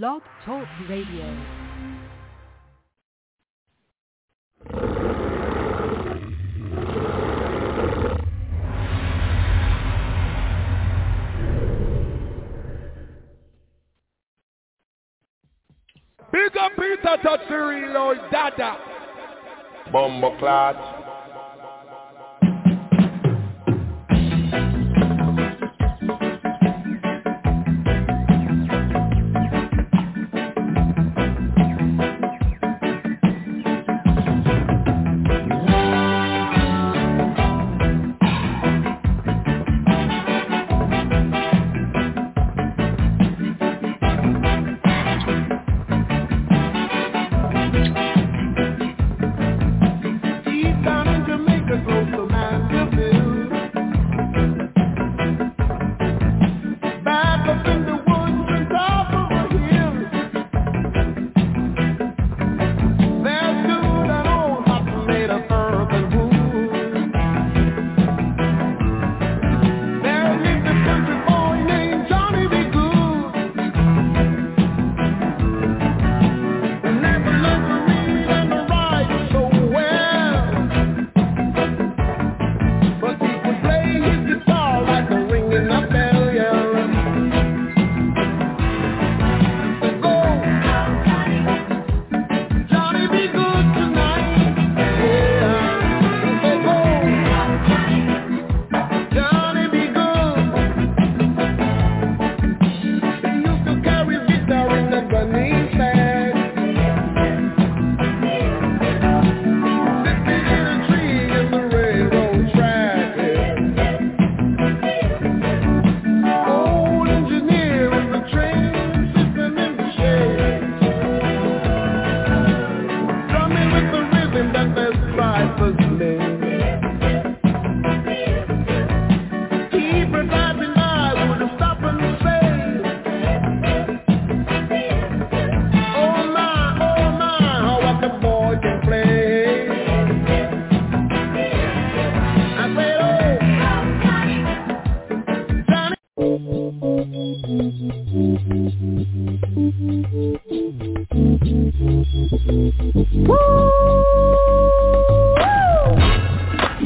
Blog Talk Radio. Big up Peter Tatsiri, Dada. Bombo clot.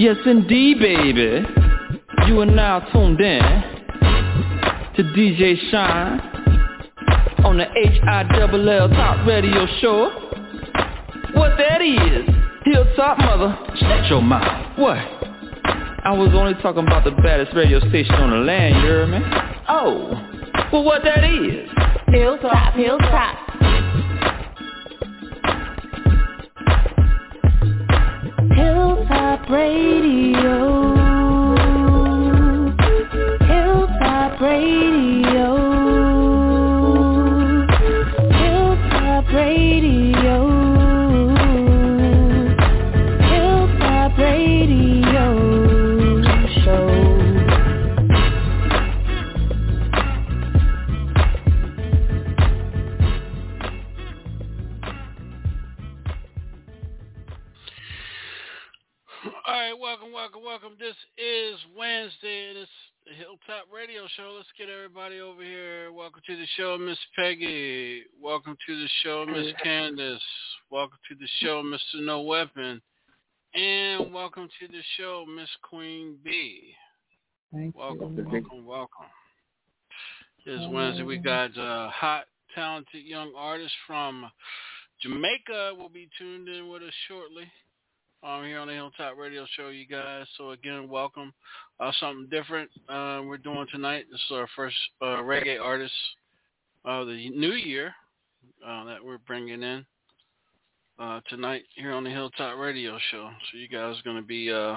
Yes, indeed, baby. You are now tuned in to DJ Shine on the H-I-double-L Top Radio Show. What that is, Hilltop Mother, shut your mouth. What? I was only talking about the baddest radio station on the land, you hear me? Oh, well what that is? Hilltop. Hilltop the show, Miss Candace. Welcome to the show, Mr. No Weapon. And welcome to the show, Miss Queen B. Thank Welcome, you. welcome, welcome. This Wednesday we got uh, hot, talented young artist from Jamaica will be tuned in with us shortly. Um, here on the Hilltop Radio Show, you guys. So again, welcome. Uh, something different uh, we're doing tonight. This is our first uh, reggae artist of the new year uh, that we're bringing in uh, tonight here on the Hilltop Radio Show. So you guys are going to be uh,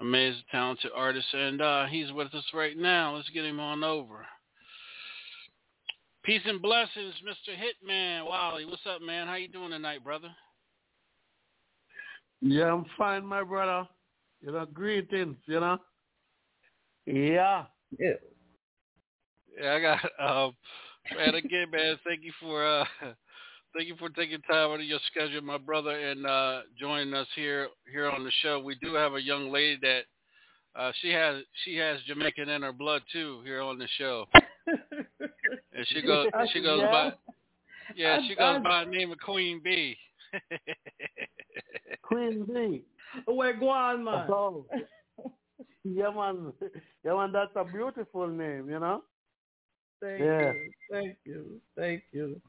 amazing, talented artists, and uh, he's with us right now. Let's get him on over. Peace and blessings, Mr. Hitman Wally. What's up, man? How you doing tonight, brother? Yeah, I'm fine, my brother. You know, greetings, you know. Yeah. Yeah. Yeah, I got um man again, man, thank you for uh thank you for taking time out of your schedule, my brother, and uh joining us here here on the show. We do have a young lady that uh she has she has Jamaican in her blood too here on the show. And she goes she goes yeah. by yeah, she goes by the name of Queen B. Queen B. Where go on, man? So, yeah, man. Yeah, man, that's a beautiful name, you know? Thank Yeah. you, thank you, thank you.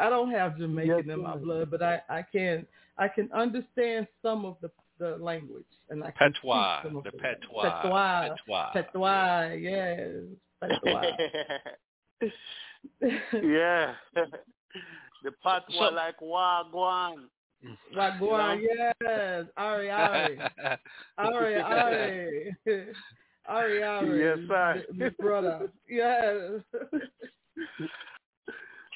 I don't have Jamaican Yes, in my blood, but I, I can I can understand some of the the language, and I can speak Patois. some of The the patois. Patois. Patois. Patois, yes, patois. yeah. the patois So- like wagwan. Wagwan, yes, Ari, Ari, Ari, Ari, Ari, Ari, Yes, sir. the- the brother, yes.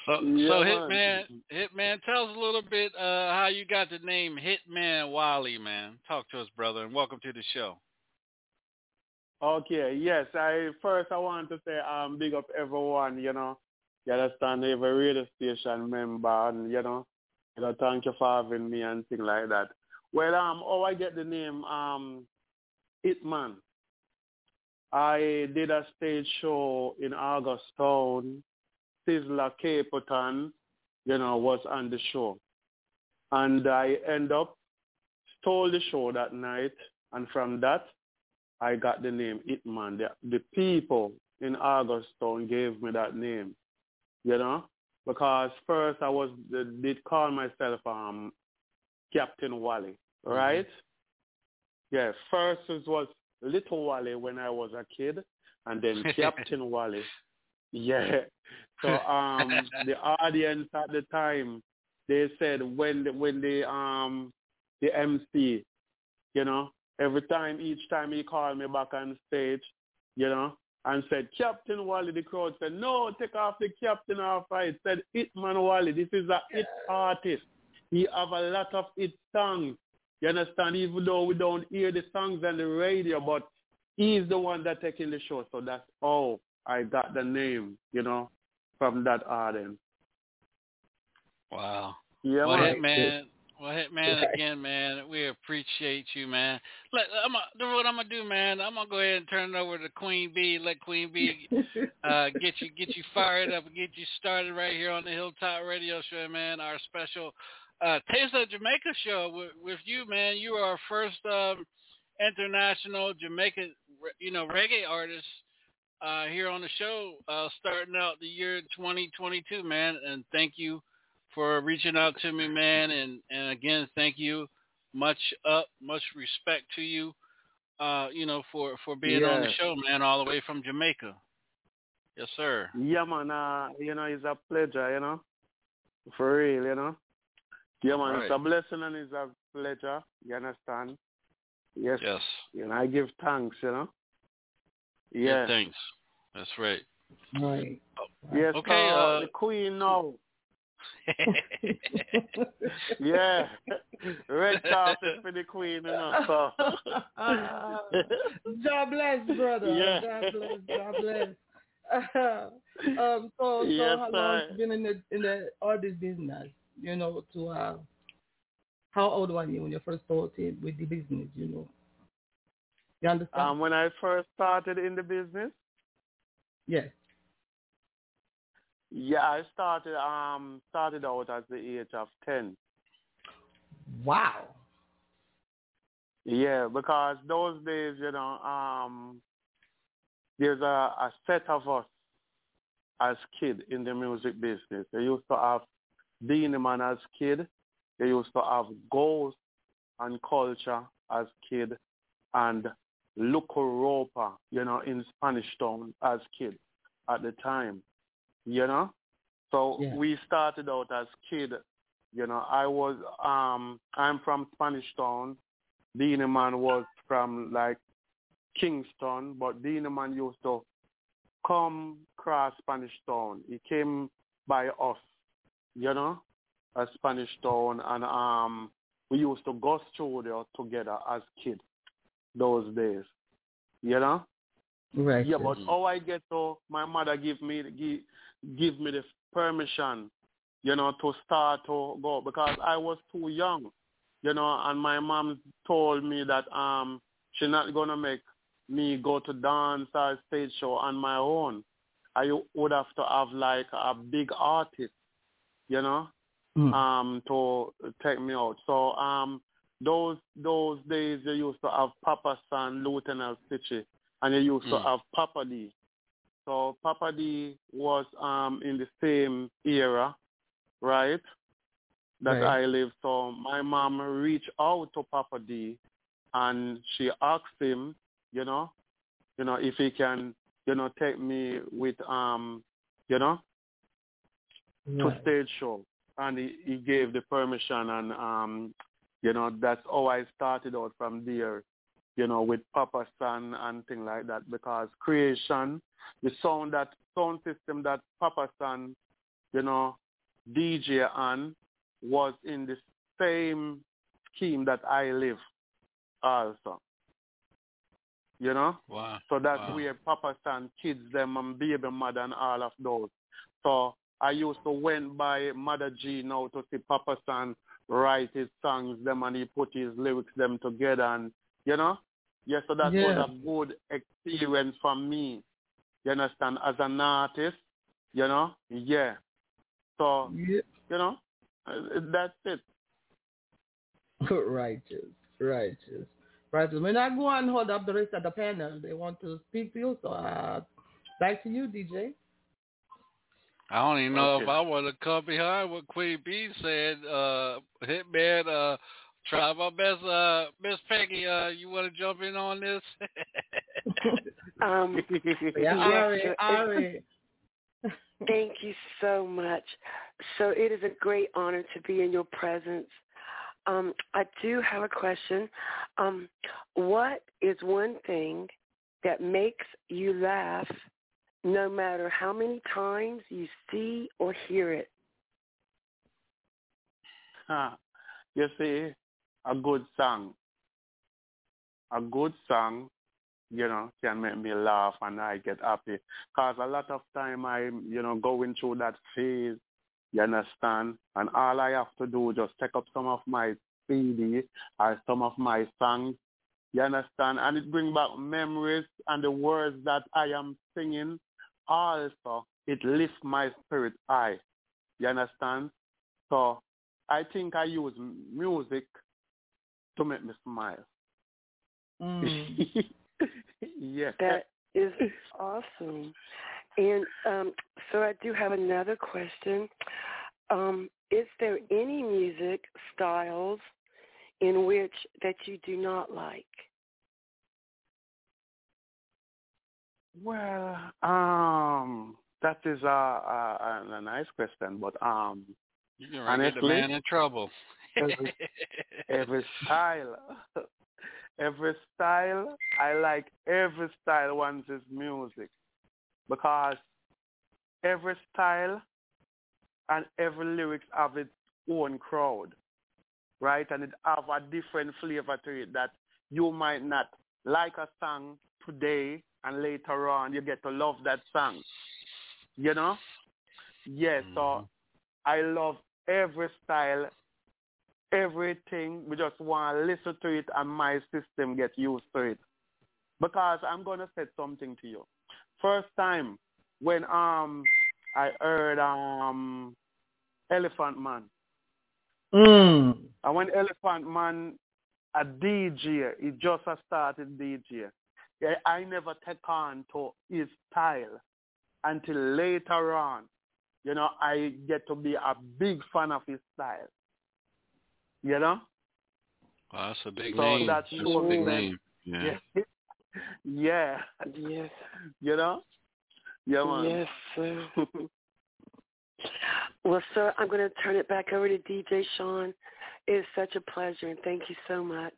So, Yeah, so man. Hitman, Hitman, tell us a little bit uh, how you got the name Hitman Wally, man. Talk to us, brother, and welcome to the show. Okay, yes. I first I want to say um big up everyone, you know. You understand every radio station member and you know, you know, thank you for having me and things like that. Well um how I get the name um Hitman. I did a stage show in Augustown. Sizzla Capleton, you know, was on the show. And I end up stole the show that night and from that I got the name Itman. The, the people in Augustown gave me that name, you know, because first I was did call myself um Captain Wally, right? Yeah, first it was Little Wally when I was a kid, and then Captain Wally. Yeah. So um the audience at the time they said when the, when the um the MC, you know, every time each time he called me back on stage, you know, and said Captain Wally, the crowd said no, take off the captain off. I said Hitman Wally, this is a hit artist. He have a lot of hit songs. You understand? Even though we don't hear the songs on the radio, but he's the one that taking the show. So that's all I got the name, you know, from that audience. Wow. Yeah, well, man. Hitman, well, Hitman, again, man, we appreciate you, man. Let, I'm gonna, what I'm gonna do, man. I'm gonna go ahead and turn it over to Queen B. Let Queen B uh, get you get you fired up and get you started right here on the Hilltop Radio Show, man. Our special uh, Taste of Jamaica show with, with you, man. You are our first um, international Jamaican, you know, reggae artist uh, here on the show, uh, starting out the year 2022, man. And thank you for reaching out to me, man. And and again, thank you. Much up, much respect to you. Uh, you know, for for being on the show, man, all the way from Jamaica. Yes, sir. Yeah, man. Uh, you know, it's a pleasure, you know. For real, you know. Yeah, man. It's a blessing and it's a pleasure. You understand? Yes. Yes. You know, I give thanks, you know. Good Yeah. Thanks. That's right. Right. Yes, Okay, so, uh, the queen now. Yeah. Red carpet for the queen, you know. So. God bless, brother. Yeah. God bless. God bless. um, so, so Yes, how long sir. you been in the in the artist business? You know, to uh, how old were you when you first started with the business? You know, you understand? Um, when I first started in the business, yes. yeah, I started um started out at the age of ten. Wow. Yeah, because those days, you know, um, there's a, a set of us as kid in the music business. They used to have Beenie Man as kid. They used to have goals and Culture as kid, and Loco Ropa, you know, in Spanish Town as kid at the time. You know, so Yeah. we started out as kid. You know, I was um I'm from Spanish Town. Beenie Man was from like Kingston, but Beenie Man used to come across Spanish Town. He came by us, you know, a Spanish Town, and um, we used to go studio together as kids those days, you know. Right. Yeah, but how I get to my mother give me give, give me the permission, you know, to start to go because I was too young, you know, and my mom told me that um she's not gonna make me go to dance or stage show on my own. I would have to have like a big artist, you know, Mm. um, to take me out. So um, those those days you used to have Papa San, Lieutenant Stitchie, and you used to Mm. have Papa D. So Papa D was um in the same era, right? That Right. I live. So my mom reached out to Papa D, and she asked him, you know, you know, if he can, you know, take me with um, you know, to stage show, and he, he gave the permission, and um, you know, that's how I started out from there, you know, with Papa San and thing like that, because creation, the sound that sound system that Papa San, you know, DJ on was in the same scheme that I live also. You know? Wow. So that's Wow. where Papa San kids them and baby mother and all of those. So I used to went by Mother G now to see Papa San write his songs them and he put his lyrics them together and you know? Yeah, so that Yeah. was a good experience for me. You understand? As an artist, you know? Yeah. So, Yeah. you know, uh, that's it. righteous, righteous, righteous. When I go and hold up the rest of the panel, they want to speak to you. So, uh, back to you, DJ. I don't even know if I want to come behind what Queen B said. Uh, Hitman, uh, try my best. Uh, Miss Peggy, uh, you want to jump in on this? Um, Yeah, Yes, Ari. Ari. thank you so much. So it is a great honor to be in your presence. Um, I do have a question. Um, what is one thing that makes you laugh no matter how many times you see or hear it? You see, a good song, a good song, you know, can make me laugh and I get happy. Cause a lot of time I'm, you know, going through that phase, you understand? And all I have to do just take up some of my CD or some of my songs, you understand? And it bring back memories and the words that I am singing. Also, it lifts my spirit high. You understand? So I think I use music to make me smile. Mm. yes. That is awesome. And um, so I do have another question. Um, is there any music styles in which that you do not like? Well, um, that is a, a, a nice question, but um, you can really get the Honestly, man in trouble. every, every style, every style, I like every style once is music because every style and every lyrics have its own crowd, right? And it have a different flavor to it that you might not like a song today and later on you get to love that song. You know? Yes, so I love every style, everything. We just want to listen to it and my system get used to it. Because I'm going to say something to you. First time when um I heard um Elephant Man. Mm. And when Elephant Man a DJ, he just started DJ. Yeah, I never take on to his style until later on. You know, I get to be a big fan of his style. You know? Wow, that's a big So name. that That's a big that- name. Yeah. Yeah. yeah. Yes. You know? Yeah, man. Yes, sir. well, sir, I'm going to turn it back over to DJ Sean. It is such a pleasure, and thank you so much.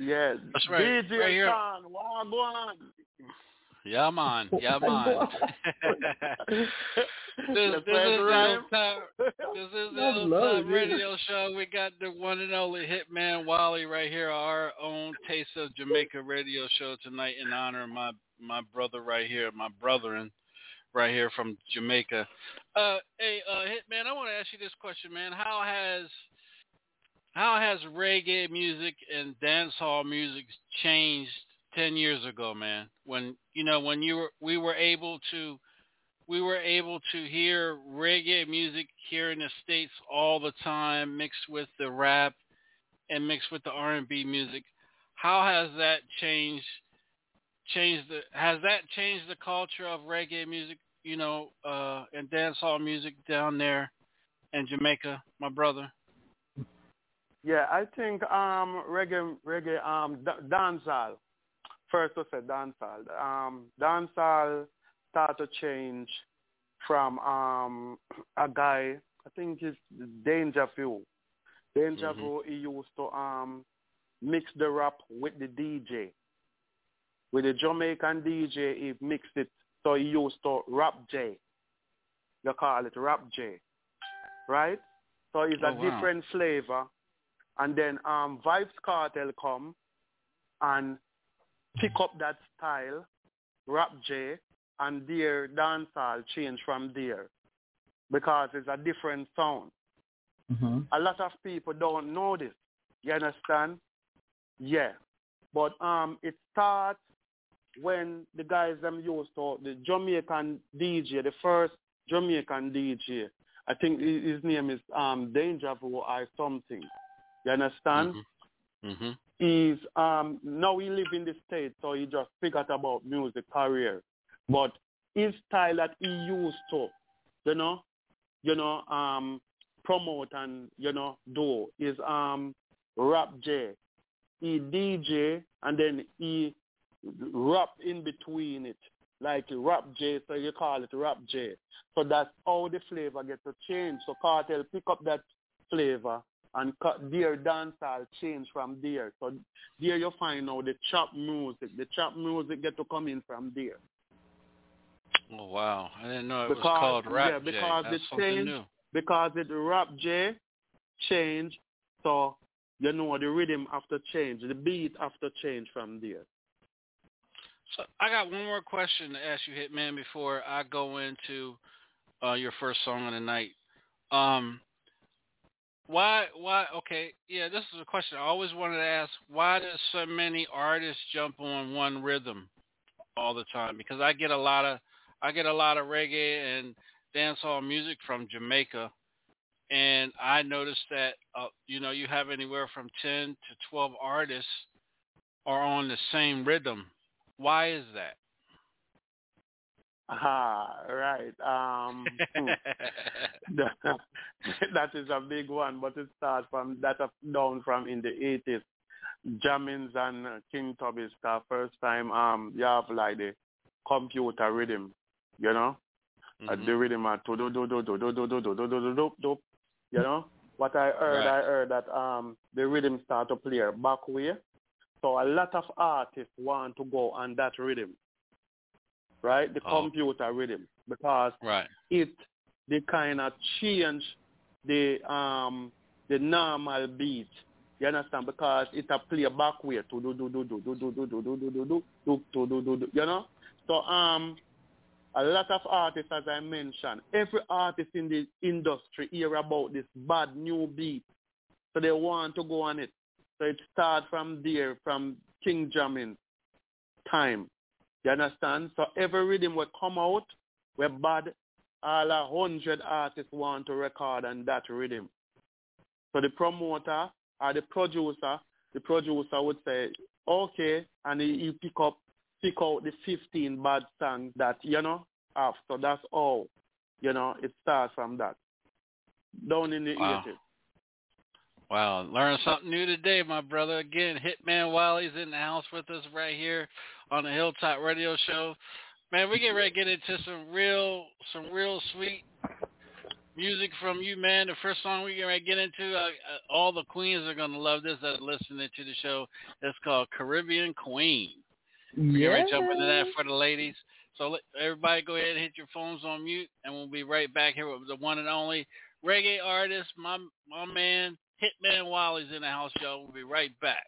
Yeah. That's right. DJ Right here. Sean, what go on? Yeah, man. Yeah, man. this, this is first the rhyme. Hilltop, this is the I love Hilltop it. Radio Show. We got the one and only Hitman Wally right here, our own Taste of Jamaica Radio Show tonight in honor of my my brother right here, my brother brethren right here from Jamaica. Uh, hey, uh, Hitman, I want to ask you this question, man. How has how has reggae music and dancehall music changed ten years ago, man. When you know when you were we were able to we were able to hear reggae music here in the states all the time, mixed with the rap and mixed with the R and B music. How has that changed? Changed the has that changed the culture of reggae music? You know, uh, and dancehall music down there in Jamaica, my brother. Yeah, I think um reggae reggae um d- dancehall. First I said dancehall. Um dancehall start to change from um a guy I think it's Danger View. Danger Mm-hmm. View he used to um mix the rap with the DJ. With the Jamaican DJ he mixed it so he used to rap J. You call it rap J. Right? So it's a Oh, wow. different flavor and then um Vybz Kartel come and pick up that style, rap J, and their dancehall change from there because it's a different sound. Mm-hmm. A lot of people don't know this. You understand? Yeah. But um it starts when the guys them used to the Jamaican DJ, the first Jamaican DJ. I think his name is um Danger Vu or something. You understand? Mm-hmm. He's um now he live in the States so he just figured about music career. But his style that he used to, you know, you know, um promote and, you know, do is um rap J. He DJ and then he rap in between it. Like rap J, so you call it rap J. So that's how the flavor get to change. So Kartel pick up that flavor and cut their dancehall change from there. So there you find out the chop music. The chop music get to come in from there. Oh wow, I didn't know it Because- was called rap yeah, J. because That's it changed. new. Because it rap J change, so you know the rhythm after change, the beat after change from there. So I got one more question to ask you, Hitman, before I go into uh, your first song of the night. Um, why? Why? Okay, yeah, this is a question I always wanted to ask. Why does so many artists jump on one rhythm all the time? Because I get a lot of I get a lot of reggae and dancehall music from Jamaica, and I noticed that uh, you know you have anywhere from ten to twelve artists are on the same rhythm. Why is that? Ah, right. Um, that is a big one, but it starts from that up down from in the eighties. Jammins and uh, King Tubby's first time um you have like the computer rhythm, you know, uh, Mhm. the rhythm at do do do do do do do do do do do do do you know. What I heard, Right. I heard that um the rhythm start to play back way, so a lot of artists want to go on that rhythm, right? The Oh. computer rhythm because Right. it they kind of change the um the normal beat. You understand? Because it a play back way to do do do do do do do do do do do do do do do do do you know? So um a lot of artists as I mentioned, every artist in the industry hear about this bad new beat. So they want to go on it. So it starts from there, from King Jamin time. You understand? So every rhythm will come out where bad all a hundred artists want to record on that rhythm. So the promoter or the producer, the producer would say, okay, and he, he pick up, pick out the 15 bad songs that, you know, have. So that's all, you know, it starts from that. Down in the Wow. 80s. Wow, learn something new today, my brother. Again, Hitman Wiley's in the house with us right here on the Hilltop Radio Show. Man, we get ready to get into some real, some real sweet music from you, man. The first song we get ready to get into, uh, uh, all the queens are gonna love this that are listening to the show. It's called Caribbean Queen. We're getting ready to jump into that for the ladies. So let everybody go ahead and hit your phones on mute, and we'll be right back here with the one and only reggae artist, my my man Hitman Wally's in the house, y'all. We'll be right back.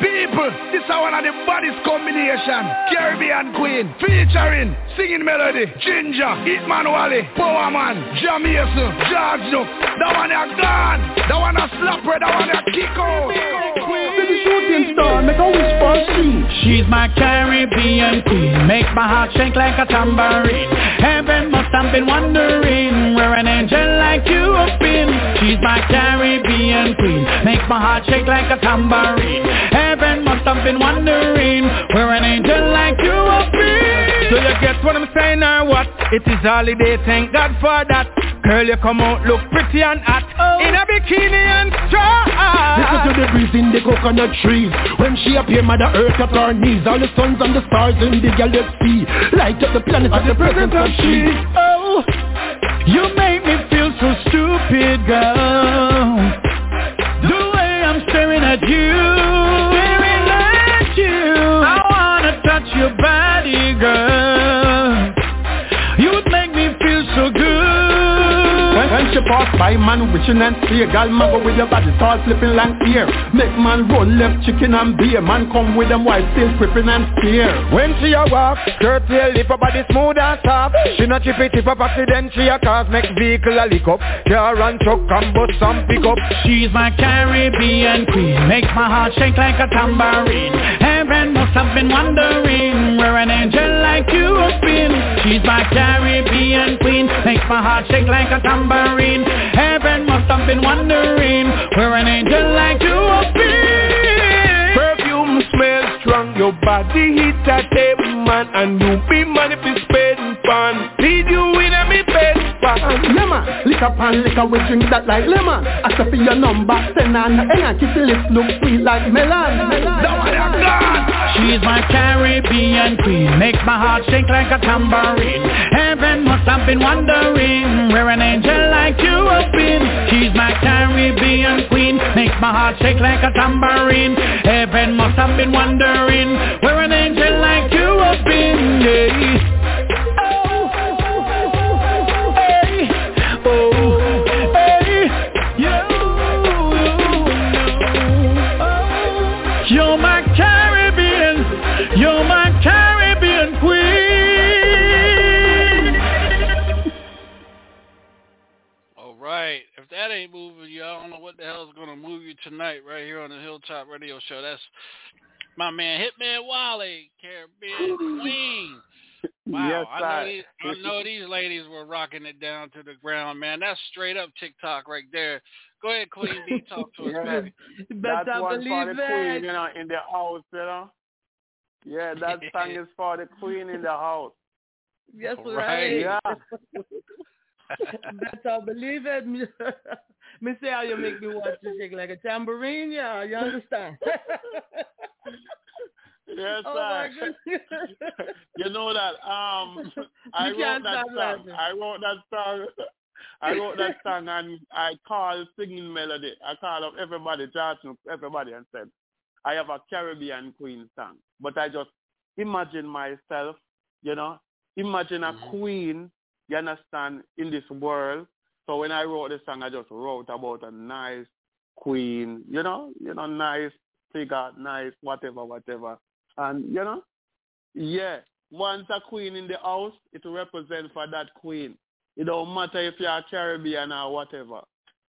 People, this is one of the baddest combination. Caribbean Queen, featuring singing melody, Ginger, Hitman Wally, Power Man, Jamaican, George Duke. That one a gone, that one a slapper, that one a kick out. Baby shooting star, make a wish for she. She's my Caribbean queen, make my heart shake like a tambourine. Heaven must have been wondering where an angel like you have been. She's my Caribbean queen, make my heart shake like a tambourine. Heaven must have been wondering where an angel like you will be. So you get what I'm saying or what? It is holiday, thank God for that. Girl, you come out look pretty and hot. Oh. In a bikini and straw Listen to the breeze in the coconut trees When she appear, Mother Earth at her knees. All the suns and the stars in the galaxy. Light up the planet at the presence of she. Oh, you make me feel so stupid, girl. The way I'm staring at you when, when she pass by, man wishing and steer Gal man go with your body start flipping like fear Make man run left chicken and beer Man come with them white still crippin' and steer When she a walk, skirt tail lip her body smooth and soft. She not chip it if a accident she a cause Make vehicle a lick up. Car and truck and bus and pick up. She's my Caribbean queen Makes my heart shake like a tambourine. Heaven must have been wondering Where an angel like you been. She's my Caribbean queen. Makes my heart shake like a tambourine. Heaven must have been wondering Where an angel like you been. Perfume smells strong. Your body hit a table man And you be money it's spending fun. Feed you in a And yeah lick up and up we drink that like lemon Ask for your number, send on And kiss the lips look sweet like melon. That one gone She's my Caribbean queen. Makes my heart shake like a tambourine. Heaven must have been wondering Where an angel like you have been. She's my Caribbean queen. Makes my heart shake like a tambourine. Heaven must have been wondering Where move tonight right here on the Hilltop Radio Show. That's my man Hitman Wally, Caribbean Queen. Wow, Yes, I know sir. these I know these ladies were rocking it down to the ground, man. That's straight up TikTok right there. Go ahead, Queen B, talk to us, Yeah. baby. That's Better one for believe the queen, it. you know, in the house, you know. Yeah, that song is for the queen in the house. Yes, Right. right. Yeah. Better believe it. Say how you make me watch you shake like a tambourine, yeah, you understand? Yes, oh goodness. you know that um I wrote that song. laughing. I wrote that song I wrote that song and I called singing melody. I called up everybody, Johnson, everybody and said, I have a Caribbean Queen song. But I just imagine myself, you know, imagine a queen, you understand, in this world. So when I wrote this song I just wrote about a nice queen, you know, you know, nice figure, nice whatever, whatever. And you know, yeah, once a queen in the house, it represents for that queen. It don't matter if you're a Caribbean or whatever.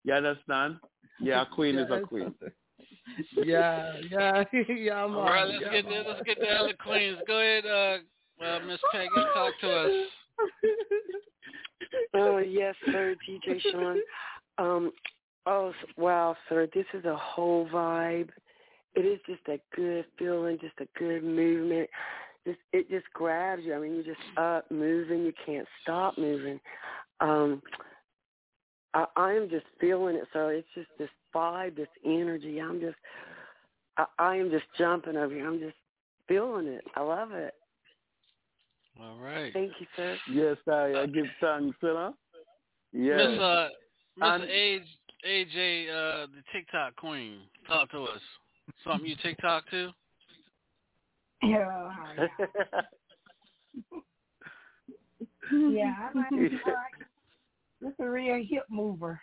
You understand? Yeah, a queen is a queen. yeah, yeah, yeah, man. All right, let's yeah, get the, man. let's get the other queens. Go ahead, uh, uh Miss Peggy, talk to us. Oh yes, sir, DJ Sean. Um, oh wow, sir, this is a whole vibe. It is just a good feeling, just a good movement. Just it just grabs you. I mean, you're just up moving. You can't stop moving. Um, I, I am just feeling it. So it's just this vibe, this energy. I'm just, I, I am just jumping over here. I'm just feeling it. I love it. All right. Thank you, sir. Yes, I, I give thanks, you know. Yes. Miss uh Miss And- A AJ uh the TikTok queen. Talk to us. Something you TikTok too? Yeah, yeah, I like it. I like. This a real hip mover.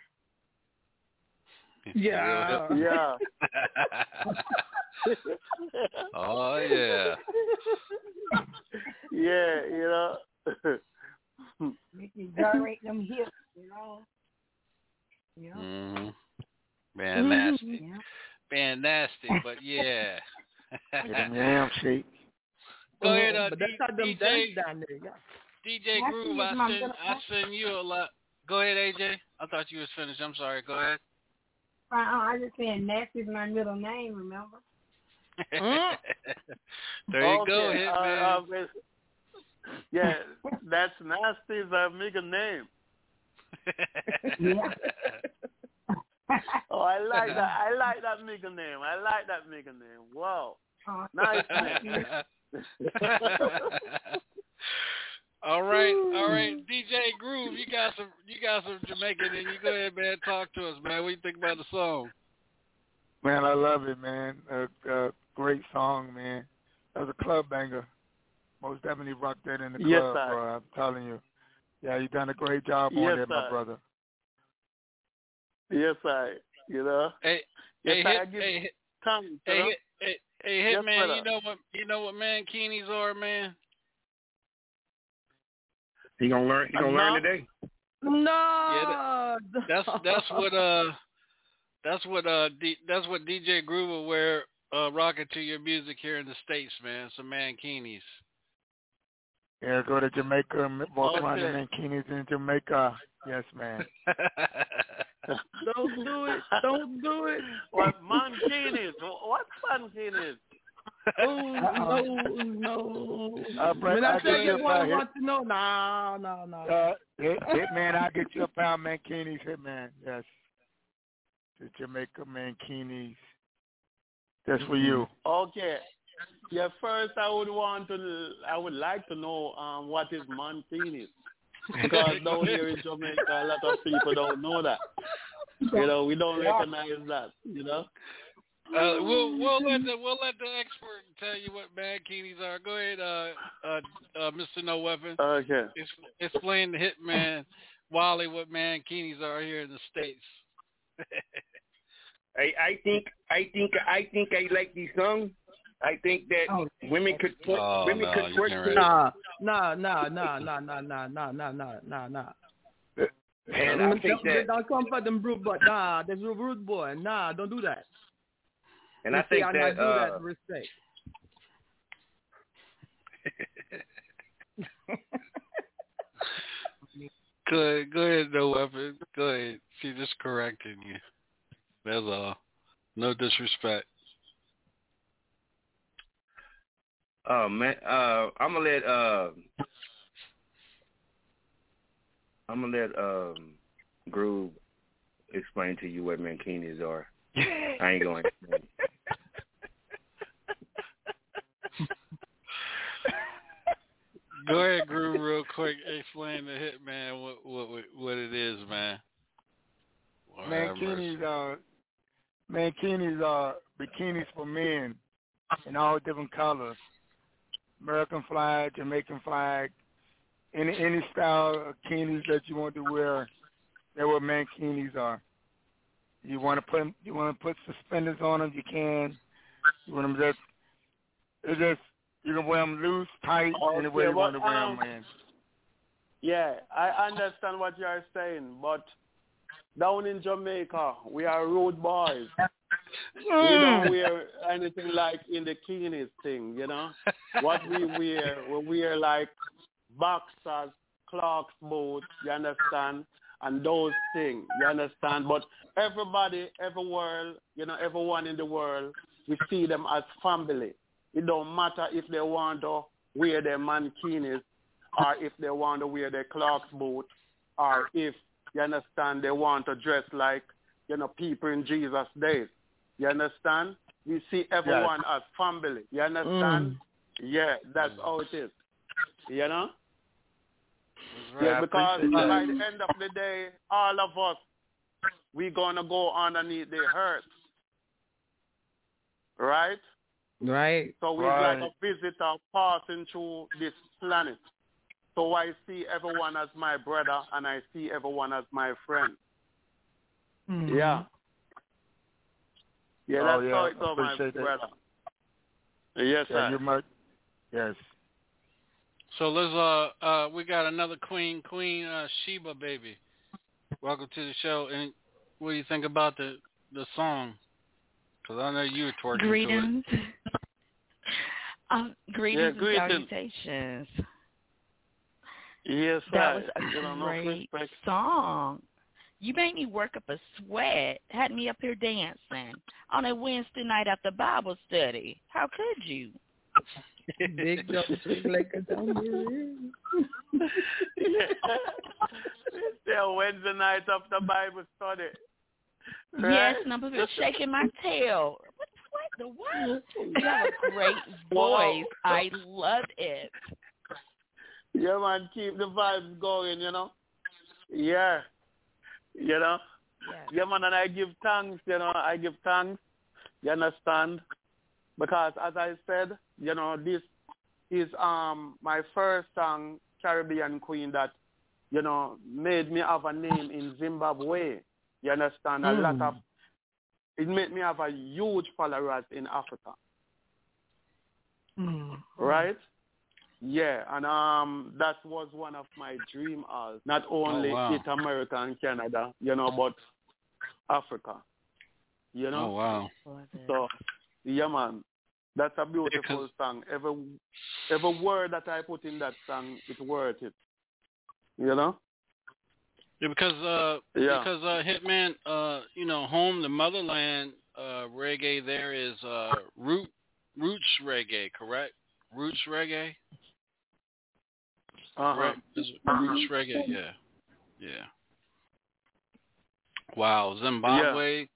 Yeah. yeah. oh yeah. yeah, you know. Make you gyrate them hips, you know. Yeah. Mm-hmm. Man, nasty. Yeah. Man, nasty. But yeah. Damn shake. Go ahead, uh, but D- how them DJ. down there. Yeah. DJ Nasty Groove, I my send I send you a lot. Go ahead, AJ. I thought you was finished. I'm sorry. Go ahead. Uh, I just saying, said Nasty's my middle name, remember? there you okay, go, hit uh, man. uh, yeah, that's Nasty's uh, middle name. Yeah. Oh, I like that. I like that middle name. I like that middle name. Wow. Uh, Nice name. all right, all right, DJ Groove, you got some, you got some Jamaican, and you go ahead, man. Talk to us, man. What you think about the song? Man, I love it, man. A, a great song, man. That was a club banger. Most definitely rock that in the club, Yes, bro. I'm telling you. Yeah, you done a great job on Yes, that, my brother. yes, I. You know. Hey, Yes, hey, I hit, give hey, hit, thanks. hey, hit, hey, hey, hit Yes, man. You know what, you know what mankinis are, man. He gonna learn. He gonna learn No. today. No. That's that's what uh, that's what uh, D, that's what DJ Groove will wear, uh, rocking to your music here in the states, man. Some mankinis. Yeah, go to Jamaica and walk around the mankinis in Jamaica. Yes, man. Don't do it. Don't do it. What mankinis? What mankinis? Oh no, no. Uh, Brett, when I I'll tell you you what I hit, want to know, no, no, no. uh, hit, hit man, I'll get you a pound mankinis, hit man. Yes. The Jamaica mankinis. That's for you. Okay. Yeah, first I would want to, I would like to know um, what is mankinis. Because down here in Jamaica, a lot of people don't know that. You know, we don't recognize that. You know. Uh, we'll we'll let the we'll let the expert tell you what mankinis are. Go ahead, uh, uh, uh, Mr. No Weapon. Okay. Ex- explain to Hitman Wally what mankinis are here in the states. I, I think I think I think I like this song. I think that Oh. women could twerk, Oh, women no, could you twerk can't to it. Nah, nah, nah, nah, nah, nah, nah, nah, nah, nah, nah, nah. And I don't, think that don't come for them rude, but nah, there's a rude boy. Nah, don't do that. and You I see, think I that not do uh, that respect. Go ahead, go ahead, No Weapon. Go ahead. She just correcting you. That's all. No disrespect. Oh man, uh, I'm gonna let uh, I'm gonna let um, Groove explain to you what mankinis are. I ain't going. Go ahead, Groove, real quick. Explain to Hitman what what what- what it is, man. Lord have. Mankinis are mankinis are bikinis for men in all different colors. American flag, Jamaican flag, any any style of bikinis that you want to wear. That's what mankinis are. You want to put you want to put suspenders on them, you can. You want them just it's just you can wear them loose, tight, any way Okay, you want to wear um, them, man. Yeah, I understand what you are saying, but down in Jamaica, we are road boys. We hmm. don't wear anything like in the Keenis thing, you know. What we wear, we wear like boxers, Clark's boots, you understand, and those things, you understand. But everybody, every world, you know, everyone in the world, we see them as family. It don't matter if they want to wear their mankinis or if they want to wear their Clark's boot or if, you understand, they want to dress like, you know, people in Jesus' days. You understand? We see everyone as family. You understand? Yeah, that's how it is. You know? Yeah, because by the end of the day, all of us, we're going to go underneath the earth. Right? Right. So we're right. like a visitor passing through this planet. So I see everyone as my brother and I see everyone as my friend. Mm-hmm. Yeah. Yeah, Oh, that's yeah, how it's I all my that. brother. Yes, Yeah, sir. you might. Yes. So let's uh uh we got another queen, Queen uh, Sheba baby. Welcome to the show. And what do you think about the the song? Because I know you were twerking Greetings. um, greetings and greetings. salutations. Yes, That sir. was a You know, no great song. You made me work up a sweat. Had me up here dancing on a Wednesday night after Bible study. How could you? Big jump swing like a tambourine. It's a Wednesday night after Bible study. Yes, Right? and I'm up here shaking my tail. What, what the what? You have a great Wow. voice. I love it. Yeah, man, keep the vibes going, you know. Yeah. You know? Yeah, man, and I give thanks, you know, I give thanks. You understand? Because as I said, you know, this is um my first song, Caribbean Queen, that, you know, made me have a name in Zimbabwe. You understand? A lot of it made me have a huge followers in Africa. Right? Yeah, and um that was one of my dream als. Not only Oh, wow. it America and Canada, you know, but Africa. You know? Oh wow. So yeah man. That's a beautiful song. Every every word that I put in that song it's worth it. You know? Yeah, because uh Yeah. because uh Hitman uh you know home the motherland uh reggae there is uh root roots reggae correct roots reggae Uh-huh. it roots reggae yeah yeah wow Zimbabwe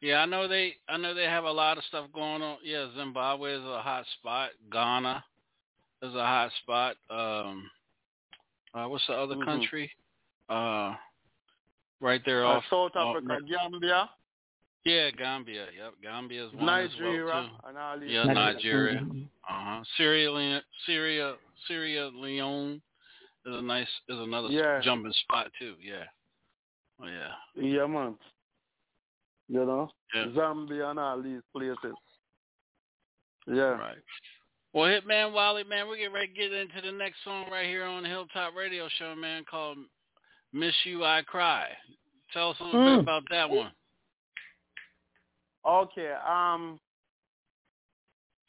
yeah. I know they I know they have a lot of stuff going on yeah Zimbabwe is a hot spot Ghana is a hot spot um uh what's the other Mhm. country uh right there Uh, off South off- Africa, Gambia, yeah, Gambia. Yep, Gambia is one Nigeria, as well too. and these Yeah. Nigeria. Uh huh. Syria, Syria, Sierra, Leone is a nice is another Yeah. jumping spot too. Yeah. Oh yeah. Yeah, man. You know, Yeah. Zambia and all these places. Yeah. Right. Well, Hitman Wally, man, we're getting ready to get into the next song right here on the Hilltop Radio Show, man, called "Miss You, I Cry." Tell us a little Mm. bit about that one. Okay. Um.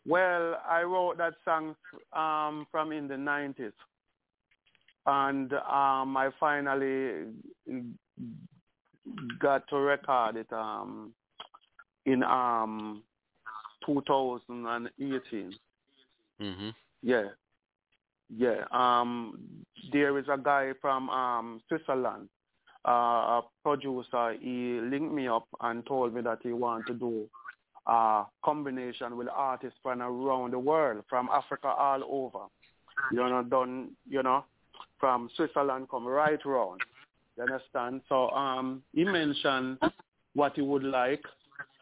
Well, I wrote that song um from in the nineties, and um I finally got to record it um in um 2018. Mhm. Yeah. Yeah. Um there is a guy from um Switzerland, uh, a producer, he linked me up and told me that he wanted to do a combination with artists from around the world, from Africa all over. You know, done you know, from Switzerland come right round. You understand? So um he mentioned what he would like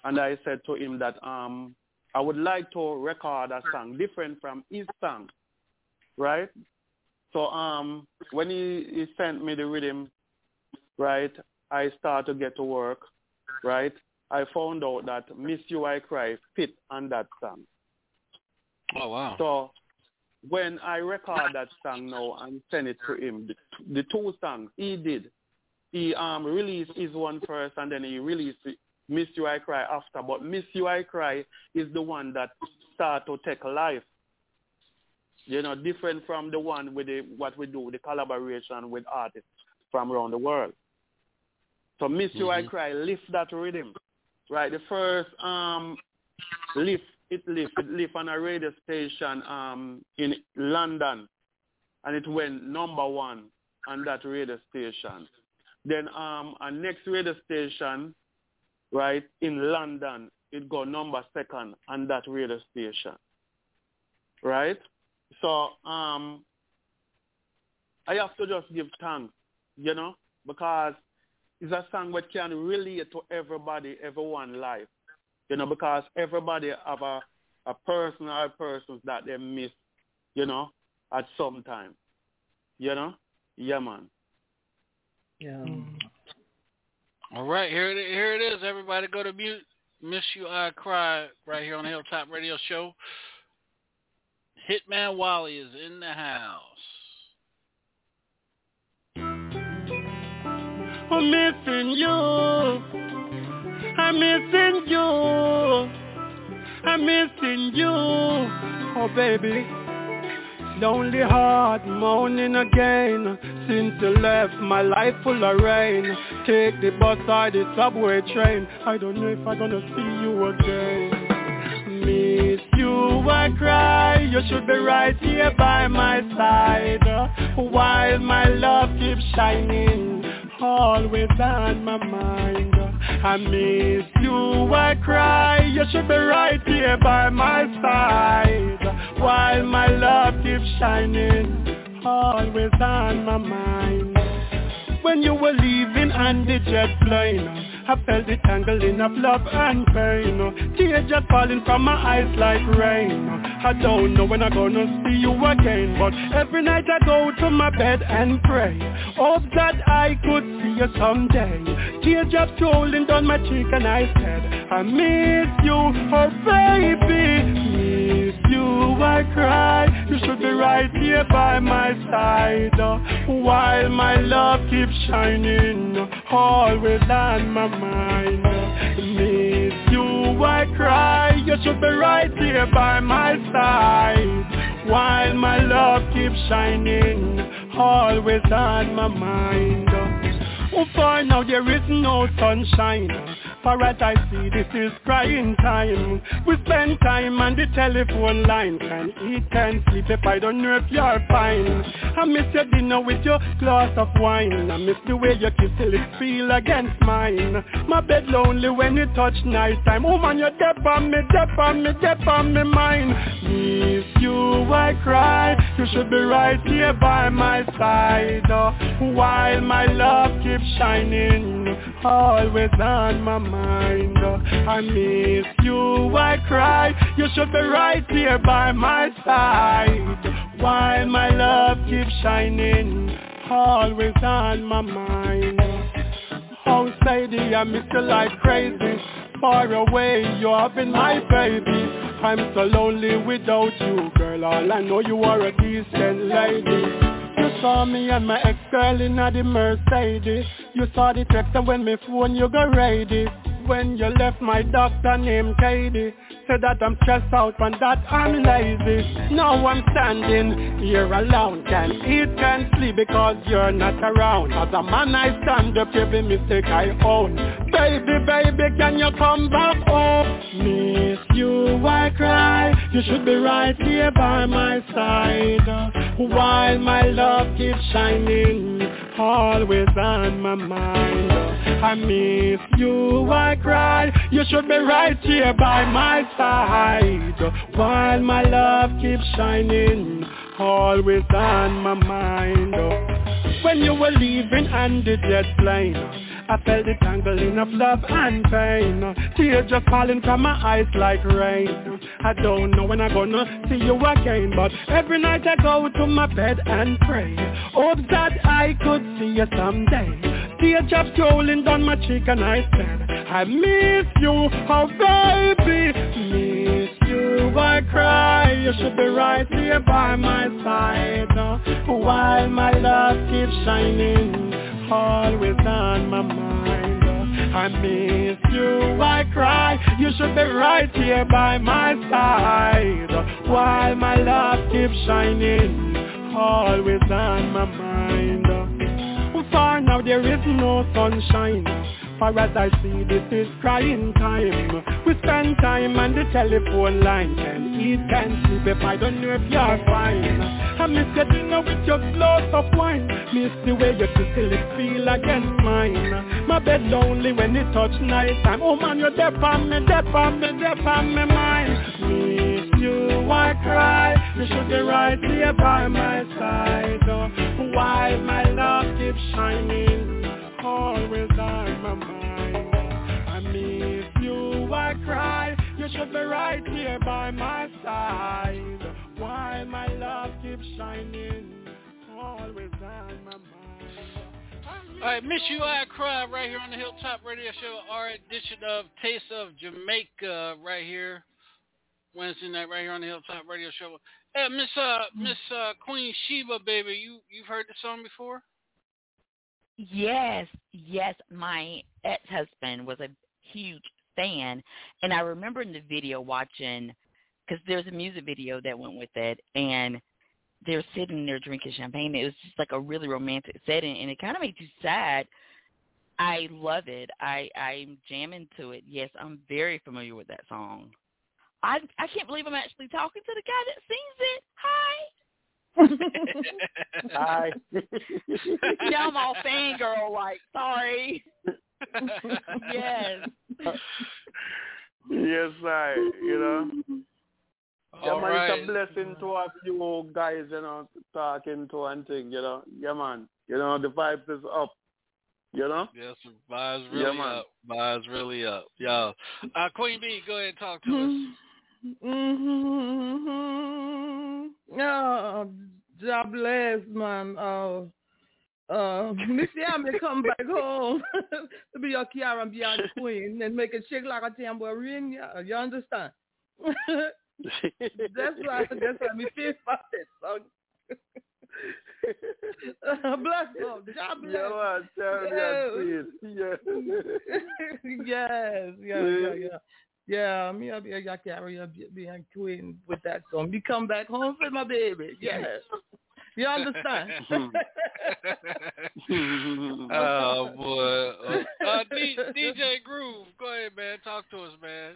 and I said to him that um I would like to record a song different from his song. Right? So um when he, he sent me the rhythm, right, I started to get to work, right? I found out that Miss You I Cry fit on that song. Oh wow. So when I record that song now and send it to him, the, the two songs he did, he um released his one first and then he released Miss You I Cry after. But Miss You I Cry is the one that start to take life. You know, different from the one with the what we do, the collaboration with artists from around the world. So Miss You I Mhm. Cry lift that rhythm. Right. The first um lift it lift it lift on a radio station um in London and it went number one on that radio station. Then um a next radio station, right, in London, it got number second on that radio station. Right? So um I have to just give thanks, you know, because it's a song that can relate to everybody, everyone life. You know, because everybody have a, a person or persons that they miss, you know, at some time. You know? Yeah man. Yeah. Mm. All right, here it here it is. Everybody, go to mute. Miss you, I cry. Right here on the Hilltop Radio Show. Hitman Wally is in the house. I'm missing you. I'm missing you. I'm missing you. Oh, baby. Lonely heart moaning again. Since you left my life full of rain. Take the bus or the subway train. I don't know if I'm gonna see you again. Miss you I cry. You should be right here by my side. While my love keeps shining Always on my mind I miss you, I cry. You should be right here by my side. While my love keeps shining Always on my mind. When you were leaving on the jet plane I felt the tangling of love and pain. Tears just falling from my eyes like rain. I don't know when I'm gonna see you again But every night I go to my bed and pray. Hope that I could see you someday. Tears just rolling down my cheek and I said I miss you, oh baby you, I cry. You should be right here by my side oh, While my love keeps shining oh, Always on my mind oh. Miss you, I cry. You should be right here by my side While my love keeps shining Always on my mind Oh, for now there is no sunshine I see this is crying time. We spend time on the telephone line Can eat, can sleep if I don't know if you're fine. I miss your dinner with your glass of wine. I miss the way you kiss till it feel against mine. My bed lonely when you touch night time. Oh man, you're deep on me, deep on me, deep on me mind. Miss you, I cry. You should be right here by my side. Oh, While my love keeps shining Always on my mind oh, I miss you, I cry. You should be right here by my side. While my love keeps shining Always on my mind? Oh, Sadie, I miss you like crazy. Far away, you have been my baby. I'm so lonely without you, girl. All I know you are a decent lady you saw me and my ex-girl in the Mercedes. You saw the text and when me phone you go ready When you left my doctor named Katie. Said that I'm stressed out and that I'm lazy. Now I'm standing here alone Can't eat, can't sleep because you're not around. As a man I stand up every mistake I own. Baby, baby, can you come back home? Miss you, I cry. You should be right here by my side. While my love keeps shining Always on my mind. I miss you, I cry. You should be right here by my side. While my love keeps shining Always on my mind. When you were leaving on the jet plane I felt the tangling of love and pain. Tears just falling from my eyes like rain. I don't know when I'm gonna see you again But every night I go to my bed and pray. Hope that I could see you someday Just rolling down my cheek and I said I miss you, oh baby Miss you, I cry? You should be right here by my side. While my love keeps shining always on my mind? I miss you, I cry? You should be right here by my side. While my love keeps shining Always on my mind For now there is no sunshine. For as I see this is crying time. We spend time on the telephone line Can eat, can sleep if I don't know if you're fine. I miss your dinner with your glass of wine. Miss the way your still feel against mine. My bed lonely when it touch night time. Oh man, you're deep on me, deep on me, deep on me mind Miss you, I cry. You should be right here by my side. Oh, While my love I miss you, I cry You should be right here by my side my love keeps shining Always on my mind Miss You I Cry right here on the Hilltop Radio Show, our edition of Taste of Jamaica right here. Wednesday night right here on the Hilltop Radio Show. Hey, Miss uh, Miss uh, Queen Sheba, baby, you you've heard the song before? Yes, yes. My ex-husband was a huge fan, and I remember in the video watching because there's a music video that went with it, and they're sitting there drinking champagne. It was just like a really romantic setting, and it kind of made you sad. I love it. I I'm jamming to it. Yes, I'm very familiar with that song. I I can't believe I'm actually talking to the guy that sings it. Hi. Hi. yeah, I'm all fangirl like. Sorry. yes. Yes, I. You know. Yeah, All man, right. it's a blessing to have you guys, you know, talking to and thing, you know. Yeah, man. You know, the vibes is up. You know? Yes, vibes Yeah, really man. up. Vibes really up. Yeah. uh, Queen B, go ahead and talk to us. Mm-hmm. Oh, God bless, man. Oh, uh, see how me come back home to be your Kiara and be your queen and make it shake like a tambourine. Yeah, you understand? that's why. That's why me feel about it. So. bless God. God bless. Yeah, me Yes. a tweet. Yeah. yes, yeah, yeah, yeah. Yeah, me I be a your carrier be, be a queen with that song. Me come back home for my baby. Yes. You understand? oh boy, uh, uh, D, DJ Groove, go ahead, man. Talk to us, man.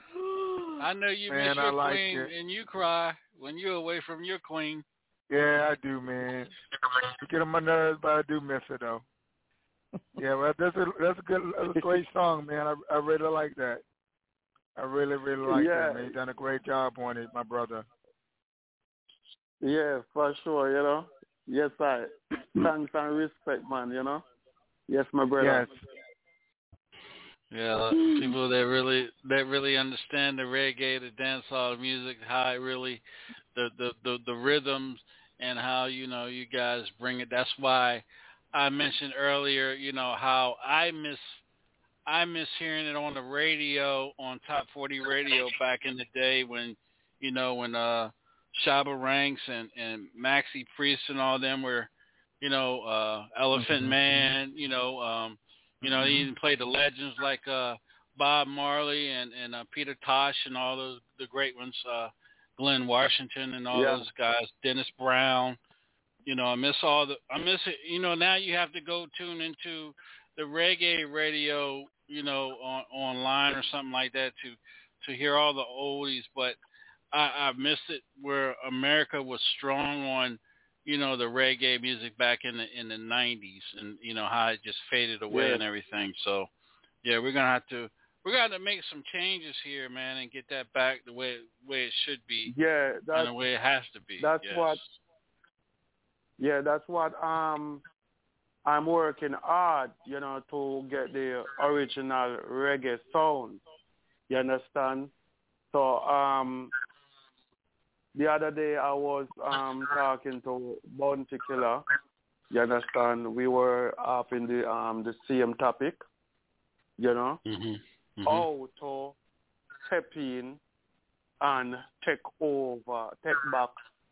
I know you Man, miss your like queen it. and you cry when you're away from your queen. Yeah, I do, man. You get on my nerves, but I do miss her though. Yeah, well, that's a that's a good, that's a great song, man. I I really like that. I really really like Yeah. that, man. You done a great job on it, my brother. Yeah, for sure, you know. Yes, I. Thanks and respect, man, you know. Yes, my brother. Yes. Yeah, people that really that really understand the reggae, the dancehall music, how it really, the the the, the rhythms and how you know you guys bring it. That's why I mentioned earlier, you know how I miss I miss hearing it on the radio on Top 40 Radio back in the day when you know when uh Shabba Ranks and and Maxi Priest and all them were, you know, uh Elephant Man, you know, um you know, he even played the legends like uh Bob Marley and and uh, Peter Tosh and all those the great ones, uh Glen Washington and all Yeah. those guys, Dennis Brown. You know, I miss all the I miss it. You know, now you have to go tune into the reggae radio, you know, on online or something like that to to hear all the oldies, but I, I miss it where America was strong on, you know, the reggae music back in the in the nineties and you know how it just faded away Yeah. and everything. So yeah, we're gonna have to we're gonna have to make some changes here, man, and get that back the way way it should be Yeah, and the way it has to be. that's yes. what yeah, that's what um I'm working hard, you know, to get the original reggae sound. You understand? So um the other day I was um talking to Bounty Killer. You understand? We were up in the um the same topic, you know, Mhm. Mhm. how to step in and take over, take back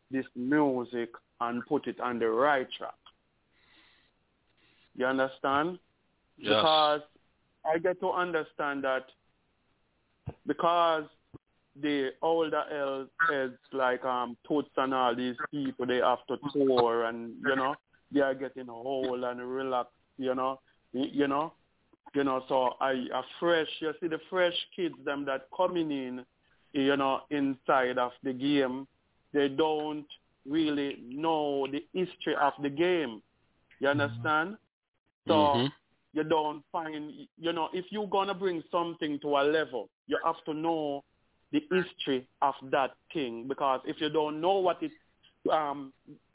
this music and put it on the right track. You understand? Yes. Because I get to understand that because the older heads like um Toots and all these people they have to tour and you know they are getting old and relaxed, you know. You know? You know, so I a fresh you see the fresh kids them that coming in, you know, inside of the game, they don't really know the history of the game. You understand? So Mhm. you don't find you know if you're gonna bring something to a level you have to know the history of that thing. Because if you don't know what it um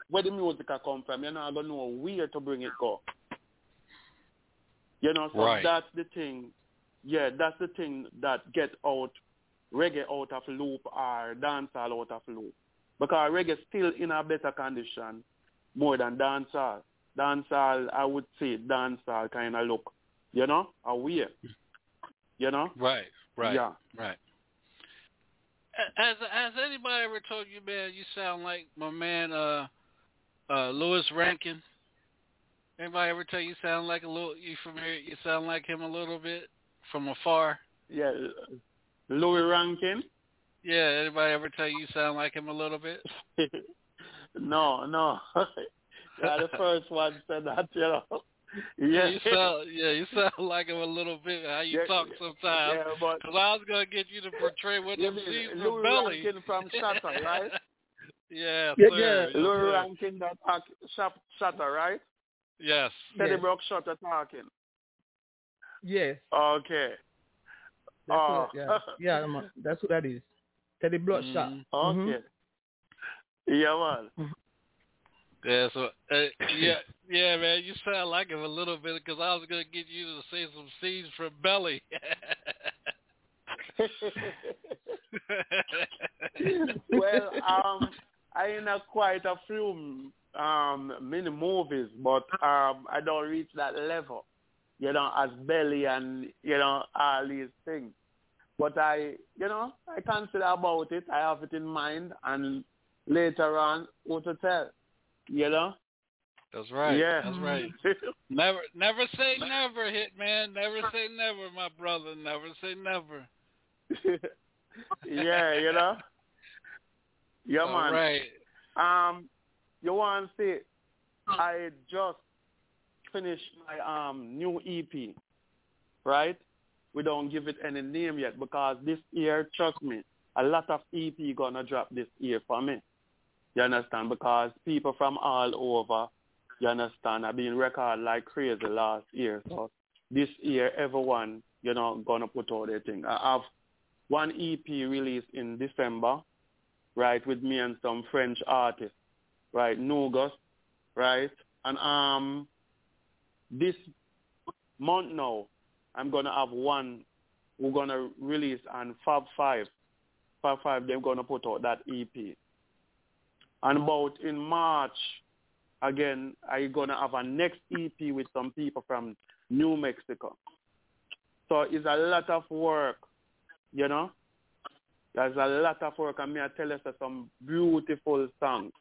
where the music come from you're not gonna know where to bring it go. You know so Right. that's the thing. Yeah that's the thing that get out reggae out of loop or dancehall out of loop. Because reggae still in a better condition more than dancehall dancehall, I would say dancehall kind of look, you know, away. You know? Right, right, Yeah. right. Has has anybody ever told you, man, you sound like my man uh uh Louie Rankin? Anybody ever tell you you sound like a little you familiar you sound like him a little bit from afar? Yeah, Louie Rankin. Yeah, anybody ever tell you you sound like him a little bit? no, no. yeah, the first one said that, you know. Yeah, you sound yeah, you sound like him a little bit. How you Yeah, talk sometimes? yeah, but- Cause I was gonna get you to portray what You them mean seeds Louis from belly. Rankin from Shottas, right? yeah, Yeah, sir. yeah. Yes, Louis sir. Rankin that talk, shop, Shottas, right? Yes. Teddy Yes. Brock Shottas talking. Yes. Okay. That's Oh. what, yeah, yeah, man, that's what that is. Teddy Bloodshot. Okay. Mm-hmm. Yeah, man. Yeah, so uh, yeah, yeah, man, you sound like him a little bit because I was gonna get you to say some seeds from belly. well, um, I in a quite a few um mini movies, but um I don't reach that level. You know, as Belly and you know all these things. But I, you know, I consider about it. I have it in mind, and later on, what to tell. You know. That's right. Yeah. That's right. Never, never say never, Hitman. Never say never, my brother. Never say never. yeah, you know. Yeah, All man. right. Um, you want to see? I just finished my um new EP, right? We don't give it any name yet because this year, trust me, a lot of EP gonna drop this year for me. You understand? Because people from all over, you understand, have been record like crazy last year. So this year, everyone, you know, gonna put out their thing. I have one EP released in December, right, with me and some French artists, right, Nugus, right, and um, this month now, I'm gonna have one. We're gonna release on Fab Five. Fab Five, they're gonna put out that EP. And about in March, again, I'm gonna have a next EP with some people from New Mexico. So it's a lot of work, you know. There's a lot of work, and me I tell you so some beautiful songs.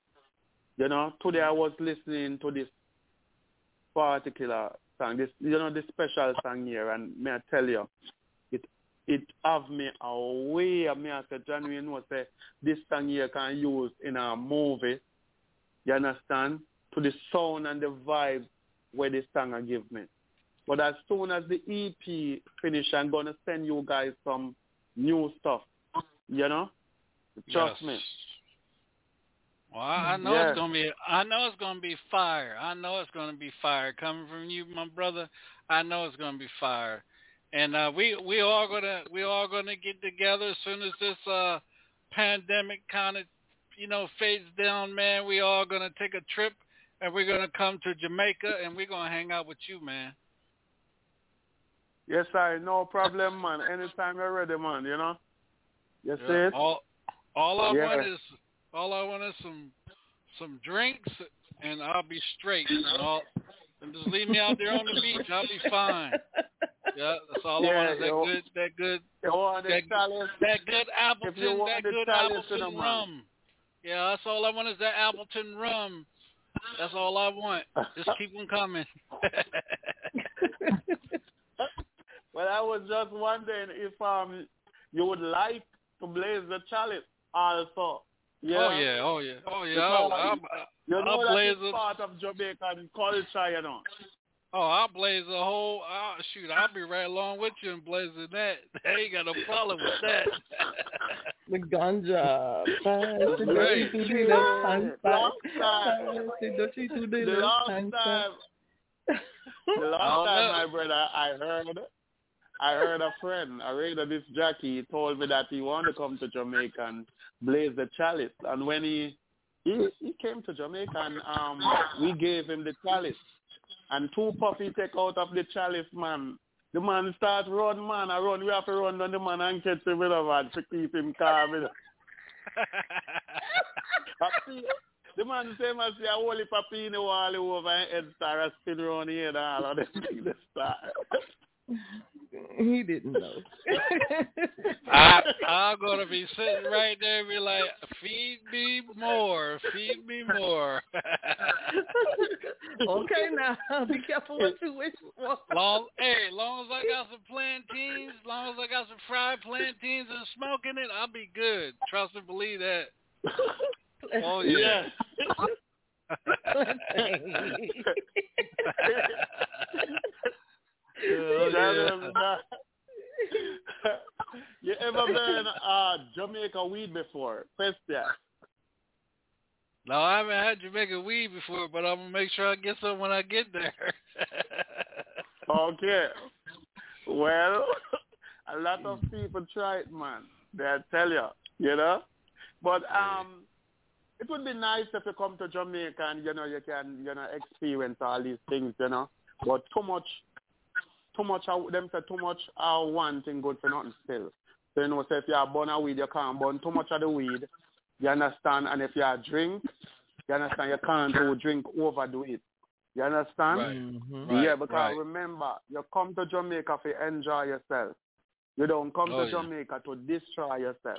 You know, today I was listening to this particular song, this you know this special song here, and may I tell you, it have me away. Me I said, John, you know, say this song here can use in a movie. You understand? To the sound and the vibe where this song will give me. But as soon as the EP finish, I'm gonna send you guys some new stuff. You know? Trust Yes. me. Well, I, I know it's gonna be. I know it's gonna be fire. I know it's gonna be fire coming from you, my brother. I know it's gonna be fire, and uh, we we all gonna we all gonna get together as soon as this uh pandemic kind of you know fades down, man. We all gonna take a trip, and we're gonna come to Jamaica, and we're gonna hang out with you, man. Yes, I no problem, man. Anytime you're ready, man, you know? Yes, see Yeah, it? All all I Yeah. want is all I want is some some drinks, and I'll be straight. And, all, and just leave me out there on the beach. I'll be fine. Yeah, that's all I want is that yo. good that good that, that good Appleton that good Appleton rum. Yeah, that's all I want is that Appleton rum. That's all I want. Just keep them coming. Well, I was just wondering if um you would like to blaze the chalice also. Yeah. Oh yeah, oh yeah, oh yeah. Because I'll, I'll, you know I'll that blaze is it. part of Jamaican culture, you know. Oh, I'll blaze a whole. Oh, shoot, I'll be right along with you and blazing that. I ain't got no problem with that. The ganja. Right. the left hand side. Last time, the dirty to the the left last hand time, the last don't time, my brother, I heard, I heard a friend, a radio jockey, he told me that he wanted to come to Jamaica and blaze the chalice. And when he he he came to Jamaica and um we gave him the chalice. And two puppy take out of the chalice, man. The man start run, man. I run. We have to run down the man and catch him with a man to keep him calm. You know. The man say, man, see a whole heap of in the wall over and head start a spin around here and all of them things they start. He didn't know. I, I'm gonna be sitting right there and be like, "Feed me more, feed me more." okay, now be careful what you wish for. Long, hey, long as I got some plantains, long as I got some fried plantains and smoking it, I'll be good. Trust and believe that. Oh yeah. Oh, yeah. you ever been uh, Jamaica weed before? Question. No, I haven't had Jamaica weed before, but I'm gonna make sure I get some when I get there. okay. Well, a lot of people try it, man. They tell you, you know. But um, it would be nice if you come to Jamaica and you know you can you know experience all these things, you know. But too much, too much. of- Them say too much. Uh, one thing good for nothing still. So you know, say if you are burn a weed, you can't burn too much of the weed. You understand? And if you are drink, you understand? You can't do drink overdo it. You understand? Right. Mm-hmm. yeah, because right. remember, you come to Jamaica to enjoy yourself. You don't come Oh, to yeah. Jamaica to destroy yourself.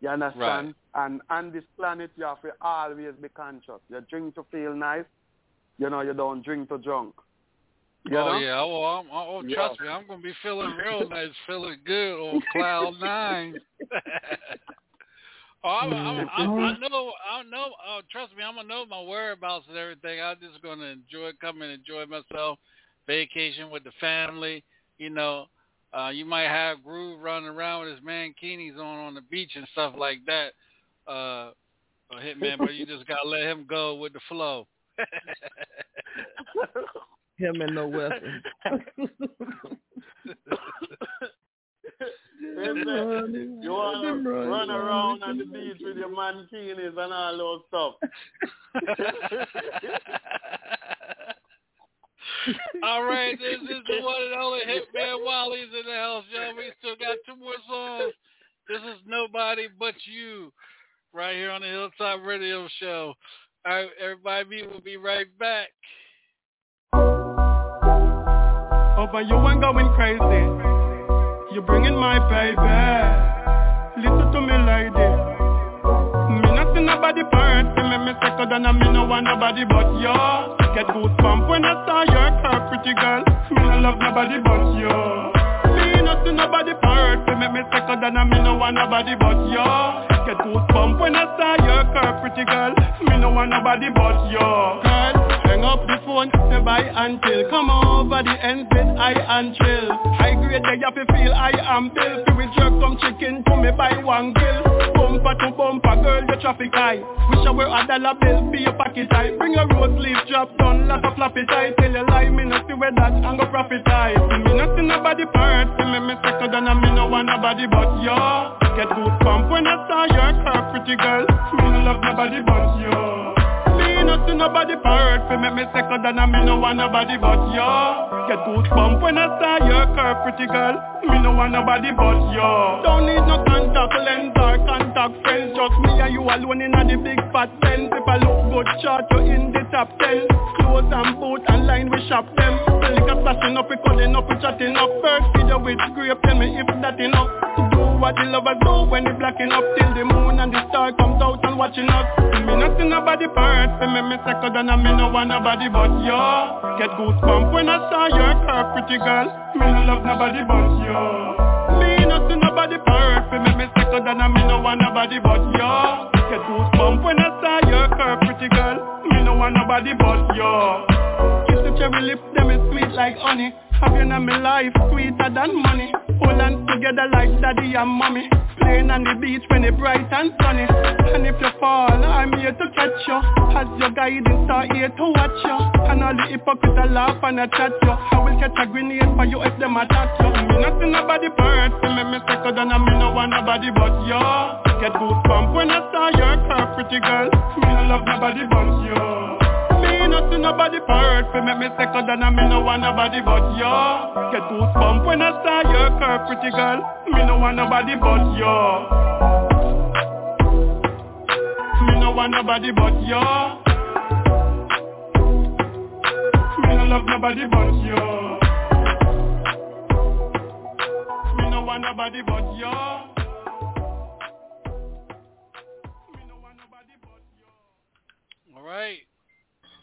You understand? And on this planet, you have to always be conscious. You drink to feel nice. You know, you don't drink to drunk. You oh know? yeah, oh, I'm, oh Yeah. trust me, I'm gonna be feeling real nice, feeling good on cloud nine. oh, I'm, I'm, I'm, I know, I know. Oh, trust me, I'm gonna know my whereabouts and everything. I'm just gonna enjoy, come and enjoy myself, vacation with the family. You know, uh, you might have Groove running around with his mankinis on on the beach and stuff like that. Uh, a hitman, but you just gotta let him go with the flow. Him and no weapon. Listen, you want to run around on the beach with your mankinis and all those stuff. All right, this is the one and only Hitman Wally's in the house, y'all. We still got two more songs. This is Nobody But You, right here on the Hilltop Radio Show. All right, everybody, we will be right back. Over you and going crazy. You're bringing my baby. Listen to me, lady. Me not see nobody part. Me make me second and me no want nobody but you. Get goosebumps when I saw your curve, pretty girl. Me no love nobody but you. Me not see nobody part. Me make me second and me no want nobody but you. Get goosebumps when I saw your curve, pretty girl. Me no want nobody but you. Say bye until come over the ends with I and chill. High grade they have to feel I am. Fi we jerk some chicken to me buy one bill. Bumper to bumper, girl your traffic high. Wish I were a dollar bill, be your pocket high. Bring a rose leaf drop down, lot of floppy tie. Tell you lie, me not see where that and go profit high. Me not see nobody part, see me me second and I me no want nobody but you. Get goosebumps when I saw your curve, pretty girl. Me no love nobody but you. Me no see nobody part Fi make me second and I me no want nobody but you. Get goosebumps when I saw your curve pretty girl. Me no want nobody but you. Don't need no contact lens or contact friends. Just me and you alone in a the big fat tent If I look good shot you in the top ten. Clothes and boot and line we shop them. The liquor flashing up we calling up we chatting up. First video with scrape tell me if that enough what the lovers do when they blacking up Till the moon and the star comes out and watching us. Me not see nobody part. Fi me me second and me no want nobody but you Get goosebumps when I saw your curve pretty girl. Me no love nobody but you Me not see nobody part. Fi me me second and I me no want nobody but you Get goosebumps when I saw your curve pretty girl. Me no want nobody but you Kiss the cherry lips, them is sweet like honey Have you in my life, sweeter than money. Hold on together like daddy and mommy. Playing on the beach when it's bright and sunny. And if you fall, I'm here to catch you. As your guiding star here to watch you. And all the hypocrites a laugh and a chat you. I will catch a grenade for you if them attack you. Me not see nobody see me me second and I me no want nobody but you. Get goosebumps when I saw your curve, pretty girl. Me no love nobody but you me not see nobody part Fi make me second and I me no want nobody but you Get goosebumps when I saw your curve pretty girl. Me no want nobody but you Me no want nobody but you Me no love nobody but you Me no want nobody but you. All right.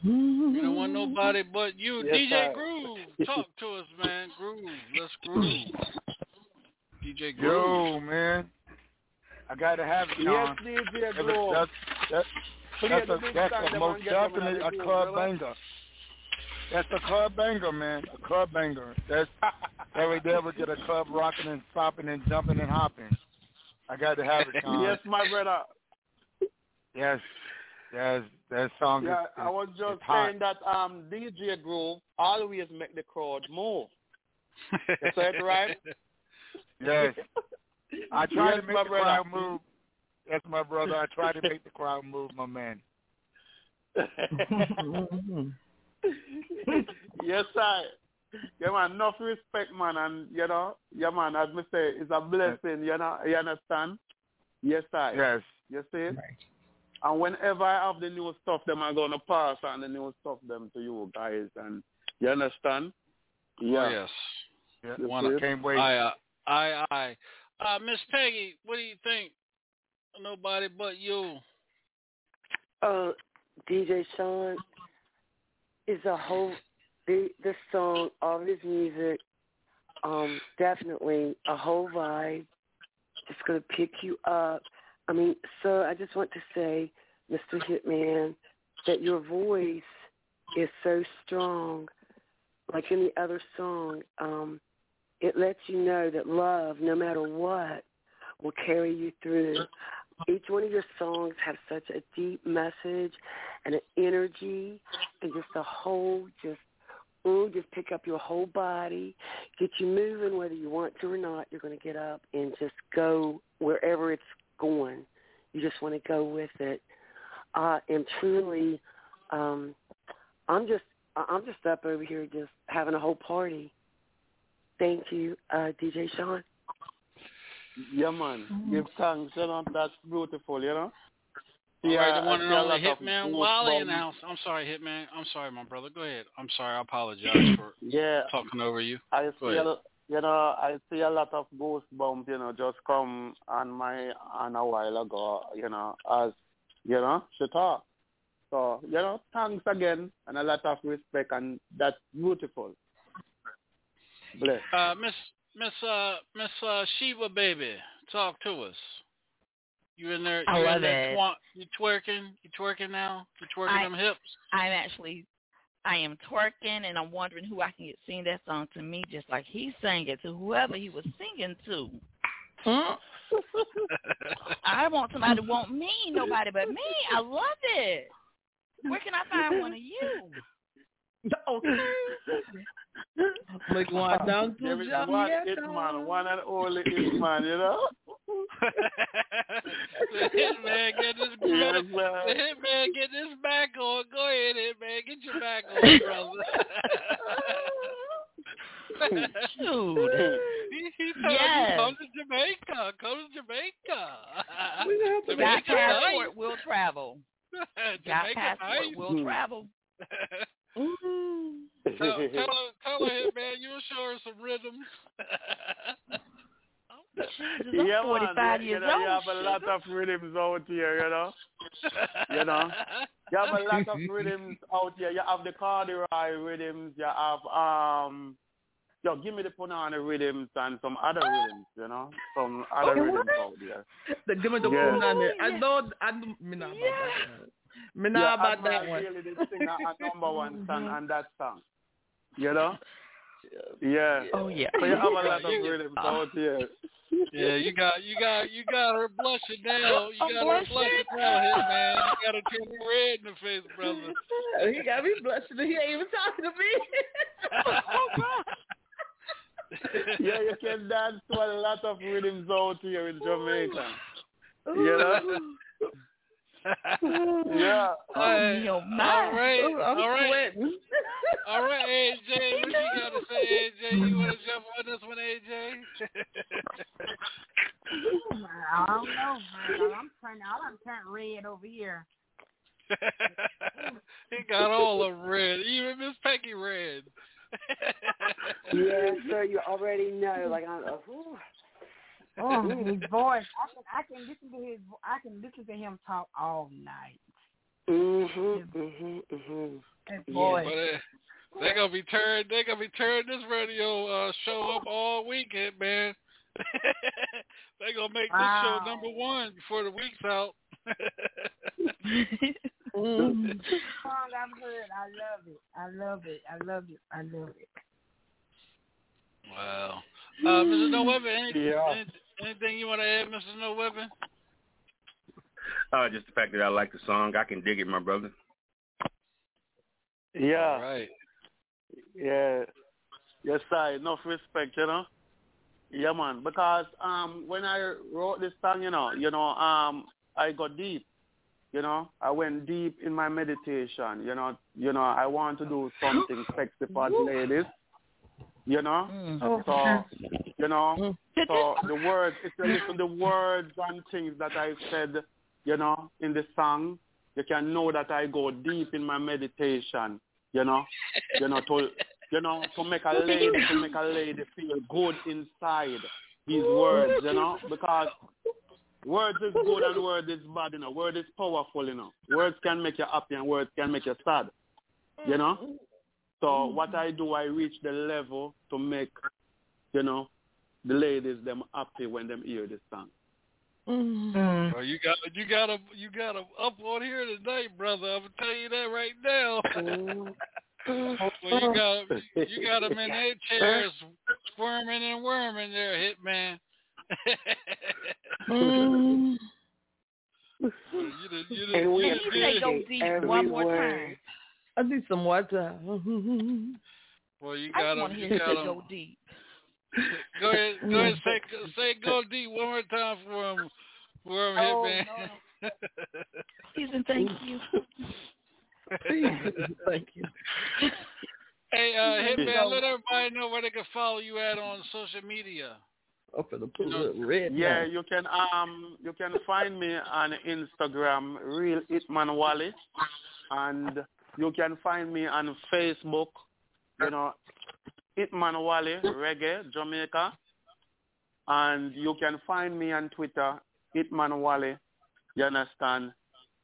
We don't want nobody but you. Yes, DJ sir. Groove, talk to us, man. Groove, let's groove. DJ Groove. Yo, man. I gotta have it, Yes, DJ That's- Groove. That's, that, Play that's, a, that's song, a most and get them in definitely a club brother. banger. That's a club banger, man. A club banger. That's that right there would get a club rocking and popping and jumping and hopping. I got to have it, Sean. Yes, my brother. Yes, yes, that song Yeah, is, I was is just hot. saying that um DJ Groove always make the crowd move. Is that right? Yes. I try Yes, to make my the brother. crowd move. That's my brother. I try to make the crowd move, my man. yes, I. Yeah, man, enough respect, man, and you know, yeah, man, as me say, it's a blessing, you know, you understand? Yes, I. Yes. You see? And whenever I have the new stuff, them I'm gonna pass on the new stuff them to you guys, and you understand? Yeah. Oh, yes. Yeah, You Wanna- see? Can't wait. Aye, uh, aye, aye. Uh, Miss Peggy, what do you think? Nobody but you. Uh, DJ Sean is a whole the the song, all his music, um, definitely a whole vibe. Just gonna pick you up. I mean, sir, I just want to say, Mr. Hitman, that your voice is so strong. Like the other song, um, it lets you know that love, no matter what, will carry you through. Each one of your songs have such a deep message and an energy and just a whole just ooh, just pick up your whole body, get you moving whether you want to or not. You're going to get up and just go wherever it's going. You just want to go with it. I am truly, um, I'm just, I- I'm just up over here just having a whole party. Thank you, uh, DJ Sean. Yeah, man. Give thanks, you know, that's beautiful, you know? All right, the I one see and a only lot of Hitman. Wally in the house. I'm sorry, Hitman. I'm sorry, my brother. Go ahead. I'm sorry. I apologize for Yeah. talking over you. I Go see, ahead. a, you know, I see a lot of goosebumps, you know, just come on my on a while ago, you know, as you know, she talk. So you know, thanks again, and a lot of respect, and that's beautiful. Bless. Uh, Miss Miss uh Miss uh Sheba baby, talk to us. You in there? I You love in there? it. Twa- you twerking? You twerking now? You twerking I- them hips? I'm actually, I am twerking, and I'm wondering who I can get sing that song to me, just like he sang it to whoever he was singing to. Huh? I want somebody to want me, nobody but me. I love it. Where can I find one of you? Like one down There to is one hit man, one and only hit man, you know. the hitman get this Yes, brother. man. Hitman get this back on. Go ahead, hitman, get your back on, brother. Shoot. he, he told Yes. come to Jamaica. Come to Jamaica. Got Jamaica passport, nice. will travel. Got Jamaica passport, nice. will travel. Tell, tell her, tell her, hitman, you'll show her some rhythms. I'm yeah, 45 man. years you know, old. you have a lot of rhythms out here, you know. You know. You have a lot of rhythms out here. You have the corduroy rhythms. You have um. Yo, give me the punani rhythms and some other rhythms, you know, some other Okay, rhythms what? out there. The, give me the Yeah. phone on there. I know, I know, me not about that. Me not yeah, about Admiral that one. Bailey did sing a, a number one song on that song. You know? Yeah. Oh, yeah. So you have a lot of You- rhythms out here. Yeah, you got you got you got her blushing now. You I'm got her blushing. blushing now, hit man. You got her turning red in the face, brother. He got me blushing. He ain't even talking to me. yeah, you can dance to a lot of rhythms out here in Jamaica. You know? Yeah. Hey, me, oh, all my. right, I'm all right, sweating. all right, AJ. What you got to say, AJ? You want to jump on this one, AJ? I don't know, man. I'm turning, I'm turning red over here. he got all of red, even Miss Peggy red. Yeah, sir, you already know. Like, I'm, uh, whew. Oh, his voice. I can I can listen to his I can listen to him talk all night. Mhm. Mhm. Mhm. That Yeah, but uh, they gonna be turned. They gonna be turning this radio uh, show up all weekend, man. they gonna make this show number one before the week's out. Mm. song I've heard. I love it. I love it. I love it. I love it. Wow. Uh, Mr. No Weapon, any, Yeah. any, anything you want to add, Mrs. No Weapon? Uh, just the fact that I like the song, I can dig it, my brother. Yeah. Right. Yeah. Yes, sir. Enough respect, you know. Yeah, man. Because um, when I wrote this song, you know, you know, um, I got deep. You know, I went deep in my meditation. You know, you know, I want to do something sexy for the ladies. You know, mm. Oh, so you know, mm. so the words. If you listen the words and things that I said, you know, in the song, you can know that I go deep in my meditation. You know, you know to you know to make a lady to make a lady feel good inside these words. You know, because words is good and words is bad. You know, word is powerful. You know, words can make you happy and words can make you sad. You know. So what I do, I reach the level to make, you know, the ladies them happy when them hear this song. Mm. Well, you got you got a you got a up on here tonight, brother. I'm gonna tell you that right now. well, you got you got them in their chairs squirming and worming there, hitman. Mm. you done, you done, And we you done appreciate did- Go deep every one more word. Time. I need some water. Well, you got just to You hear you got say 'em. go deep. Go ahead, go ahead, say say go deep one more time for him, for him, Oh, hitman. Susan, thank you. Thank you. Hey, uh, Hitman, let everybody know where they can follow you at on social media. I'm gonna put a red. Yeah, now. you can um you can find me on Instagram, Real Itman Wally, and you can find me on Facebook, you know, Itman Wally Reggae Jamaica, and you can find me on Twitter, Itman Wally. You understand?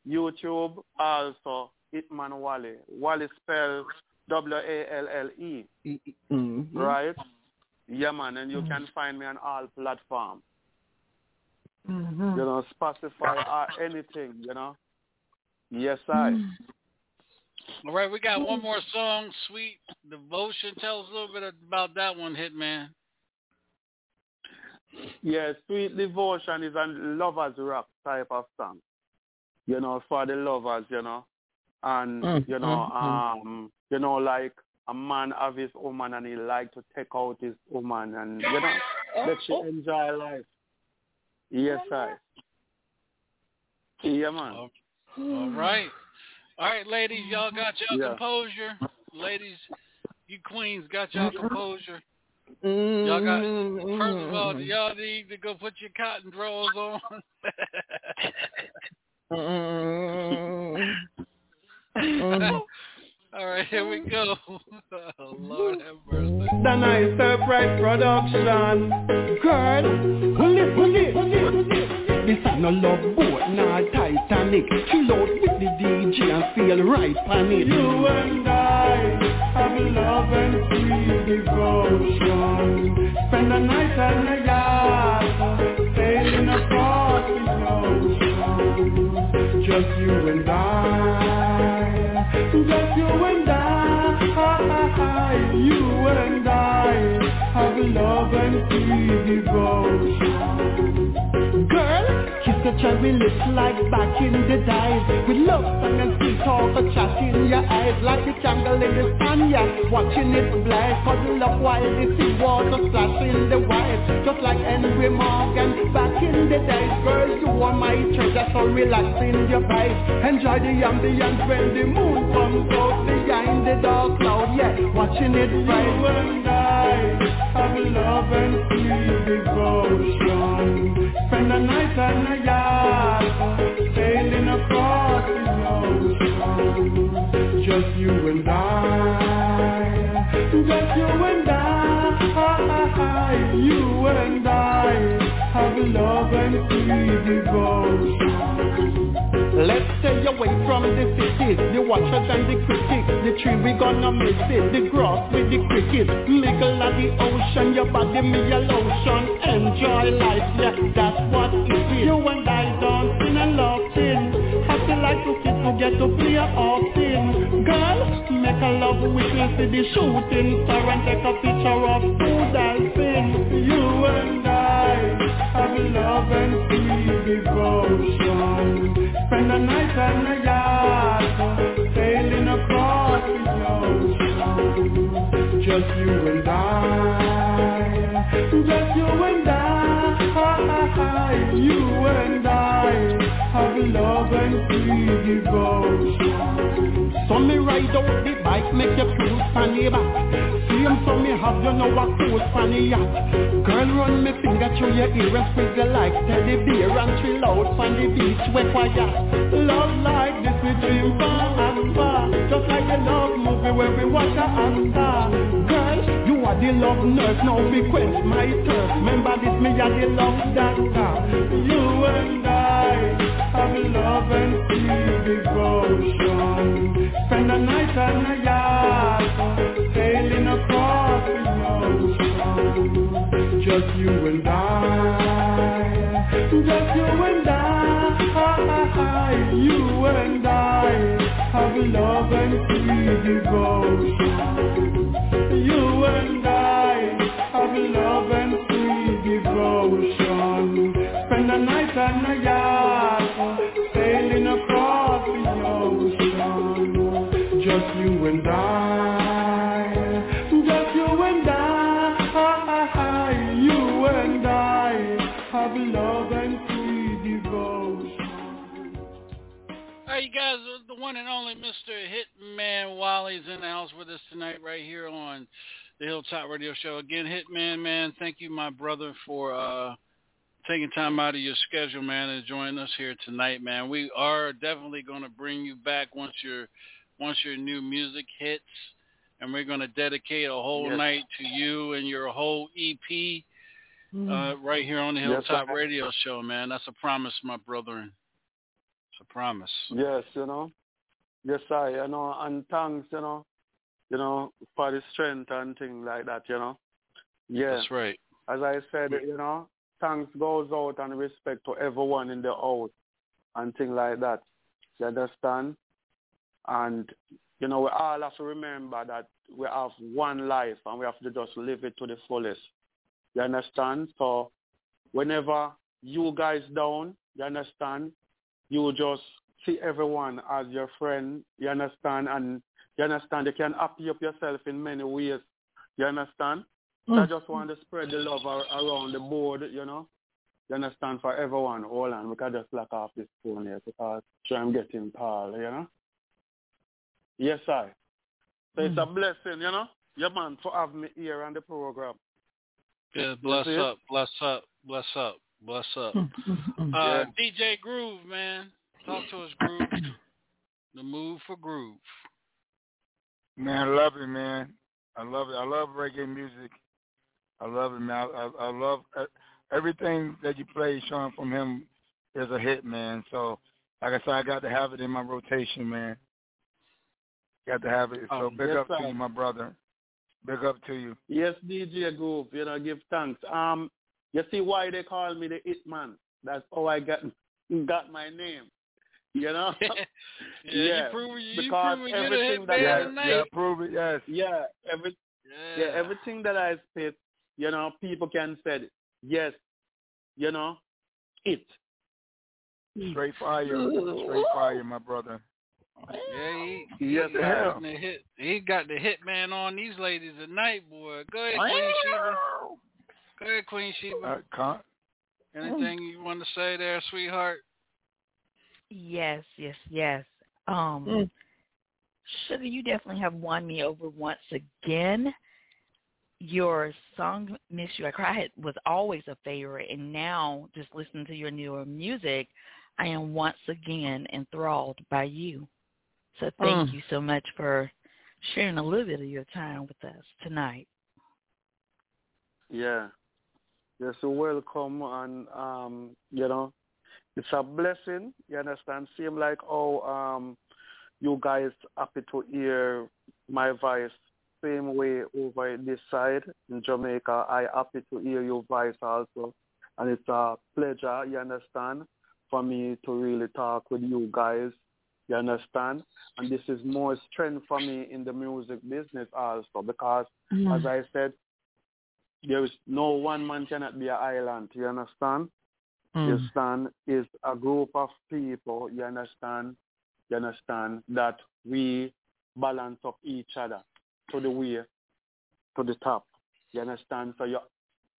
YouTube also Itman Wally. Wally spelled W A L L E. Mhm. Right? Yeah, man, and you can find me on all platforms. Mm-hmm. You know, Spotify or anything, you know. Yes, I. All right, we got one more song, Sweet Devotion. Tell us a little bit about that one, Hitman. Yeah, Sweet Devotion is a lover's rock type of song. You know, for the lovers, you know. And, Mm, you know, mm, mm. um, you know, like a man have his woman and he like to take out his woman and, you know, let she enjoy life. Yes, I. Yeah, man. All right. All right, ladies, y'all got your Yeah. composure. Ladies, you queens got your composure. Y'all got first of all, y'all need to go put your cotton drawers on. Mm. all right, here we go. Oh, Lord have mercy. The nice surprise production. Girl, pull it, pull it, pull it. This ain't no love boat, Titanic. Chill out with the DJ and feel right on it. You and I have love and sweet devotion. Spend the night on the yacht, sailing across the ocean. Just you and I, just you and I, you and I have love and sweet devotion. Girl, the cherry lips like back in the days. With love and sweet talk a chat in your eyes. Like a jungle in the sun, yeah Watching it blaze. Cuddle up while the sea water splash in the white Just like Henry Morgan back in the days. Girl, you are my treasure so relax in your vibe Enjoy the ambience when the moon comes out Behind the dark cloud, yeah Watching it bright. You and I have love and sweet devotion. Spend the night on the yacht Sailing across the ocean Just you and I. Just you and I. You and I. Have love and free devotion. Let's stay away from the cities, the watchers and the critics. The tree we gonna miss it, the grass with the crickets. Middle of the ocean, your body me a lotion. Enjoy life, yeah, that's what it is. You and I dancing and laughing. Happy like to kiss to get to play often. Girl, make a love witness to the shooting star and take a picture of two dolphins. You and I have love and free devotion. Spend the night on the yacht, sailing across the ocean. Just you and I, just you and I, you and I have love and free devotion. So me ride out the bike, make you cruise funny back. Same so me have you know a cruise funny yacht. Girl run me finger through your ear and squeeze like teddy bear and chill out on the beach where quiet. Love like this we dream far and far, just like the love movie where we watch a star. Girl, you the love now my. Remember this, me are the love doctor. You and I have love and free devotion. Spend the night on the and and and and and and yacht, sailing across the ocean. Just you and I, just you and I, you and I have love and free devotion. One and only Mr. Hitman Wally's in the house with us tonight right here on the Hilltop Radio Show. Again, Hitman, man, thank you, my brother, for uh, taking time out of your schedule, man, and joining us here tonight, man. We are definitely going to bring you back once your once your new music hits, and we're going to dedicate a whole Yes. night to you and your whole EP uh, right here on the Hilltop sir. Radio Show, man. That's a promise, my brother. It's a promise. Yes, you know. Yes, I, you know, and thanks, you know, you know, for the strength and things like that, you know. Yeah. That's right. As I said, you know, thanks goes out and respect to everyone in the house and things like that. You understand? And, you know, we all have to remember that we have one life and we have to just live it to the fullest. You understand? So whenever you guys down, you understand, you just see everyone as your friend, you understand, and you understand you can happy up yourself in many ways. You understand? So I mm. just want to spread the love ar- around the board, you know. You understand for everyone. Hold on, we can just lock off this phone here because I'm getting tall, you know. Yes, I. So it's a mm. blessing, you know. Yeah, man, for having me here on the program. Yeah, bless up, bless up, bless up, bless up. Mm, uh, Yeah. DJ Groove, man. Talk to us, Groove. The move for Groove. Man, I love it, man. I love it. I love reggae music. I love it, man. I, I, I love uh, everything that you play, Sean, from him is a hit, man. So, like I said, I got to have it in my rotation, man. Got to have it. So, Oh, big yes, up to you, my brother. Big up to you. Yes, DJ Groove, you know, give thanks. Um, you see why they call me the It Man? That's how I got got my name. You know? Yeah, you prove you because prove you're everything that man I, tonight. Yeah, prove it, yes. yeah, every, Yeah. yeah, everything that I spit, you know, people can say, yes, you know, it. Straight fire. Straight fire, my brother. Yeah, he, Yes, he, sir. got the hit, he got the hit man on these ladies tonight, boy. Go ahead, Queen Sheba. Go ahead, Queen Sheba. Uh, con- Anything you want to say there, sweetheart? Yes, yes, yes. Um, Mm. Sugar, you definitely have won me over once again. Your song "Miss You I Cry" was always a favorite, and now just listening to your newer music, I am once again enthralled by you. So thank Mm. you so much for sharing a little bit of your time with us tonight. Yeah. You're so welcome, and um, you know, it's a blessing. You understand? Seem like oh, um, you guys happy to hear my voice. Same way over this side in Jamaica, I happy to hear your voice also, and it's a pleasure. You understand? For me to really talk with you guys. You understand? And this is more strength for me in the music business also because, Mm-hmm. as I said, there is no one man cannot be an island. You understand? You Mm. understand? Is a group of people. You understand? You understand that we balance up each other to the way, to the top. You understand? So you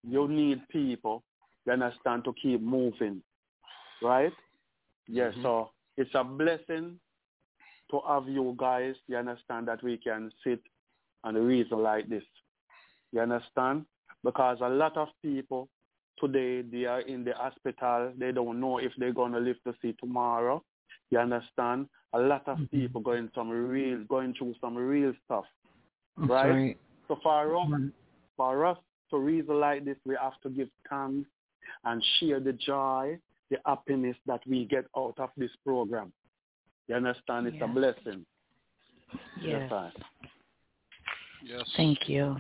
you need people. You understand to keep moving, right? Yes. So it's a blessing to have you guys. You understand that we can sit and reason like this. You understand? Because a lot of people today they are in the hospital. They don't know if they're gonna live to see tomorrow. You understand? A lot of mm-hmm. people going some real going through some real stuff. That's right? right. So for us mm-hmm. for us to reason like this we have to give thanks and share the joy, the happiness that we get out of this program. You understand? It's a blessing. Yes. sir. Yes. Thank you.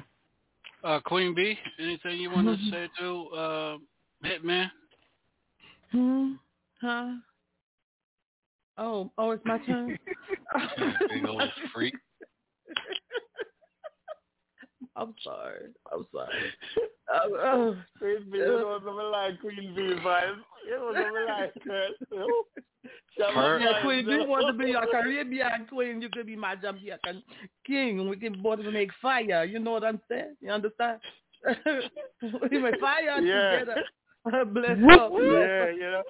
Uh, Queen B, anything you want to say to uh, Hitman? Hmm? Huh? Oh, oh, it's my turn. Big old freak. I'm sorry. I'm sorry. Uh, uh, Queen B, you know something like Queen B vibes. You know something like that. Yeah, queen, if you want to be a Caribbean queen, you could be my Jamaican king. We can both make fire. You know what I'm saying? You understand? we make fire Yeah. together. Bless Yeah, up. you know.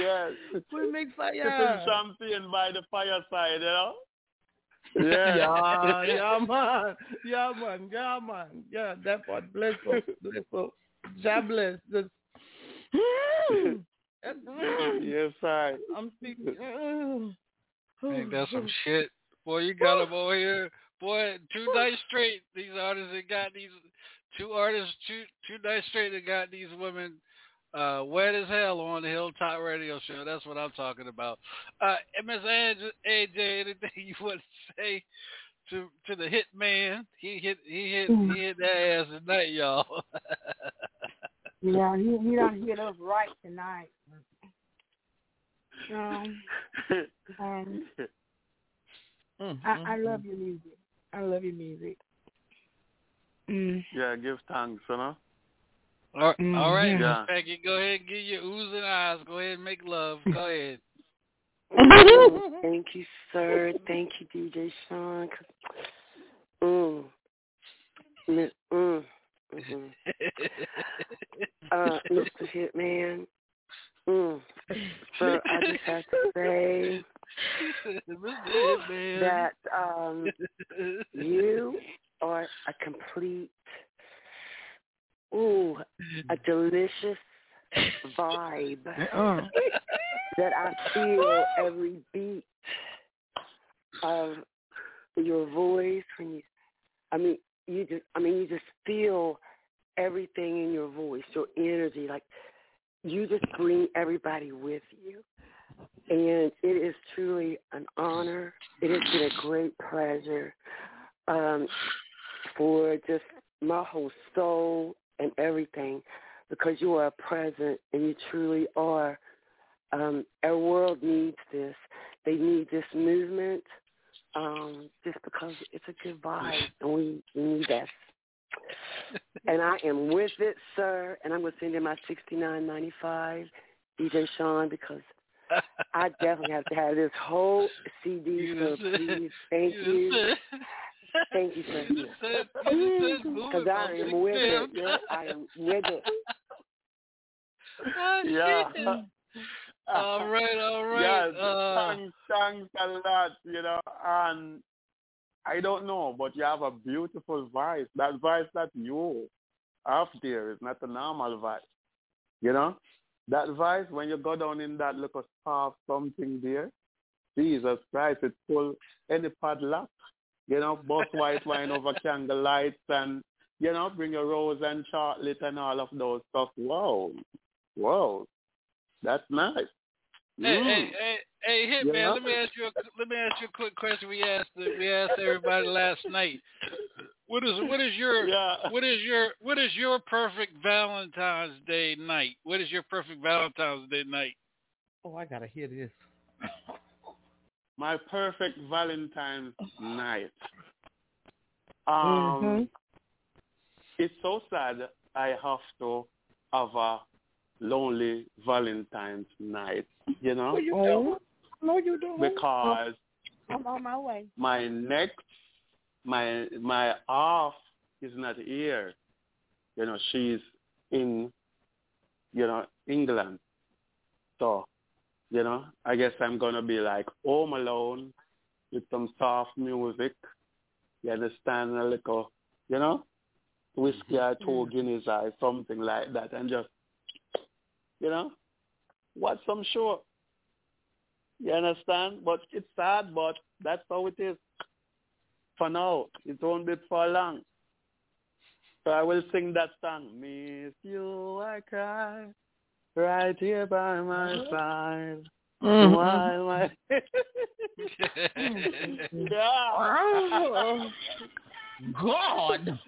Yes. We make fire. Sipping champagne by the fireside, you know. Yeah, yeah, yeah, man. Yeah, man. Yeah, man. Yeah, that part. Bless up. Bless up. God bless. Just, yes, I. I'm speaking. Ain't that some shit? Boy, you got them over here. Boy, two nights straight, these artists that got these two artists, two two nights straight that got these women uh wet as hell on the Hilltop Radio Show. That's what I'm talking about. Uh Ms. AJ, AJ anything you want to say to to the hit man? He hit he hit he hit that ass tonight, y'all. Yeah, he he done hit us right tonight. Um, um, I, I love your music. I love your music. Mm. Yeah, give thanks, you know. All, all right, Mhm. Miss Yeah. Peggy, go ahead and give your oozing eyes. Go ahead and make love. Go ahead. Oh, thank you, sir. Thank you, DJ Sean. 'cause- Mm. Mi- Mm. mhm. Uh, Mr. Hitman. Mm. So I just have to say that um, you are a complete, ooh, a delicious vibe that I feel every beat of your voice when you I mean you just I mean you just feel everything in your voice, your energy, like you just bring everybody with you. And it is truly an honor. It has been a great pleasure um, for just my whole soul and everything because you are present and you truly are. Um, our world needs this. They need this movement um, just because it's a good vibe and we, we need that. And I am with it, sir. And I'm going to send in my sixty nine ninety five, DJ Sean, because I definitely have to have this whole CD. So please, thank you. Thank you, sir. Because I am with it. Yeah, I am with it. yeah. all right, all right. Yes, uh, thanks, thanks a lot, you know. And I don't know, but you have a beautiful voice. That voice that you have there is not a normal voice. You know? That voice, when you go down in that little soft something there, Jesus Christ, it pull any padlock. You know, bust white wine over candle lights and you know, bring a rose and chocolate and all of those stuff. Whoa, whoa, that's nice. Hey, Mm. hey, hey, hey, hit You man. know? Let me ask you. A, let me ask you a quick question. We asked we asked everybody last night. What is what is your what is your what is your perfect Valentine's Day night? What is your perfect Valentine's Day night? Oh, I gotta hear this. My perfect Valentine's night. Um, Mhm. it's so sad I have to have a lonely Valentine's night, you know, No, you don't. No, you don't. because I'm on my way. my next, my my half is not here. You know, she's in, you know, England. So, you know, I guess I'm gonna be like home alone with some soft music. You understand a little, you know, whiskey or two Guinness or something like that, and just, you know, watch some show. You understand? But it's sad, but that's how it is. For now, it won't be for long. So I will sing that song. Miss you, I cry, right here by my side. Mhm. While my yeah. God.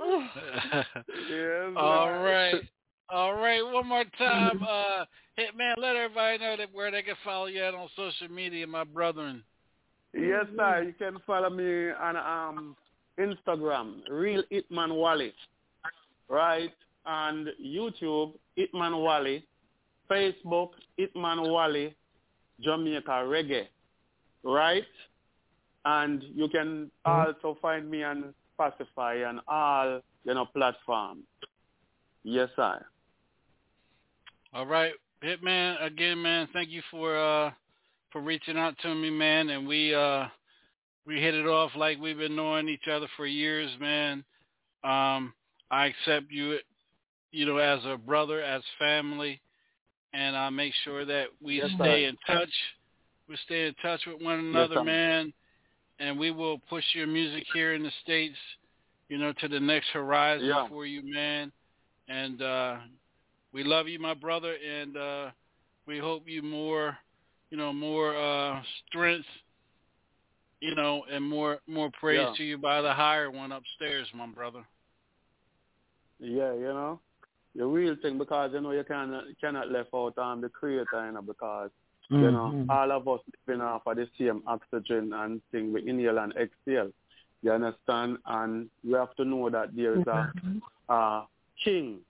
Yes, All man. right. All right, one more time. Uh Hitman, let everybody know that where they can follow you at on social media, my brethren. Yes, sir. You can follow me on um Instagram, Real Itman Wally, right? And YouTube, Itman Wally. Facebook, Itman Wally, Jamaica Reggae, right? And you can also find me on Spotify and all you know platforms. Yes, sir. All right, Hitman, again, man, thank you for uh for reaching out to me, man, and we uh we hit it off like we've been knowing each other for years, man. Um I accept you you know as a brother, as family, and I make sure that we Yes, stay sir. in touch. We stay in touch with one another, sir. man, and we will push your music here in the states, you know, to the next horizon Yeah. for you, man. And uh we love you, my brother, and uh we hope you more, you know, more uh strength, you know, and more more praise Yeah. to you by the higher one upstairs, my brother. Yeah, you know, the real thing because you know you cannot cannot left out um the creator, you know, because you know Mhm. all of us living off of the same oxygen and thing we inhale and exhale. You understand? And we have to know that there is a a king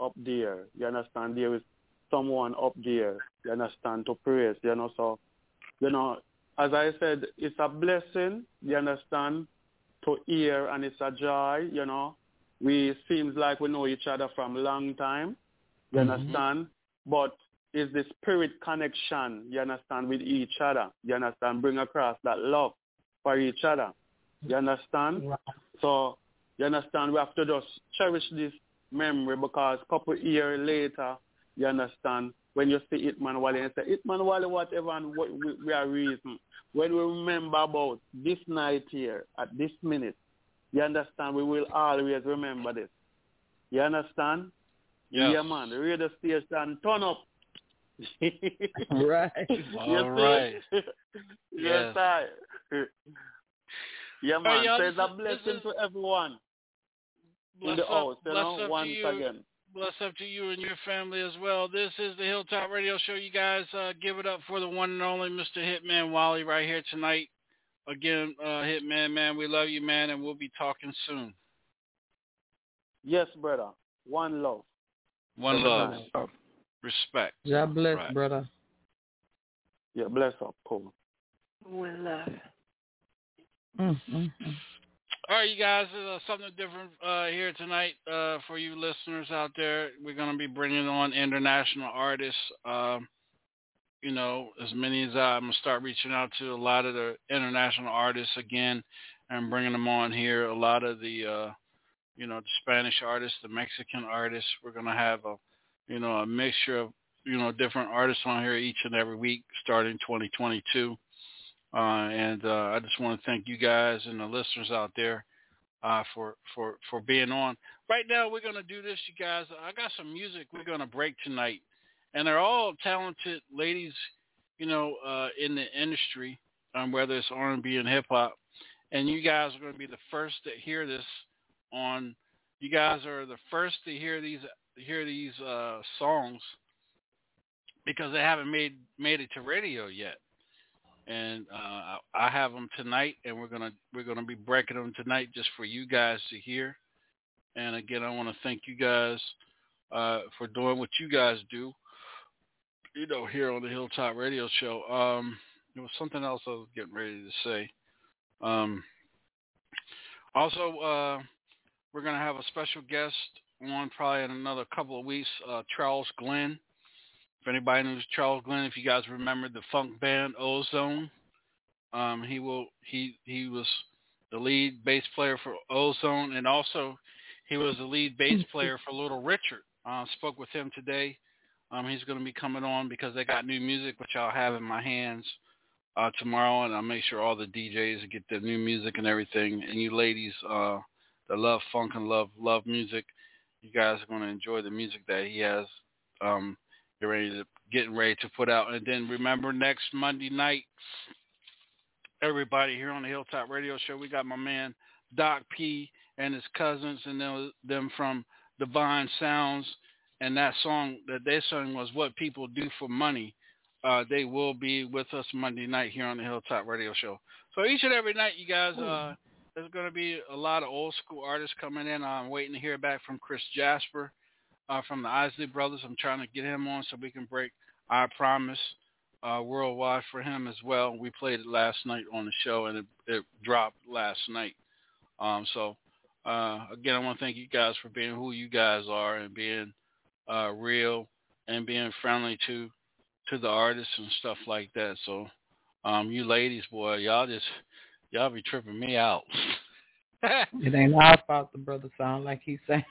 up there. You understand? There is someone up there. You understand to praise. You know, so you know, as I said, it's a blessing. You understand? To hear and it's a joy. You know, we seems like we know each other from a long time. You Mhm. understand? But is the spirit connection, you understand, with each other. You understand? Bring across that love for each other. You understand? So you understand we have to just cherish this memory because couple years later, you understand, when you see Itman Wally and say, Itman Wally, whatever, and what we, we are reason. When we remember about this night here, at this minute, you understand, we will always remember this. You understand? Yes. Yeah, man. Read the radio station, turn up. Right. All yes, right. Sir. Yes. yes, I. Yeah, man. y'all, it's a blessing is- to everyone in Bless the up, house, you bless know, up once to you. again. Bless up to you and your family as well. This is the Hilltop Radio Show. You guys uh, give it up for the one and only Mr. Hitman Wally right here tonight. Again, uh, Hitman, man, we love you, man, and we'll be talking soon. Yes, brother. One love. One Every love. time. Respect. God bless, Right. brother. Yeah, bless up. Cool. One love. Mm-hmm. All right, you guys, uh, something different uh, here tonight uh, for you listeners out there. We're going to be bringing on international artists. Um, you know, as many as I, I'm to start reaching out to a lot of the international artists again and bringing them on here. A lot of the, uh, you know, the Spanish artists, the Mexican artists. We're going to have a, you know, a mixture of, you know, different artists on here each and every week starting 2022. Uh, and uh, I just want to thank you guys and the listeners out there. uh, for for for being on. Right now, we're gonna do this, you guys. I got some music we're gonna break tonight, and they're all talented ladies, you know, uh, in the industry, um, whether it's R&B and hip hop. And you guys are gonna be the first to hear this on. You guys are the first to hear these hear these uh, songs because they haven't made made it to radio yet and uh, I have them tonight, and we're gonna we're gonna be breaking them tonight just for you guys to hear. And again, I want to thank you guys uh, for doing what you guys do. You know, here on the Hilltop Radio Show. Um, there was something else I was getting ready to say. Um, also, uh, we're gonna have a special guest on probably in another couple of weeks. Uh, Charles Glenn if anybody knows Charles Glenn, if you guys remember the funk band Ozone, um, he will he he was the lead bass player for Ozone, and also he was the lead bass player for Little Richard. Uh, spoke with him today. Um, he's going to be coming on because they got new music, which I'll have in my hands uh, tomorrow, and I'll make sure all the DJs get the new music and everything. And you ladies uh, that love funk and love love music, you guys are going to enjoy the music that he has. Um, Get ready to getting ready to put out. And then remember next Monday night, everybody here on the Hilltop Radio Show, we got my man Doc P and his cousins and them from Divine Sounds. And that song that they sung was What People Do for Money. Uh, they will be with us Monday night here on the Hilltop Radio Show. So each and every night, you guys, uh, there's going to be a lot of old school artists coming in. I'm waiting to hear back from Chris Jasper uh, from the Isley Brothers. I'm trying to get him on so we can break I Promise uh, worldwide for him as well. We played it last night on the show, and it, it dropped last night. Um, so uh, again, I want to thank you guys for being who you guys are and being uh, real and being friendly to to the artists and stuff like that. So um, you ladies, boy, y'all just y'all be tripping me out. it ain't our fault the brother sound like he's saying.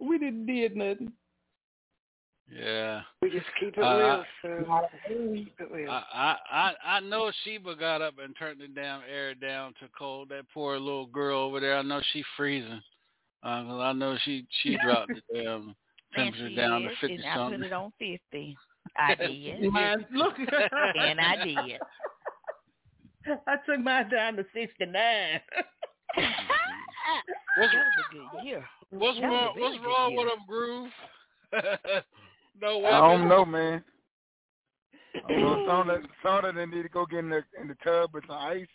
we didn't did nothing. Yeah. We just keep it uh, real, sir. Keep it real. I, I I know Sheba got up and turned the damn air down to cold. That poor little girl over there. I know she freezing. Uh, cause I know she she dropped the damn temperature down is, to fifty and I something. put it on fifty. I did. Mine, look. and I did. I took mine down to sixty nine. What's, that was a good year. What's That wrong? a What's wrong year. with them, Groove? no I don't know, man. I don't know. Some of some of them need to go get in the in the tub with some ice.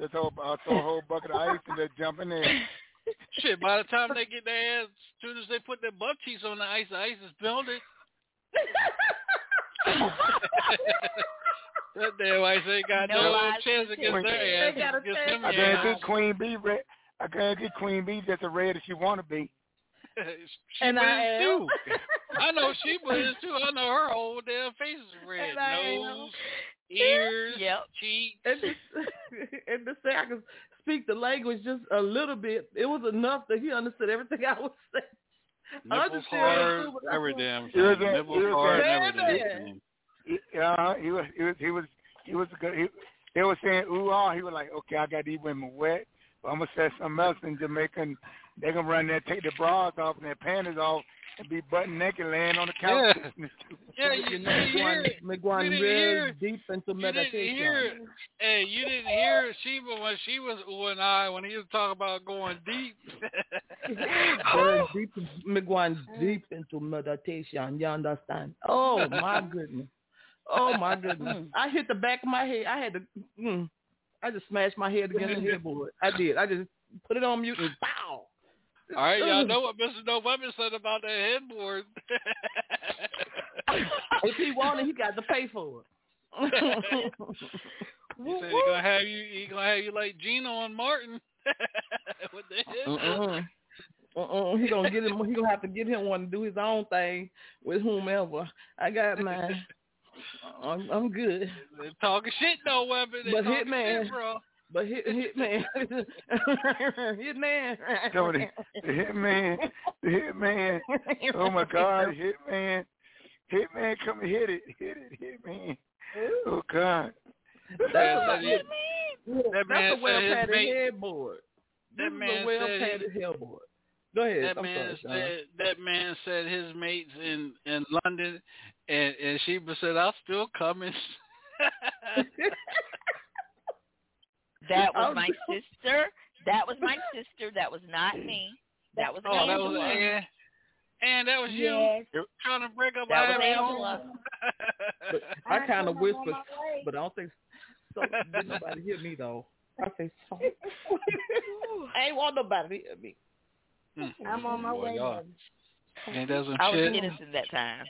Just throw, I'll throw a whole bucket of ice and just jump in there. Shit, by the time they get their ass, as soon as they put their butt cheeks on the ice, the ice is melted. that damn ice ain't got no, No no chance against it. their ass. They got a against chance. them I can't get Queen Bee red. I can't get Queen Bee just as red as she want to be. she And is I am. too. I know she is too. I know her whole damn face is red. And I. Nose, ears, Yep. cheeks. and to, and to say I could speak the language just a little bit, it was enough that he understood everything I was saying. I Nipples understood hard, too, but I every was- damn He was thing. a- he was hard, Man, every damn He, uh, he was he was he was he was good. He, they were saying ooh ah. He was like, okay, I got these women wet, but I'm gonna say something else in Jamaican. They gonna run there, take their bras off and their panties off, and be butt naked laying on the couch. Yeah, you, You you know, didn't hear McGuan, it. McGuan You didn't real hear- deep into You didn't meditation. hear, hey, you didn't hear Sheba when she was ooh and I when he was talking about going deep. Very deep, McGuan deep into meditation. You understand? Oh my goodness. Oh my goodness. I hit the back of my head. I had to. Mm, I just smashed my head against the headboard. I did. I just put it on mute and pow. All right, y'all know what Mr. No Weapon said about that headboard. If he wanted, he got to pay for it. he said he gonna have you. He gonna have you like Gina and Martin. with the headboard. Uh-uh. He gonna get him. He gonna have to get him one to do his own thing with whomever. I got mine. I'm, I'm good. They talking shit, no weapon. They But Hitman- shit, bro. But hit man. hit man, hit man, Somebody, the hitman, the hitman. Oh my God, hitman, hitman, come hit it, hit it, hitman. Oh God, That's man a, said his- that that's man a well said his padded mate- headboard. that This man is a well said padded headboard. Go ahead. That I'm man sorry, Sean. said that man said his mates in in London, and and Sheba said I'll still come coming. That was Oh, my sister. That was my sister. That was not me. That was oh, that was Angela. and, and that was Yes. you trying to break up That was Angela. But I kind of whispered, but I don't think so. Did nobody hear me though? I say so. I ain't want nobody to hear me. Hmm. I'm on my Boy, way. y'all- baby. Ain't that some I was shit? innocent that time.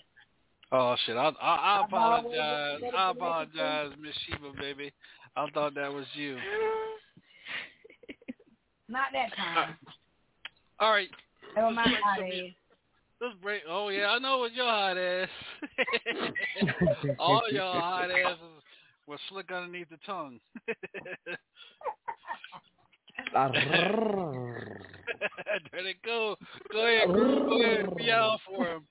Oh shit! I I, I apologize. been I a good apologize, Miss Sheba, baby. I thought that was you. Not that time. All right. That was my hot ass. Let's break. Oh yeah, I know what your hot ass. All y'all hot asses were slick underneath the tongue. there they go. Go ahead, Go ahead, be out for him.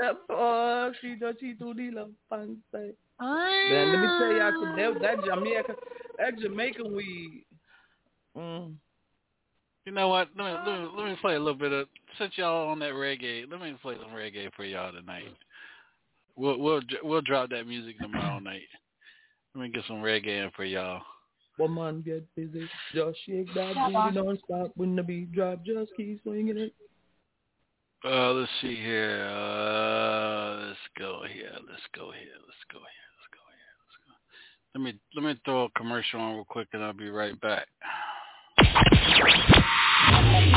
That oh, she do she do the love. Man, let me tell y'all, 'cause that, that Jamaica, that Jamaican weed. Mm. You know what? Let me, let me let me play a little bit of since y'all on that reggae. Let me play some reggae for y'all tonight. We'll we'll we'll drop that music tomorrow night. Let me get some reggae in for y'all. Woman get busy, just shake that booty, don't stop when the beat drop, just keep swinging it. Uh, let's see here. Uh, let's go here. Let's go here. Let's go here. Let's go here. Let's go. Let me let me throw a commercial on real quick, and I'll be right back.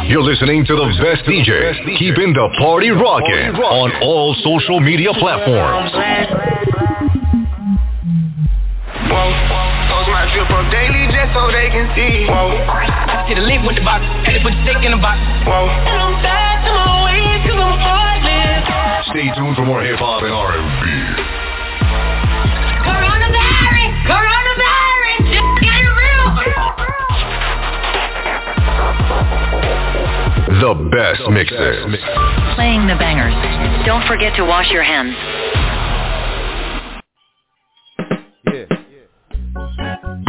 You're listening to the best DJ, keeping the party rocking on all social media platforms. Up daily just so they can see. Whoa. I see the link with the box, had to put the stick in the box. Whoa. And I'm back to my ways cause I'm heartless. Stay tuned for more hip hop and R&B. Coronavirus! Coronavirus! Just get real! The best mixes. Playing the bangers. Don't forget to wash your hands. Sorry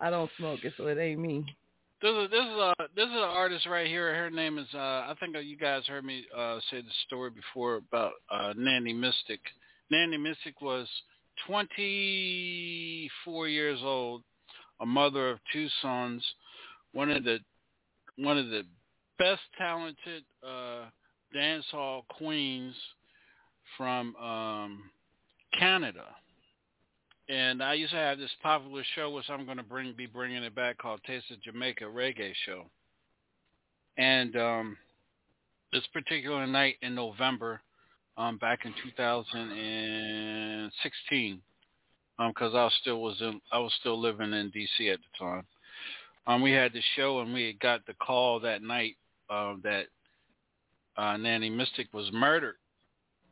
I don't smoke it, so it ain't me. This is this is a this is an artist right here. Her name is uh I think you guys heard me uh say the story before about uh Nanny Mystic. Nanny Mystic was 24 years old, a mother of two sons, one of the one of the best talented uh dance hall queens from um Canada. And I used to have this popular show, which I'm going to bring be bringing it back, called Taste of Jamaica Reggae Show. And um, this particular night in November, um, back in 2016, because I was still was in, I was still living in D.C. at the time. Um, we had the show, and we had got the call that night uh, that uh, Nanny Mystic was murdered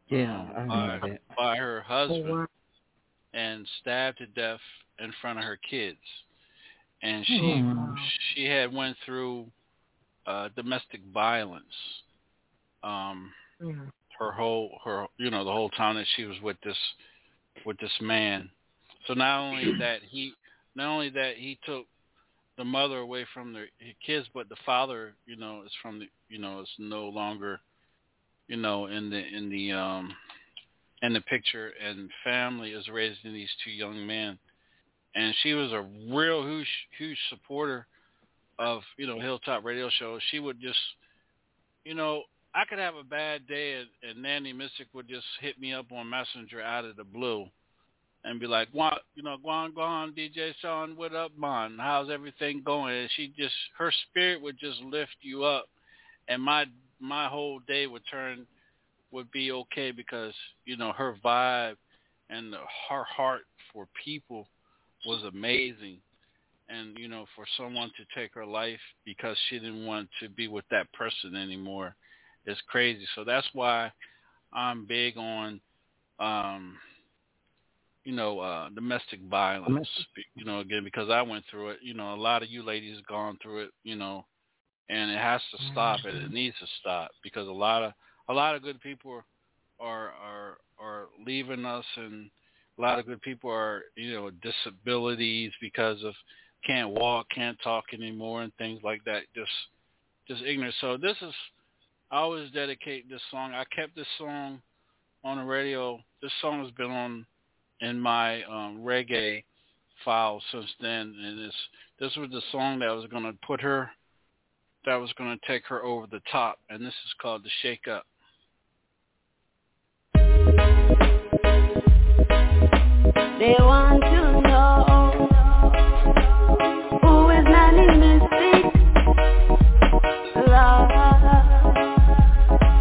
Yeah, I by, that. by her husband Oh, wow. And stabbed to death in front of her kids. And she Hmm. she had went through uh domestic violence. Um her whole her you know the whole time that she was with this with this man. So not only that he not only that he took the mother away from the kids, but the father, you know, is from the you know is no longer, you know, in the in the um in the picture, and family is raising these two young men. And she was a real huge huge supporter of you know Hilltop Radio Show. She would just, you know, I could have a bad day, and, and Nanny Mystic would just hit me up on Messenger out of the blue, and be like, "What, you know, go on, DJ Sean, what up, man? How's everything going?" And she just, her spirit would just lift you up, and my my whole day would turn, would be okay because you know her vibe and her heart for people was amazing. And you know for someone to take her life because she didn't want to be with that person anymore is crazy. So that's why i'm big on um you know uh domestic violence you know again because i went through it. You know a lot of you ladies gone through it you know and it has to stop it it needs to stop because a lot of a lot of good people are are are leaving us and a lot of good people are you know disabilities because of can't walk can't talk anymore and things like that. Just just ignorant. So this is i always dedicate this song. I kept this song on the radio. This song has been on in my um reggae file since then and this this was the song that was going to put her that was going to take her over the top and this is called the shake up They want to know who is Nanny Mystic. Lord,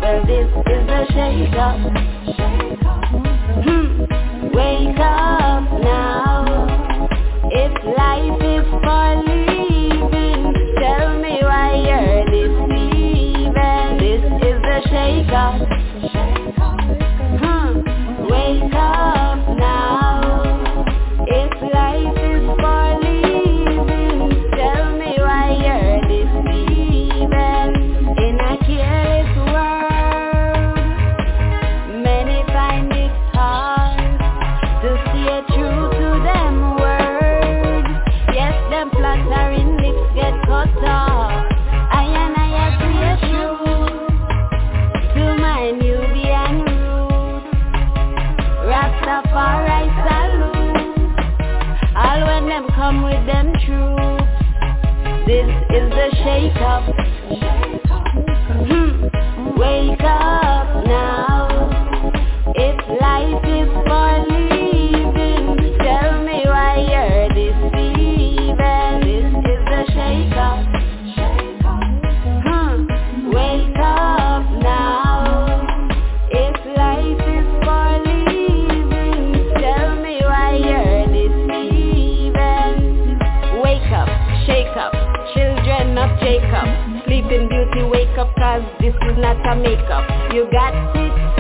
well this is the shake up. Hmm. Wake up now. If life is for living, tell me why you're deceiving. This is the shake up. makeup. You got it.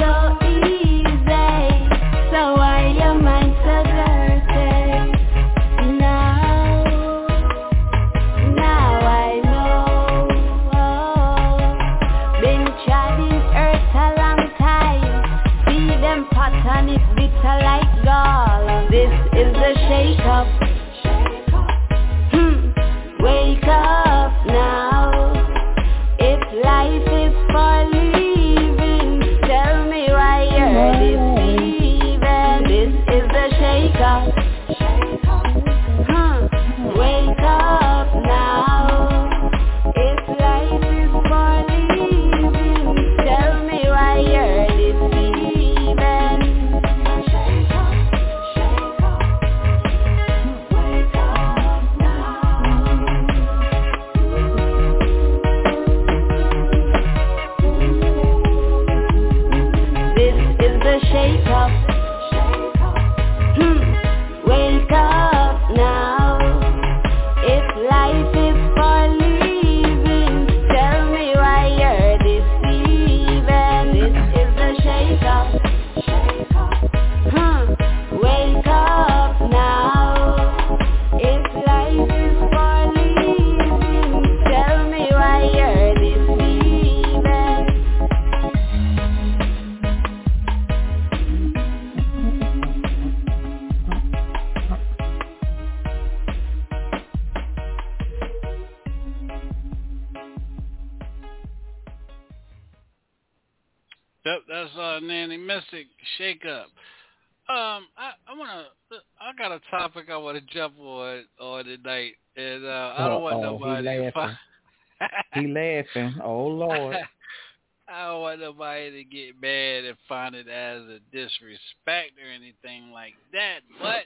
disrespect or anything like that, but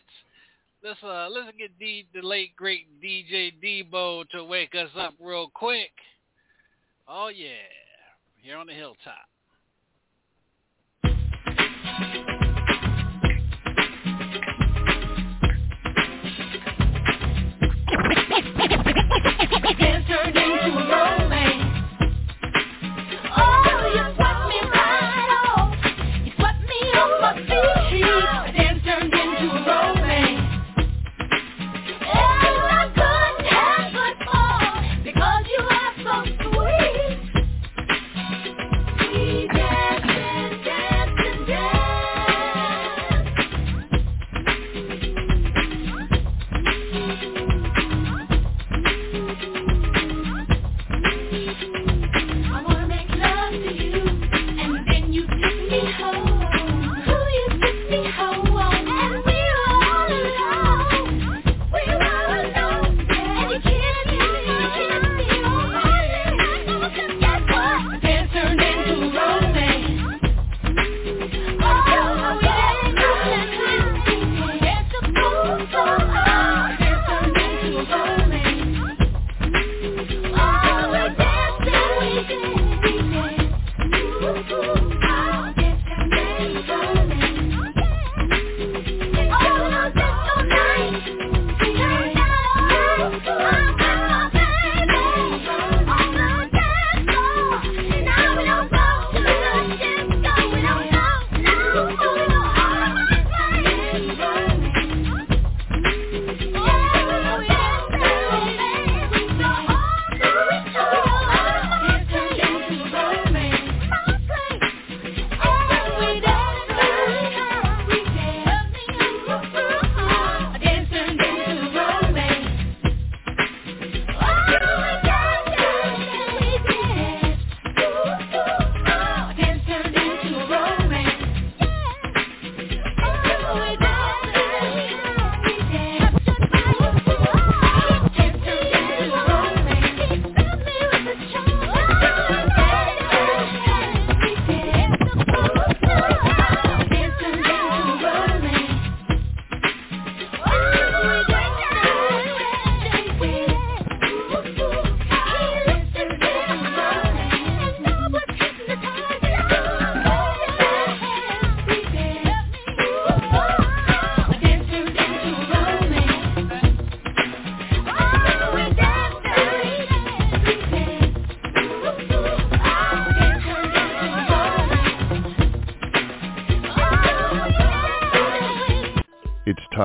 let's uh let's get the late great DJ Debo to wake us up real quick. Oh yeah, here on the hilltop. Turned into a road.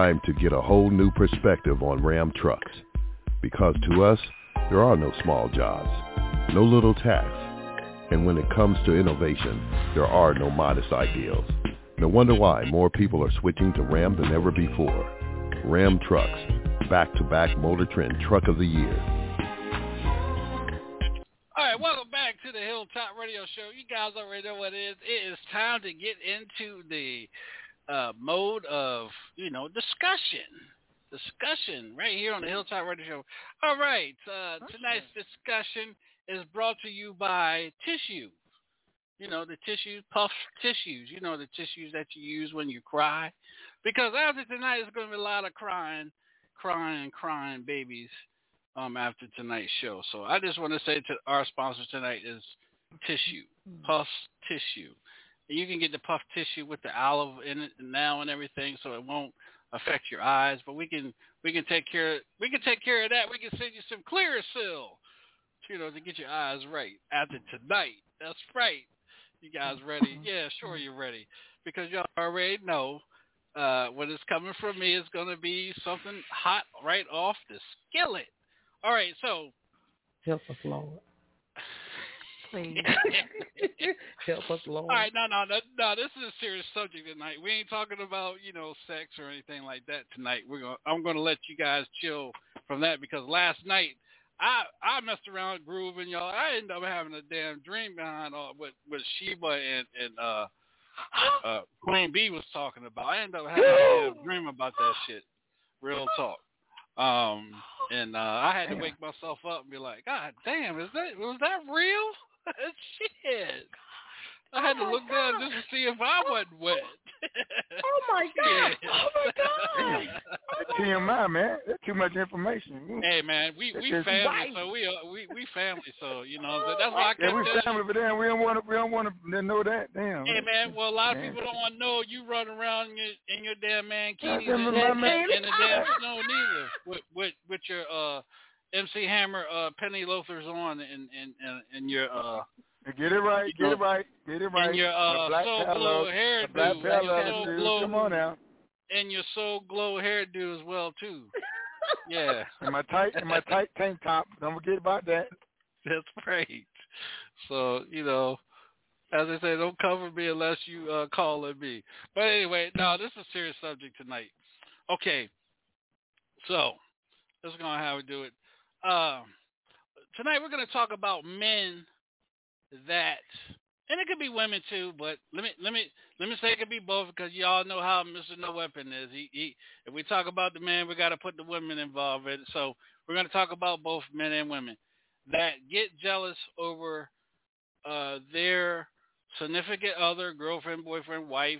Time to get a whole new perspective on Ram trucks. Because to us, there are no small jobs, no little tasks. And when it comes to innovation, there are no modest ideals. No wonder why more people are switching to Ram than ever before. Ram Trucks, back-to-back Motor Trend Truck of the Year. All right, welcome back to the Hilltop Radio Show. You guys already know what it is. It is time to get into the uh, mode of, you know, discussion. Discussion right here on the Hilltop Radio Show. All right, uh, tonight's discussion is brought to you by Tissue. You know, the tissues, puff tissues. You know, the tissues that you use when you cry. Because after tonight, it's going to be a lot of crying, crying, crying babies um, after tonight's show. So I just want to say to our sponsor tonight is Tissue, Puff Tissue. You can get the Puff Tissue with the olive in it now and everything, so it won't affect your eyes. But we can we can take care we can take care of that. We can send you some Clearasil, you know, to get your eyes right after tonight. That's right. You guys ready? Yeah, sure you're ready because y'all already know uh, what is coming from me is going to be something hot right off the skillet. All right, so Help us, Lord. Please. Help us, Lord. All right, no, no, no, no. This is a serious subject tonight. We ain't talking about you know sex or anything like that tonight. We're going. I'm going to let you guys chill from that because last night I I messed around grooving y'all. I ended up having a damn dream behind all what what Sheba and and uh uh Queen B was talking about. I ended up having a damn dream about that shit. Real talk. Um and uh I had to wake myself up and be like, God damn, is that was that real? Shit. I had to look down just to see if I wasn't wet. oh my god! Oh my god! That's TMI, man. That's too much information. Hey man, we we That's family, right. so we uh, we we family, so you know so that's why I can't. Yeah, we that family, but damn, we don't want to. We don't want to know that. Damn. Hey man, well a lot of Man. people don't want to know you run around in your in your damn mankinis Yeah, and, my man. in the damn snow neither with with with your uh MC Hammer uh penny loafers on and and and, and your uh Get it right. Get it right. Get it right. and your uh black soul pillow, glow hairdo, black and your pillow, soul dude. glow Come on now. and your Soul Glo hairdo as well too. Yeah. And my tight and my tight tank top. Don't forget about that. That's great. So, you know, as I say, don't cover me unless you uh, call on me. But anyway, no, this is a serious subject tonight. Okay. So, this is going to how we do it. Um, tonight we're going to talk about men that, and it could be women too, but let me let me let me say it could be both because y'all know how Mr. No Weapon is. He, he if we talk about the man, we got to put the women involved in it. So we're going to talk about both men and women that get jealous over uh, their significant other, girlfriend, boyfriend, wife,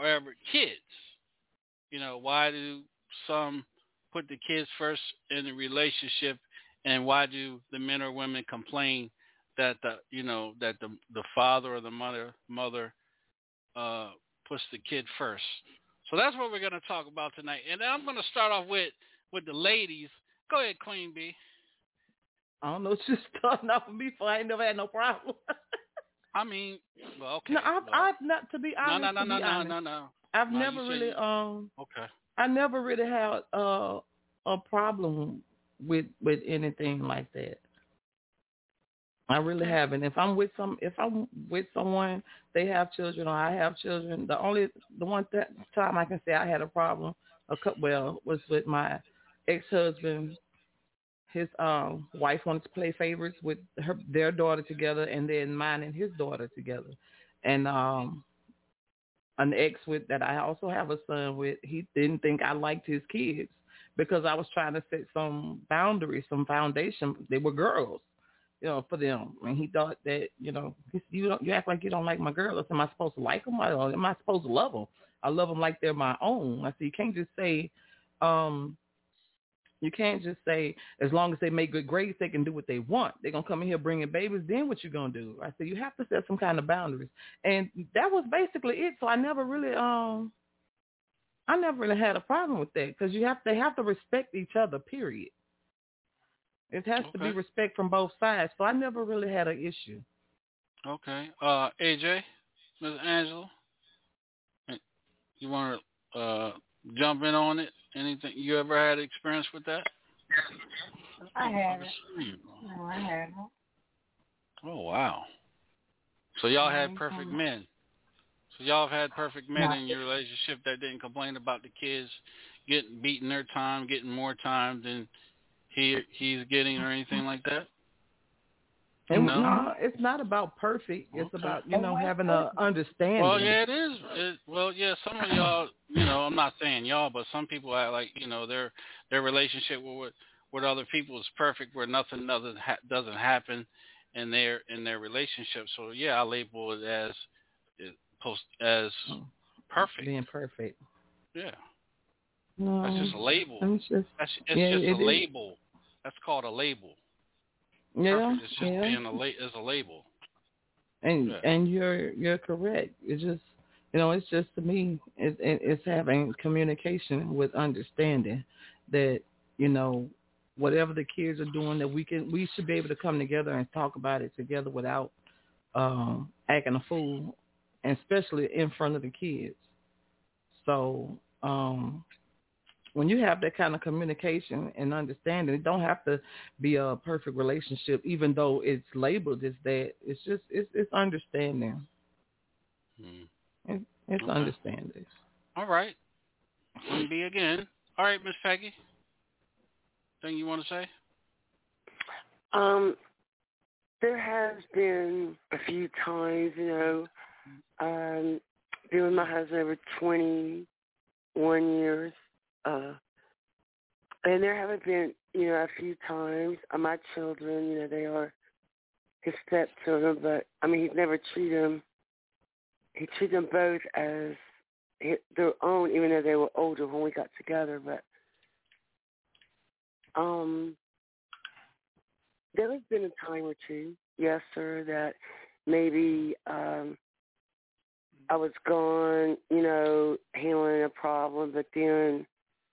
or ever kids. You know, why do some put the kids first in the relationship, and why do the men or women complain that the you know that the the father or the mother mother uh, puts the kid first? So that's what we're going to talk about tonight, and I'm going to start off with with the ladies. Go ahead, Queen B. I don't know. She's starting off with me, so I ain't never had no problem. I mean, well, okay. no, I've, well, I've not to be honest. no, no, no, no, honest, no, no. I've No, never really you- um. Okay. I never really had uh, a problem with with anything like that. I really haven't. If I'm with some, if I'm with someone, they have children or I have children. The only, the one th- time I can say I had a problem, a couple, well, was with my ex-husband. His um wife wanted to play favorites with her their daughter together, and then mine and his daughter together. And um an ex with that I also have a son with, he didn't think I liked his kids because I was trying to set some boundaries, some foundation. They were girls, you know, for them, and he thought that you know you don't you act like you don't like my girls. Am I supposed to like them? Or am I supposed to love them? I love them like they're my own. I said you can't just say, um, you can't just say as long as they make good grades, they can do what they want. They're gonna come in here bringing babies. Then what you gonna do? I said you have to set some kind of boundaries, and that was basically it. So I never really, um, I never really had a problem with that because you have they have to respect each other. Period. It has to be respect from both sides. So I never really had an issue. Okay. Uh, AJ, Ms. Angela, you want to uh, jump in on it? Anything you ever had experience with that? I haven't. No, I haven't. Oh wow. So y'all had perfect men. So y'all have had perfect men in your relationship that didn't complain about the kids getting beating their time, getting more time than he he's getting or anything like that. And No. no, it's not about perfect. It's about you know having a understanding. Well, yeah, it is. It, well, yeah, some of y'all, you know, I'm not saying y'all, but some people act like you know their their relationship with with other people is perfect, where nothing doesn't ha- doesn't happen in their in their relationship. So yeah, I label it as it post as perfect. Being perfect. Yeah, No, that's just a label. It's just That's it's yeah, just it a is. label. That's called a label. Yeah, Perfect is just yeah. being a la- is a label. and Yeah. and you're you're correct. It's just you know, it's just to me, it, it, it's having communication with understanding that you know whatever the kids are doing, that we can we should be able to come together and talk about it together without um acting a fool, and especially in front of the kids. So um when you have that kind of communication and understanding, it don't have to be a perfect relationship, even though it's labeled as that. It's just it's it's understanding. Hmm. It, it's Okay. understanding. All right. One B again. All right, Miss Peggy. Thing you want to say? Um, there has been a few times, you know, um, been with my husband over twenty one years. Uh and there haven't been, you know, a few times uh, my children, you know, they are his stepchildren, but I mean, he's never treated them. He treated them both as their own, even though they were older when we got together. But um, there has been a time or two, yes, sir, that maybe um, I was gone, you know, handling a problem, but then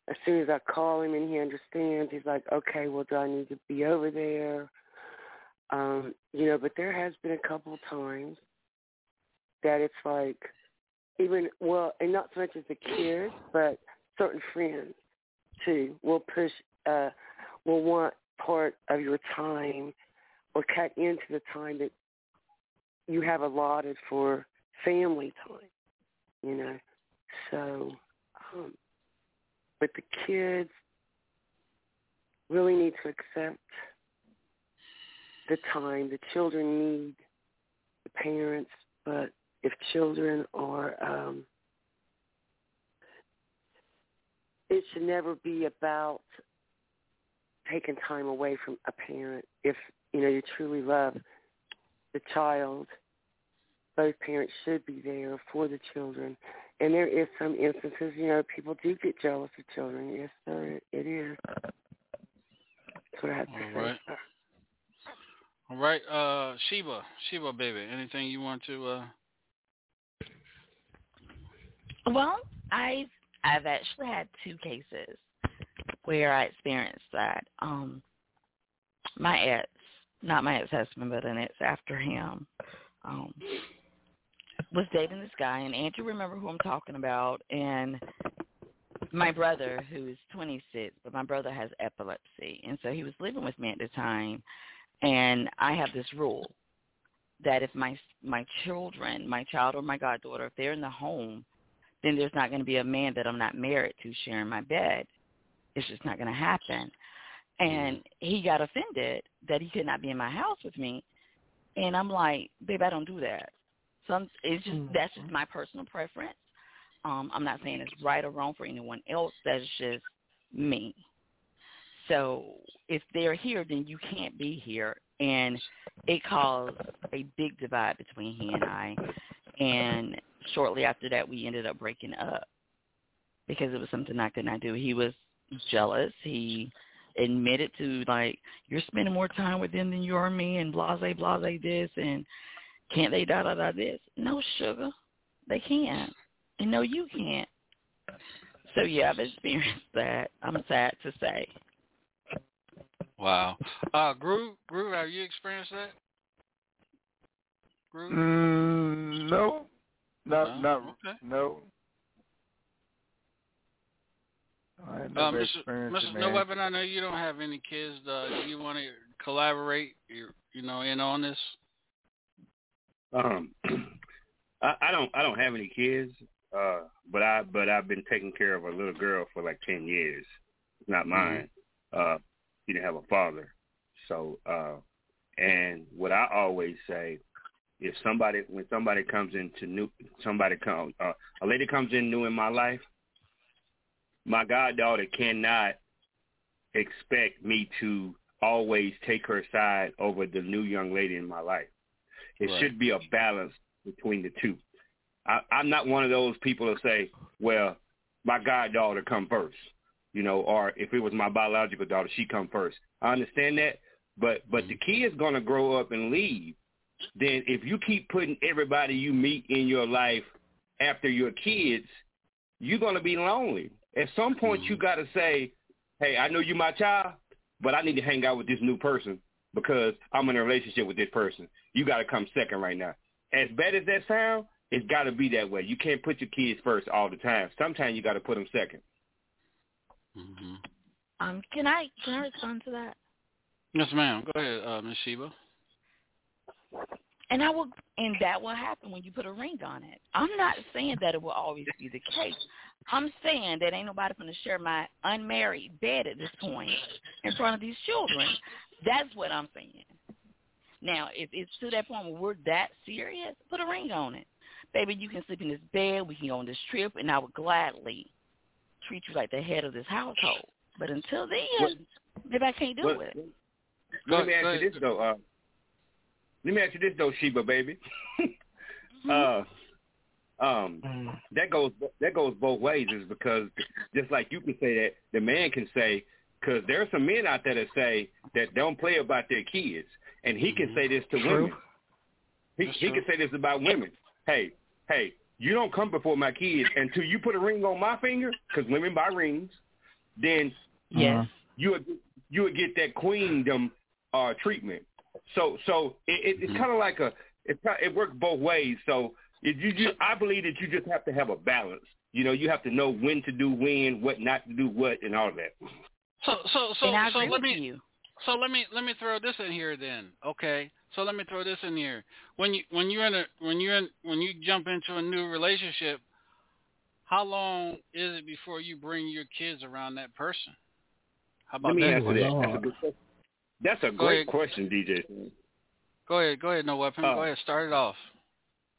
as soon as I call him and he understands, he's like, okay, well, do I need to be over there? Um, you know, but there has been a couple times that it's like, even, well, and not so much as the kids, but certain friends too will push, uh, will want part of your time or cut into the time that you have allotted for family time, you know. So, um, but the kids really need to accept the time. The children need the parents, but if children are, um, it should never be about taking time away from a parent. If you know you truly love the child, both parents should be there for the children. And there is some instances, you know, people do get jealous of children. Yes, sir, it is. That's what I have to All say. Right. All right, uh, Sheba, Sheba, baby. Anything you want to? uh Well, I've I've actually had two cases where I experienced that. Um my ex, not my ex husband, but an ex after him, um was dating this guy and Andrew remember who I'm talking about and my brother who is twenty six, but my brother has epilepsy and so he was living with me at the time and I have this rule that if my my children, my child or my goddaughter, if they're in the home, then there's not going to be a man that I'm not married to sharing my bed. It's just not going to happen. And mm-hmm. he got offended that he could not be in my house with me, and I'm like, babe, I don't do that. Some it's just that's just my personal preference. Um, I'm not saying it's right or wrong for anyone else. That's just me. So if they're here, then you can't be here, and it caused a big divide between he and I. And shortly after that, we ended up breaking up because it was something I could not do. He was jealous. He admitted to like you're spending more time with them than you are me, and blase blase this, and can't they da da da this? No sugar, they can't, and no you can't. So yeah, I've experienced that. I'm sad to say. Wow. Uh, Groove, Groove, have you experienced that? Groove? Mm, no, not No? not Okay. no. I had Uh, never Mr. Mr. man. No Weapon, I know you don't have any kids. Uh, do you want to collaborate, you you know, in on this? Um, I, I don't I don't have any kids, uh, but I but I've been taking care of a little girl for like ten years. It's not mine. Uh, she didn't have a father, so uh, and what I always say, if somebody when somebody comes into new somebody come uh, a lady comes in new in my life, my goddaughter cannot expect me to always take her side over the new young lady in my life. It Right. should be a balance between the two. I, I'm not one of those people that say, well, my goddaughter come first, you know, or if it was my biological daughter, she come first. I understand that, but but mm-hmm. the kid is gonna grow up and leave. Then if you keep putting everybody you meet in your life after your kids, you're gonna be lonely. At some point, you mm-hmm. got to say, "Hey, I know you my child, but I need to hang out with this new person because I'm in a relationship with this person. You got to come second right now." As bad as that sound, it's got to be that way. You can't put your kids first all the time. Sometimes you got to put them second. Um, can I can I respond to that? Yes, ma'am. Go ahead, uh, Ms. Sheba. And I will, and that will happen when you put a ring on it. I'm not saying that it will always be the case. I'm saying that ain't nobody going to share my unmarried bed at this point in front of these children. That's what I'm saying. Now, if it's to that point where we're that serious, put a ring on it. Baby, you can sleep in this bed. We can go on this trip, and I would gladly treat you like the head of this household. But until then, maybe I can't do What- it. Let me ask you this though. Uh, let me ask you this though, Sheba baby. uh, um, that goes that goes both ways. Is because just like you can say that, the man can say because there are some men out there that say that don't play about their kids, and he can say this to True. women. He he can say this about women. Hey, hey, you don't come before my kids until you put a ring on my finger, because women buy rings. Then Yes. you would you would get that queendom uh, treatment. So so it, it, it's kind of like a it it works both ways. So if you just I believe that you just have to have a balance. You know, you have to know when to do when, what not to do what, and all that. So so so And I so let me you. So let me let me throw this in here then. Okay. So let me throw this in here. When you when you're in a when you're in when you jump into a new relationship, how long is it before you bring your kids around that person? How about Let me that? answer that. That's a good question. That's a Go great ahead. question, DJ. Go ahead, go ahead, no weapon. Uh, go ahead, start it off.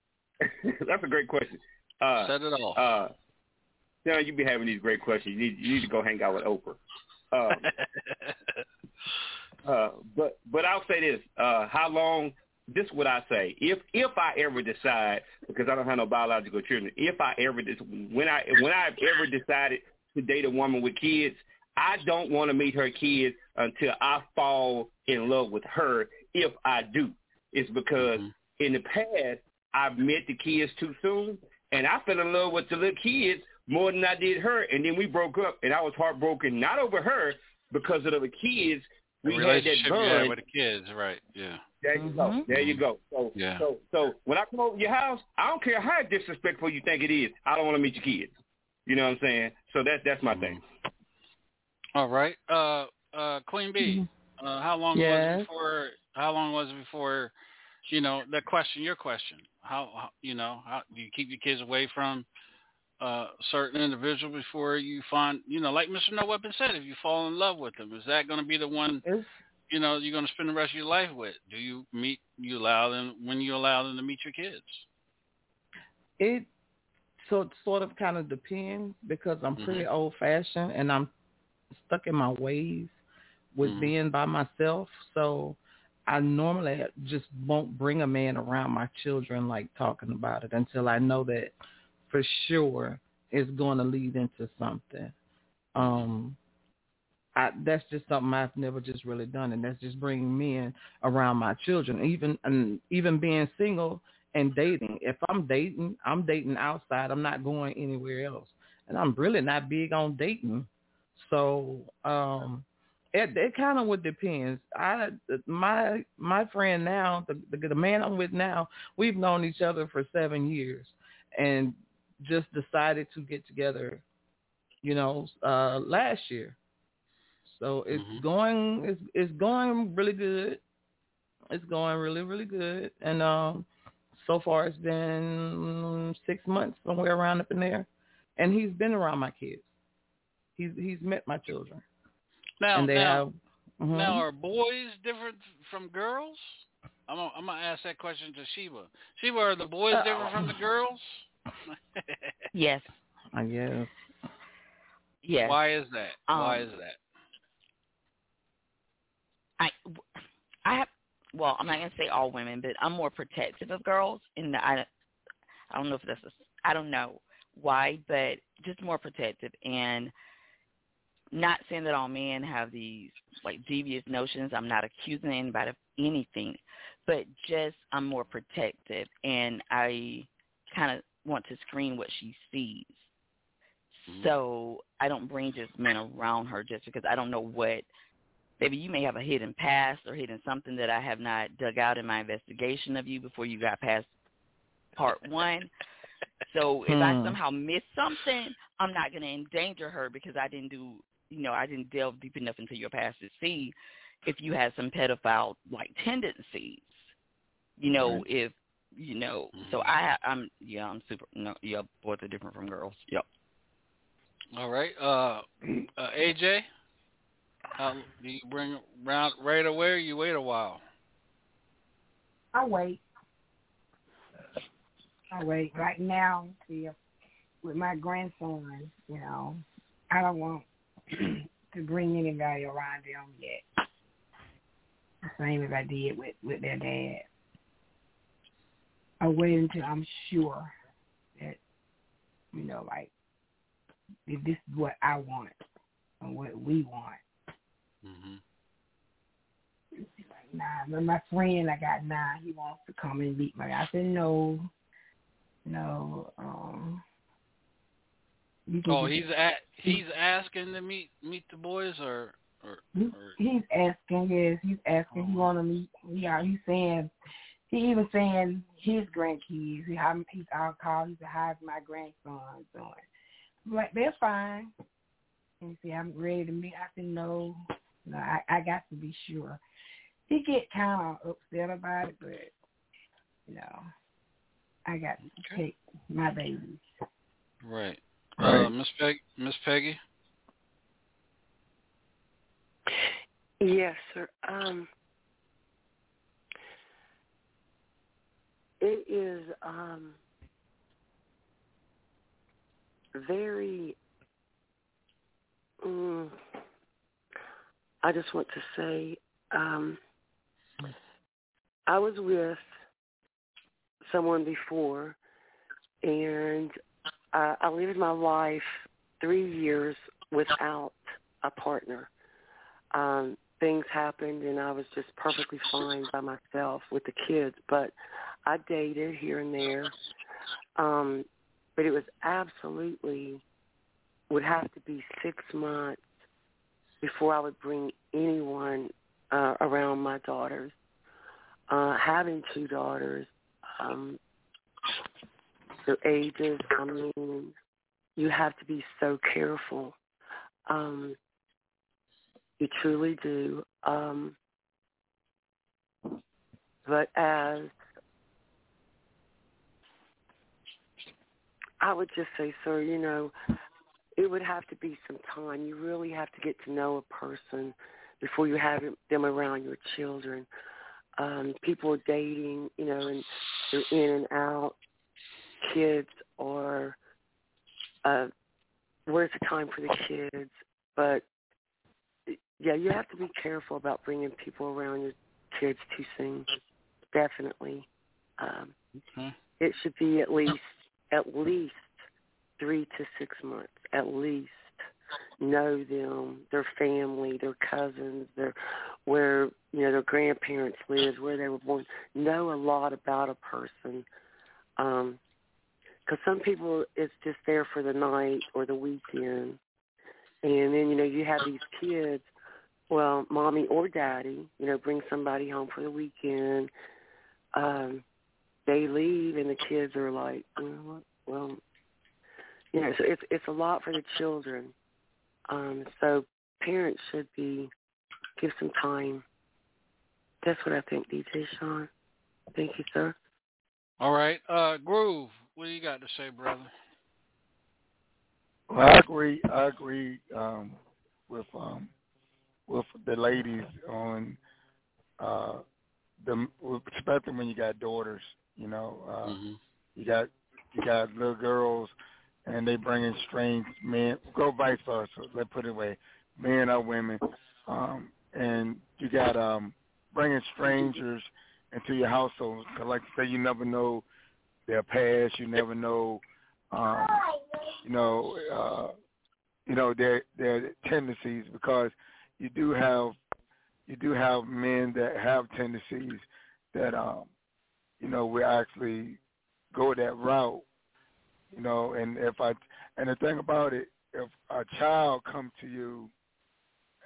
That's a great question. Uh, Set it off. Uh, you know, you be having these great questions. You need you need to go hang out with Oprah. Uh, uh, but but I'll say this: uh, how long? This is what I say. If if I ever decide, because I don't have no biological children, if I ever when I when I've ever decided to date a woman with kids, I don't want to meet her kids until I fall in love with her. If I do, it's because in the past I've met the kids too soon, and I fell in love with the little kids more than I did her, and then we broke up, and I was heartbroken not over her because of the kids. The We had that relationship you had bond. with the kids, right? Yeah. There you go. There you go. So, Yeah. so, so when I come over to your house, I don't care how disrespectful you think it is. I don't want to meet your kids. You know what I'm saying? So that's that's my thing. All right. Uh uh Queen B, uh how long was it before how long was it before you know, that question, your question. How, how you know, how do you keep your kids away from uh certain individual before you find you know, like Mr. No Weapon said, if you fall in love with them, is that gonna be the one you know, you're gonna spend the rest of your life with? Do you meet you allow them when you allow them to meet your kids? It so it sort of kind of depends because I'm pretty Mhm. old fashioned and I'm stuck in my ways with Mhm. being by myself. So I normally just won't bring a man around my children like talking about it until I know that for sure it's going to lead into something. Um I, that's just something I've never just really done, and that's just bringing men around my children. Even and even being single and dating. If I'm dating, I'm dating outside. I'm not going anywhere else, and I'm really not big on dating. So um, it it kind of would depends. I my my friend now, the, the the man I'm with now, we've known each other for seven years, and just decided to get together you know, uh, last year. So it's Mm-hmm. going it's it's going really good. It's going really really good, and um, so far it's been six months somewhere around up in there, and he's been around my kids. He's he's met my children, Now, and they now, have. mhm. now, are boys different from girls? I'm gonna, I'm gonna ask that question to Sheba. Sheba, are the boys different from the girls? Yes. I guess. Yes. Why is that? Why Um, is that? I, I have, well, I'm not gonna say all women, but I'm more protective of girls, and I, I don't know if that's, a, I don't know why, but just more protective, and not saying that all men have these like devious notions. I'm not accusing anybody of anything, but just I'm more protective, and I kind of want to screen what she sees. So I don't bring just men around her just because I don't know what maybe you may have a hidden past or hidden something that I have not dug out in my investigation of you before you got past part one. So if I Hmm. somehow miss something, I'm not going to endanger her because I didn't do, you know, I didn't delve deep enough into your past to see if you had some pedophile like tendencies. You know, Right. if you know, so I, I'm, yeah, I'm super. No, yeah, boys are different from girls. Yep. All right. Uh, uh AJ, uh, do you bring round right away or you wait a while? I wait. I wait. Right now, see, with my grandson, you know, I don't want to bring anybody around them yet. Same as I did with with their dad. I wait until I'm sure that, you know, like if this is what I want and what we want. Mm-hmm. Nah, but my friend I got now, he wants to come and meet me. I said no, no. Um, Oh, he's at he's asking to meet meet the boys or or, or he's asking, yes, he's asking. He want to meet. Yeah, he's saying. He even saying his grandkids. He how he's I'll call. He said, "How's my grandson doing?" I'm like, they're fine. And he said, "I'm ready to meet." I said, "No, no, I, I got to be sure." He get kind of upset about it, but you know, I got to take my babies. right. Right. Uh, Miss Peg Miss Peggy. Yes, sir. Um, it is um, very. Mm, I just want to say, um, I was with someone before, and uh, I lived my life three years without a partner um things happened and I was just perfectly fine by myself with the kids, but I dated here and there. Um but it was absolutely would have to be 6 months before I would bring anyone uh around my daughters. Uh having two daughters um their ages, I mean, you have to be so careful. Um you truly do. Um, but as I would just say, sir, you know, it would have to be some time. You really have to get to know a person before you have them around your children. Um, people are dating, you know, and they're in and out. Kids or uh, where's the time for the kids? But yeah, you have to be careful about bringing people around your kids too soon. Definitely. Um, Okay. it should be at least at least three to six months. At least know them, their family, their cousins, their where you know their grandparents lived, where they were born. Know a lot about a person. Um, because some people it's just there for the night or the weekend, and then you know you have these kids. Well, mommy or daddy, you know, bring somebody home for the weekend. Um, they leave, and the kids are like, you know what? Well, you know, so it's it's a lot for the children. Um, so parents should be give some time. That's what I think, DJ Sean. Thank you, sir. All right. Uh, Groove, what do you got to say, brother? Well, I agree. I agree um, with um, with the ladies on uh, the especially when you got daughters. You know, uh, Mm-hmm. you got you got little girls, and they bring in strange men. Go vice versa. Let's put it away, men or women. Um, and you got um, bringing strangers into your household. 'Cause like I say, you never know their past. You never know, um, you know, uh, you know their their tendencies because you do have you do have men that have tendencies that um, you know will actually go that route. You know, and if I and the thing about it, if a child come to you,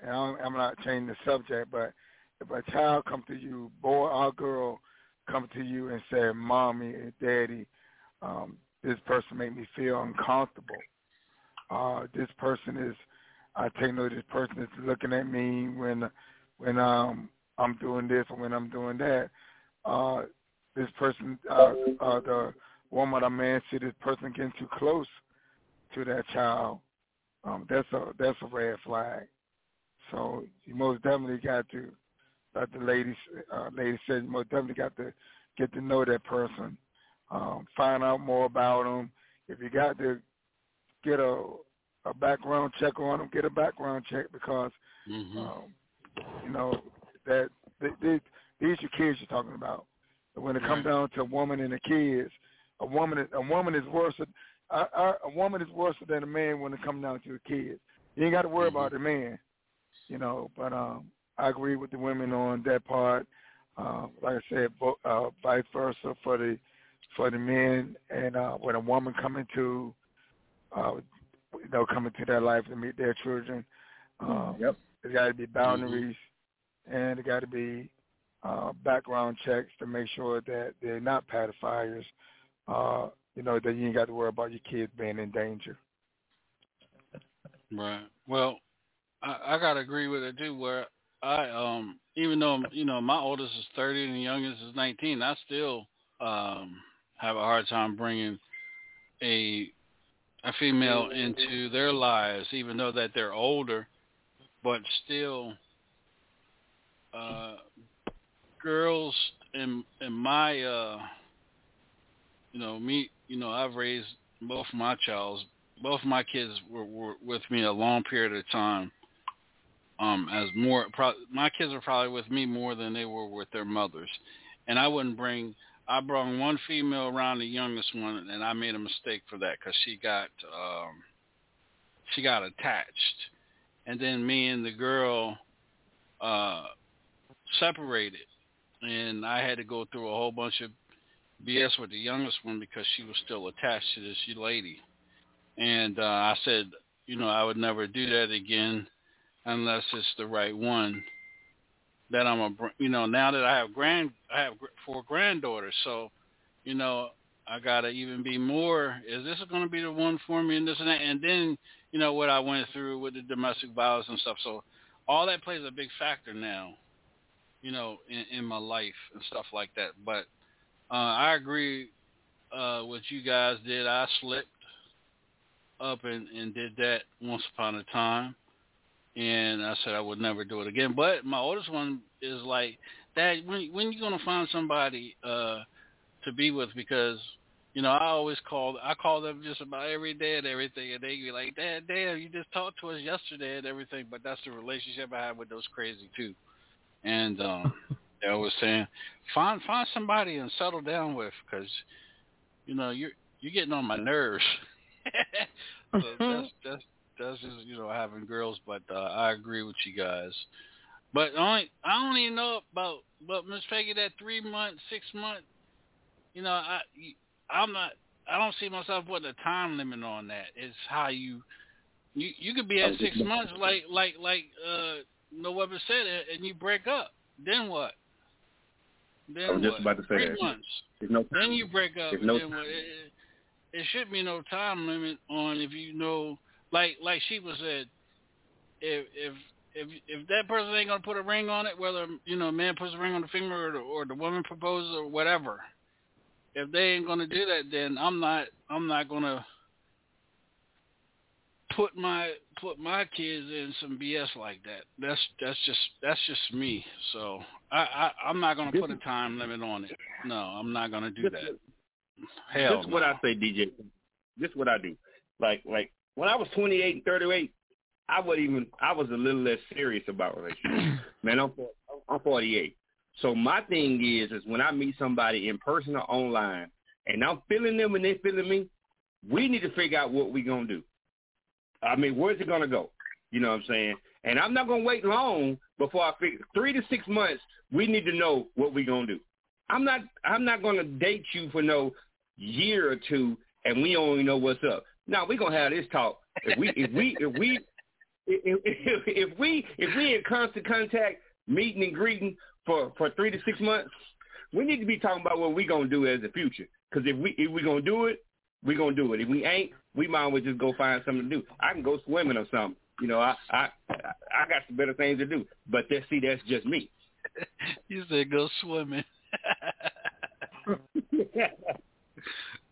and I'm, I'm not changing the subject, but if a child come to you, boy or girl, come to you and say, "Mommy and Daddy, um, this person made me feel uncomfortable. Uh, this person is, I take note. This person is looking at me when, when um I'm doing this or when I'm doing that. Uh, this person, uh, uh, the woman or man see this person getting too close to that child. Um, that's a that's a red flag. So you most definitely got to, like the lady uh, lady said, you most definitely got to get to know that person, um, find out more about them. If you got to get a a background check on them, get a background check because Mm-hmm. um, you know that they, they, these are kids you're talking about. When it comes down to a woman and the kids, a woman a woman is worse. A, a, a woman is worse than a man when it comes down to the kids. You ain't got to worry about the man, you know. But um, I agree with the women on that part. Um, like I said, bo- uh, vice versa for the for the men. And uh, when a woman coming to, uh, you know, coming to their life to meet their children, um, Yep. there's got to be boundaries, and there got to be uh, background checks to make sure that they're not pedophiles. Uh, you know that you ain't got to worry about your kids being in danger. Right. Well, I, I gotta agree with it too. Where I um even though you know my oldest is thirty and the youngest is nineteen, I still um have a hard time bringing a a female into their lives, even though that they're older, but still, uh, girls in in my uh, you know me, you know I've raised both my childs, both my kids were, were with me a long period of time. Um, as more, pro- my kids are probably with me more than they were with their mothers, and I wouldn't bring. I brought one female around the youngest one, and I made a mistake for that because she got um, she got attached, and then me and the girl uh, separated, and I had to go through a whole bunch of BS with the youngest one because she was still attached to this lady, and uh, I said, you know, I would never do that again unless it's the right one that I'm a, you know, now that I have grand, I have four granddaughters, so, you know, I gotta even be more. Is this going to be the one for me, and this and that, and then, you know, what I went through with the domestic violence and stuff. So, all that plays a big factor now, you know, in, in my life and stuff like that. But uh, I agree uh, what you guys did. I slipped up and, and did that once upon a time and I said I would never do it again. But my oldest one is like, Dad, when when you gonna find somebody uh to be with? Because you know I always call I call them just about every day and everything, and they be like, Dad, Dad, you just talked to us yesterday and everything. But that's the relationship I have with those crazy too. And um they always saying, find find somebody and settle down with, because you know you're you're getting on my nerves. so that's that's that's just you know having girls, but uh, I agree with you guys. But only I don't even know about but Miss Peggy that three month, six month. You know I I'm not I don't see myself putting a time limit on that. It's how you you you could be at six months like like like uh no weapon said it, and you break up. Then what? Then I was just what? about to say three that. months. There's no Then you break up. There's no then what? It- it should be no time limit on if you know, like like she was said, if if if if that person ain't gonna put a ring on it, whether you know a man puts a ring on the finger or the, or the woman proposes or whatever, if they ain't gonna do that, then I'm not I'm not gonna put my put my kids in some BS like that. That's that's just that's just me. So I, I I'm not gonna put a time limit on it. No, I'm not gonna do that. Hell, this is what. I say, DJ. This is what I do. Like like when I was 28 and 38, I would even I was a little less serious about relationships. Man, I'm I'm 48. So my thing is is when I meet somebody in person or online, and I'm feeling them and they're feeling me, we need to figure out what we're gonna do. I mean, where's it gonna go? You know what I'm saying? And I'm not gonna wait long before I figure three to six months. We need to know what we're gonna do. I'm not I'm not gonna date you for no year or two and we even know what's up. Now we're gonna have this talk. If we if we if we if, if, if we if we in constant contact, meeting and greeting for for three to six months, we need to be talking about what we're gonna do as the future. Because if we if we're gonna do it, we gonna do it. If we ain't, we might as well just go find something to do. I can go swimming or something. You know, I I I got some better things to do. But that see, that's just me. You said go swimming.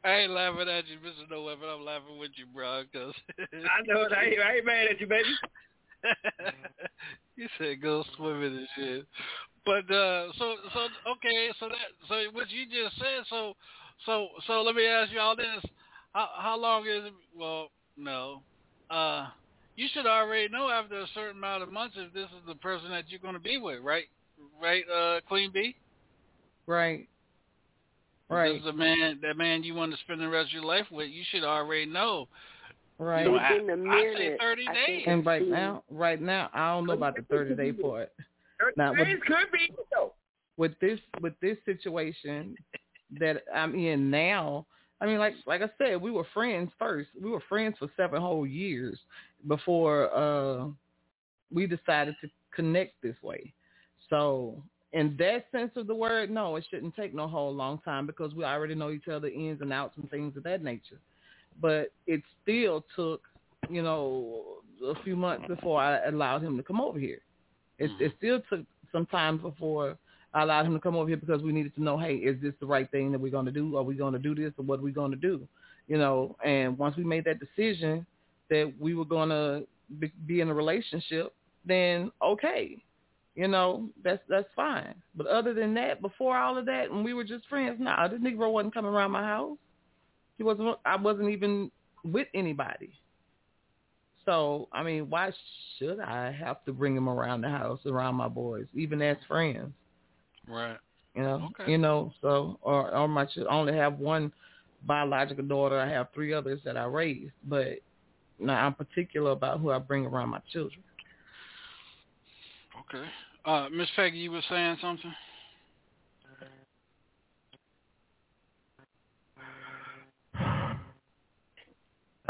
I ain't laughing at you, Mr. No Weapon. I'm laughing with you, bro. Cause I know it. I ain't, I ain't mad at you, baby. you said go swimming and shit. But uh so so okay, so that so what you just said, so so so let me ask you all this. How how long is it well, no. Uh you should already know after a certain amount of months if this is the person that you're gonna be with, right? Right, uh Queen B? Right. Right. This is the man that man you want to spend the rest of your life with, you should already know. Right. You know, I, Within a I say thirty I days. And right now, right now, I don't know about the thirty day part. Now, with, could be with this with this situation that I'm in now, I mean, like like I said, we were friends first. We were friends for seven whole years before uh we decided to connect this way. So, in that sense of the word, no, it shouldn't take no whole long time because we already know each other ins and outs and things of that nature. But it still took, you know, a few months before I allowed him to come over here. It, it still took some time before I allowed him to come over here because we needed to know, hey, is this the right thing that we're going to do? Are we going to do this or what are we going to do? You know, and once we made that decision that we were going to be, in a relationship, then okay, you know, that's that's fine. But other than that, before all of that, when we were just friends, nah, this Negro wasn't coming around my house. He wasn't. I wasn't even with anybody. So I mean, why should I have to bring him around the house, around my boys, even as friends? Right. You know, Okay. you know. So, or or my ch- I only have one biological daughter. I have three others that I raised, but now I'm particular about who I bring around my children. Okay. Uh Miss Peggy, you were saying something?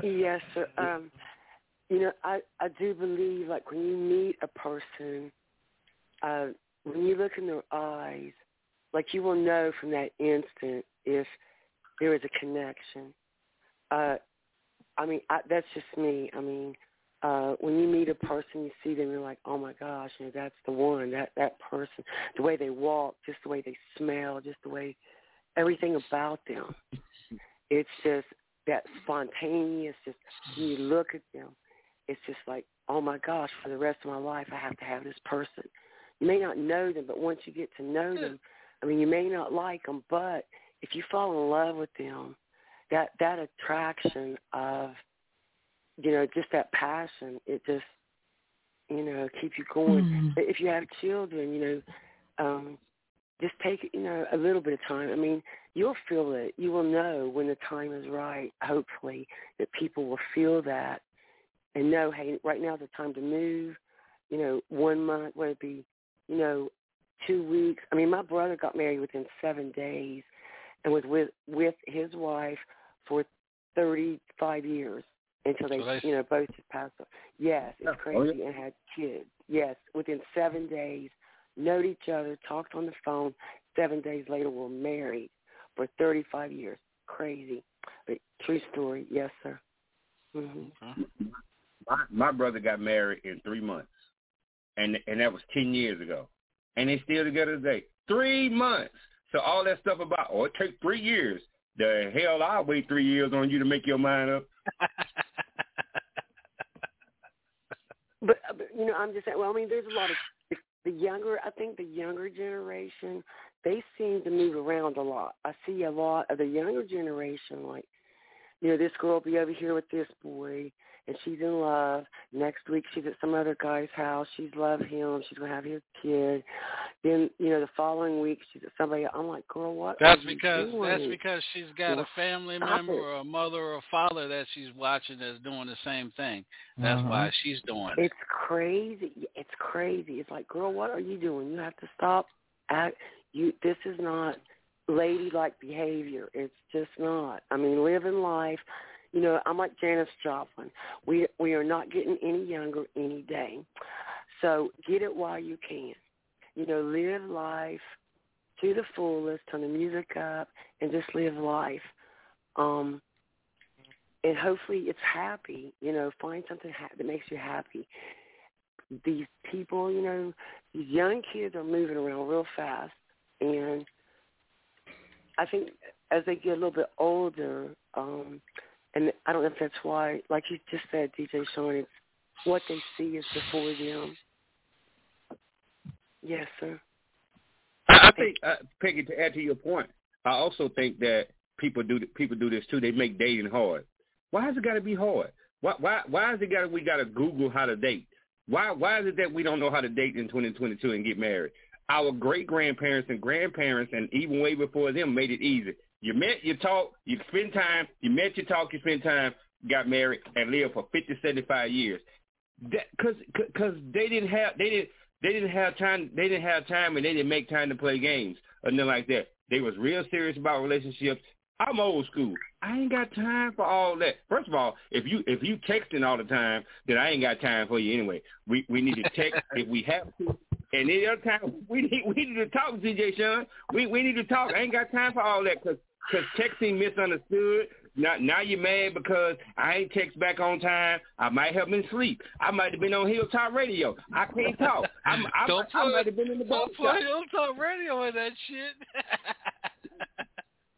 Yes, sir. Um, you know, I I do believe like when you meet a person, uh, when you look in their eyes, like you will know from that instant if there is a connection. Uh, I mean, I, that's just me. I mean, uh, when you meet a person, you see them, you're like, oh my gosh, you know, that's the one, that that person. The way they walk, just the way they smell, just the way everything about them. It's just that spontaneous. Just when you look at them, it's just like, oh my gosh, for the rest of my life, I have to have this person. You may not know them, but once you get to know them, I mean, you may not like them, but if you fall in love with them, that that attraction of, you know, just that passion, it just, you know, keep you going. Mhm. If you have children, you know, um, just take you know a little bit of time. I mean, you'll feel it. You will know when the time is right. Hopefully, that people will feel that and know, hey, right now is the time to move. You know, one month, whether it be, you know, two weeks. I mean, my brother got married within seven days, and was with with his wife for thirty five years until they, So they- you know, both passed. away. Yes, it's Oh, crazy, yeah. and had kids. Yes, within seven days, knowed each other, talked on the phone. Seven days later, were married for thirty five years. crazy. But true story, yes, sir. hmm My my brother got married in three months, and and that was ten years ago, and they still together today. Three months. So all that stuff about oh it takes three years. The hell, I'll wait three years on you to make your mind up. But, uh, but you know, I'm just saying. Well, I mean, there's a lot of the younger. I think the younger generation they seem to move around a lot. I see a lot of the younger generation, like you know, this girl will be over here with this boy, and she's in love. Next week she's at some other guy's house. She's love him. She's gonna have his kid. Then you know, the following week she's at somebody. I'm like, girl, what? That's are you because doing? that's because she's got Well, a family member it. or a mother or a father that she's watching that's doing the same thing. That's Uh-huh. why she's doing it. It's crazy. It's crazy. It's like, girl, what are you doing? You have to stop. Act. You. This is not ladylike behavior. It's just not. I mean, living life. You know, I'm like Janis Joplin. We we are not getting any younger any day. So get it while you can. You know, live life to the fullest. Turn the music up and just live life. Um, and hopefully it's happy. You know, find something ha- that makes you happy. These people, you know, these young kids are moving around real fast, and I think as they get a little bit older, um, and I don't know if that's why, like you just said, DJ Sean, it's what they see is before them. Yes, sir. I, I think, uh, Peggy, to add to your point, I also think that people do people do this too. They make dating hard. Why has it got to be hard? Why why why is it got we got to Google how to date? Why why is it that we don't know how to date in 2022 and get married? Our great grandparents and grandparents and even way before them made it easy. You met, you talk, you spend time. You met, you talk, you spend time, got married, and lived for 50, 75 years. Because because they didn't have they didn't they didn't have time they didn't have time and they didn't make time to play games or nothing like that. They was real serious about relationships. I'm old school. I ain't got time for all that. First of all, if you if you texting all the time, then I ain't got time for you anyway. We we need to text if we have to. And any other time we need we need to talk, DJ Sean. We we need to talk. I ain't got time for all that because because texting misunderstood. Now now you're mad because I ain't text back on time. I might have been asleep. I might have been on Hilltop Radio. I can't talk. I'm, I'm, Don't I put- might have been in the Don't put Hilltop Radio in that shit.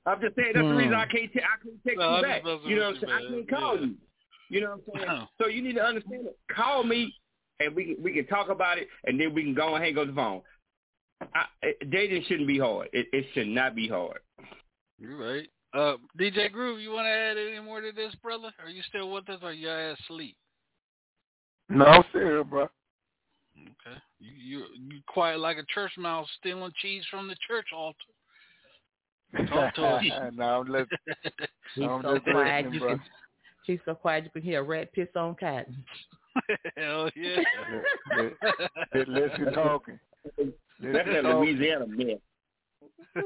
I'm just saying that's the Hmm. reason I can't te- I can't text No, you back. You know what I'm saying? I can't call Yeah. you. You know what I'm saying? So you need to understand it. Call me and we can we can talk about it and then we can go and hang up the phone. I, dating shouldn't be hard. It, it should not be hard. You're right. Uh, DJ Groove, you want to add any more to this, brother? Are you still with us, or you ass asleep? No, I'm still here, bro. Okay. You you you quiet like a church mouse stealing cheese from the church altar. Talk to us. no, I'm listening. He's I'm so just quiet listening, you bro. can. He's so quiet you can hear a rat piss on cotton. Hell yeah. Let- Listen talking. That's Listen that talking. Louisiana myth.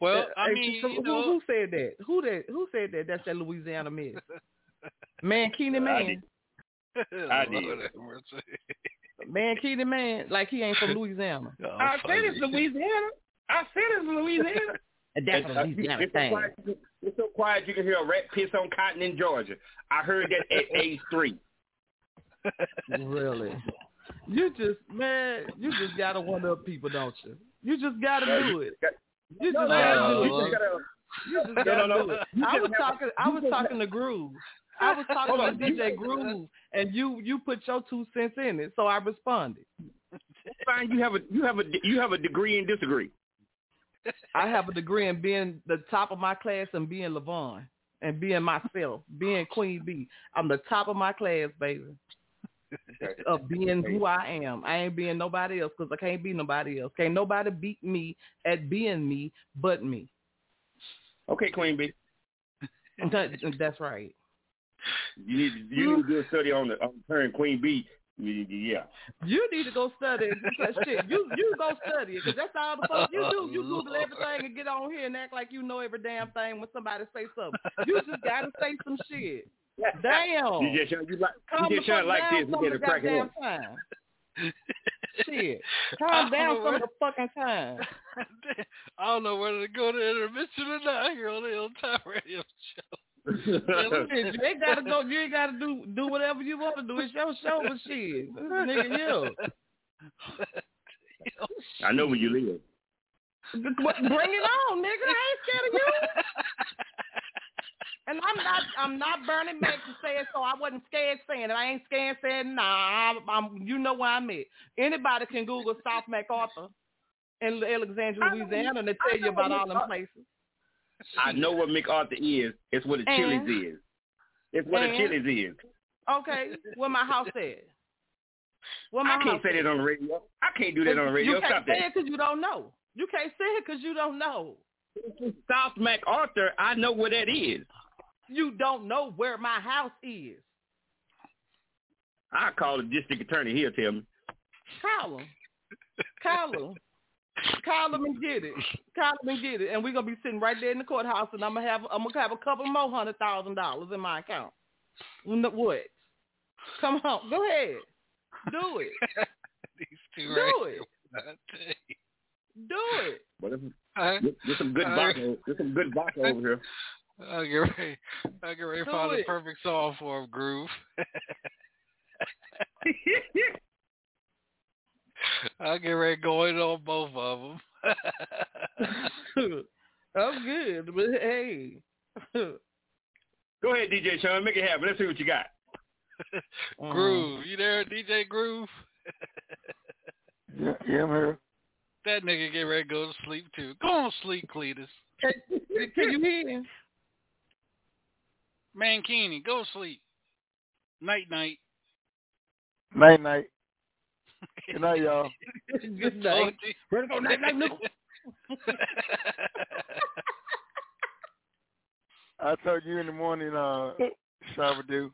well, I mean, so you who, know, who said that? Who that? Who said that? That's that Louisiana myth. Man, Keenan Man. I did. Lord have mercy. Man, Keenan Man, like he ain't from Louisiana. Oh, I said it's Louisiana. I said it's Louisiana. That's a Louisiana it's, so quiet, you can- it's so quiet you can hear a rat piss on cotton in Georgia. I heard that at age three. Really? You just man, you just gotta one up people, don't you? You just gotta do it. You just No, gotta no, do it. just gotta- You just gotta do it. I was talking. I was talking to Groove. I was talking to. DJ Groove, and you you put your two cents in it, so I responded. Fine, you have a you have a you have a degree in disagree. I have a degree in being the top of my class and being Levon and being myself, being Queen B. I'm the top of my class, baby. Of being who I am. I ain't being nobody else because I can't be nobody else. Can't nobody beat me at being me but me. Okay, Queen B. That- That's right. You need to, you need to do a study on the on Queen B. Yeah. You need to go study because shit, you you go study it because that's all the fuck you do. You Google everything and get on here and act like you know every damn thing when somebody say something. You just gotta say some shit. Damn. DJ Sean, you like Calm DJ the Sean like this. We some get a the cracking goddamn up. time. Shit. Calm down know some where- of the fucking time. I don't know whether to go to intermission or not here on the Hilltop Radio Show. Shit, you ain't gotta go. You ain't gotta do do whatever you want to do. It's your show, but shit, nigga you. I know where you live. Bring it on, nigga. I ain't scared of you. And I'm not, I'm not Bernie Mac to say it, so I wasn't scared saying it. I ain't scared saying, nah, I'm, I'm, you know where I'm at. Anybody can Google South MacArthur in Alexandria, Louisiana, and they tell you about all them places. I know what MacArthur is. It's what the And? Chili's is. It's what the And? Chili's is. Okay, where my house is. Where my I can't say at? that on the radio. I can't do that on the radio. You can't Stop say that. it because you don't know. You can't say it because you don't know. South MacArthur, I know where that is. You don't know where my house is. I call the district attorney. He'll tell me. Call him. Call him. Call him and get it. Call him and get it. And we're gonna be sitting right there in the courthouse, and I'm gonna have I'm gonna have a couple more hundred thousand dollars in my account. No- What? Come on, go ahead. Do it. These two Do right it. Do it. But there's, Huh? there's some good vodka. There's some good vodka over here. I'll get ready. I'll get ready to find the perfect song for him, Groove. I'll get ready going on both of them. I'm good, but hey. Go ahead, DJ Sean. Make it happen. Let's see what you got. Groove, you there, DJ Groove? Yeah, yeah, I'm here. That nigga get ready to go to sleep too. Go on sleep, Cletus. Can, can you hear him? Mankini, go to sleep. Night night. Night, night. Good night, y'all. Good night. Ready to go night night, nigga. I told you in the morning, uh, Shabba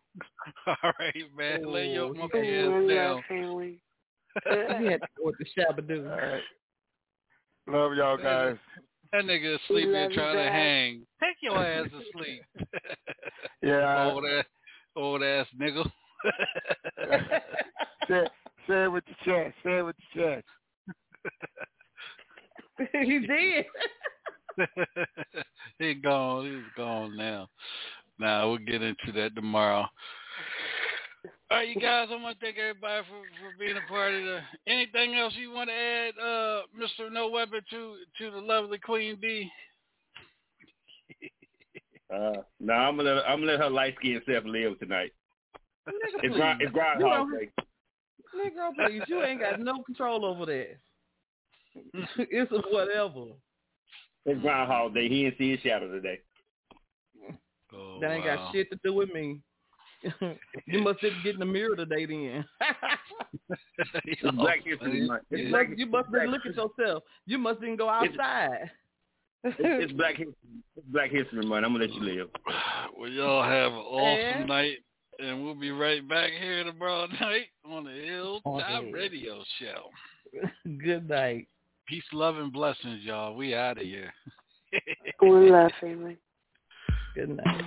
All right, man. Lay your Oh, monkey yeah. ass down. family. You had to go with the Shabba All right. Love y'all guys. That nigga is sleeping love trying to back. hang. Take your ass to sleep. Yeah. old ass, old ass nigga. say, say it with the chest. Say it with the chest. he did. he gone. He's gone now. Nah, we'll get into that tomorrow. All right, you guys, I want to thank everybody for, for being a part of the. Anything else you want to add, uh, Mr. No Weapon, to to the lovely Queen B? Uh, no, I'm gonna let I'm gonna let her light skinned self live tonight. Nigga, It's grind, it's Groundhog You Day. Nigga, please, you ain't got no control over that. it's a whatever. It's Groundhog Day. He didn't see his shadow today. Oh, that ain't got shit to do with me. You must didn't get in the mirror today then. It's oh, Black History Month. you It's must, you must Black- look at yourself. You must didn't go outside. it's, it's Black History. It's Black History Month. I'm gonna let you live. Well, y'all have an awesome And- night, and we'll be right back here tomorrow night on the Hilltop Okay. Radio Show. Good night. Peace, love, and blessings, y'all. We out of here. One love, family. Good night.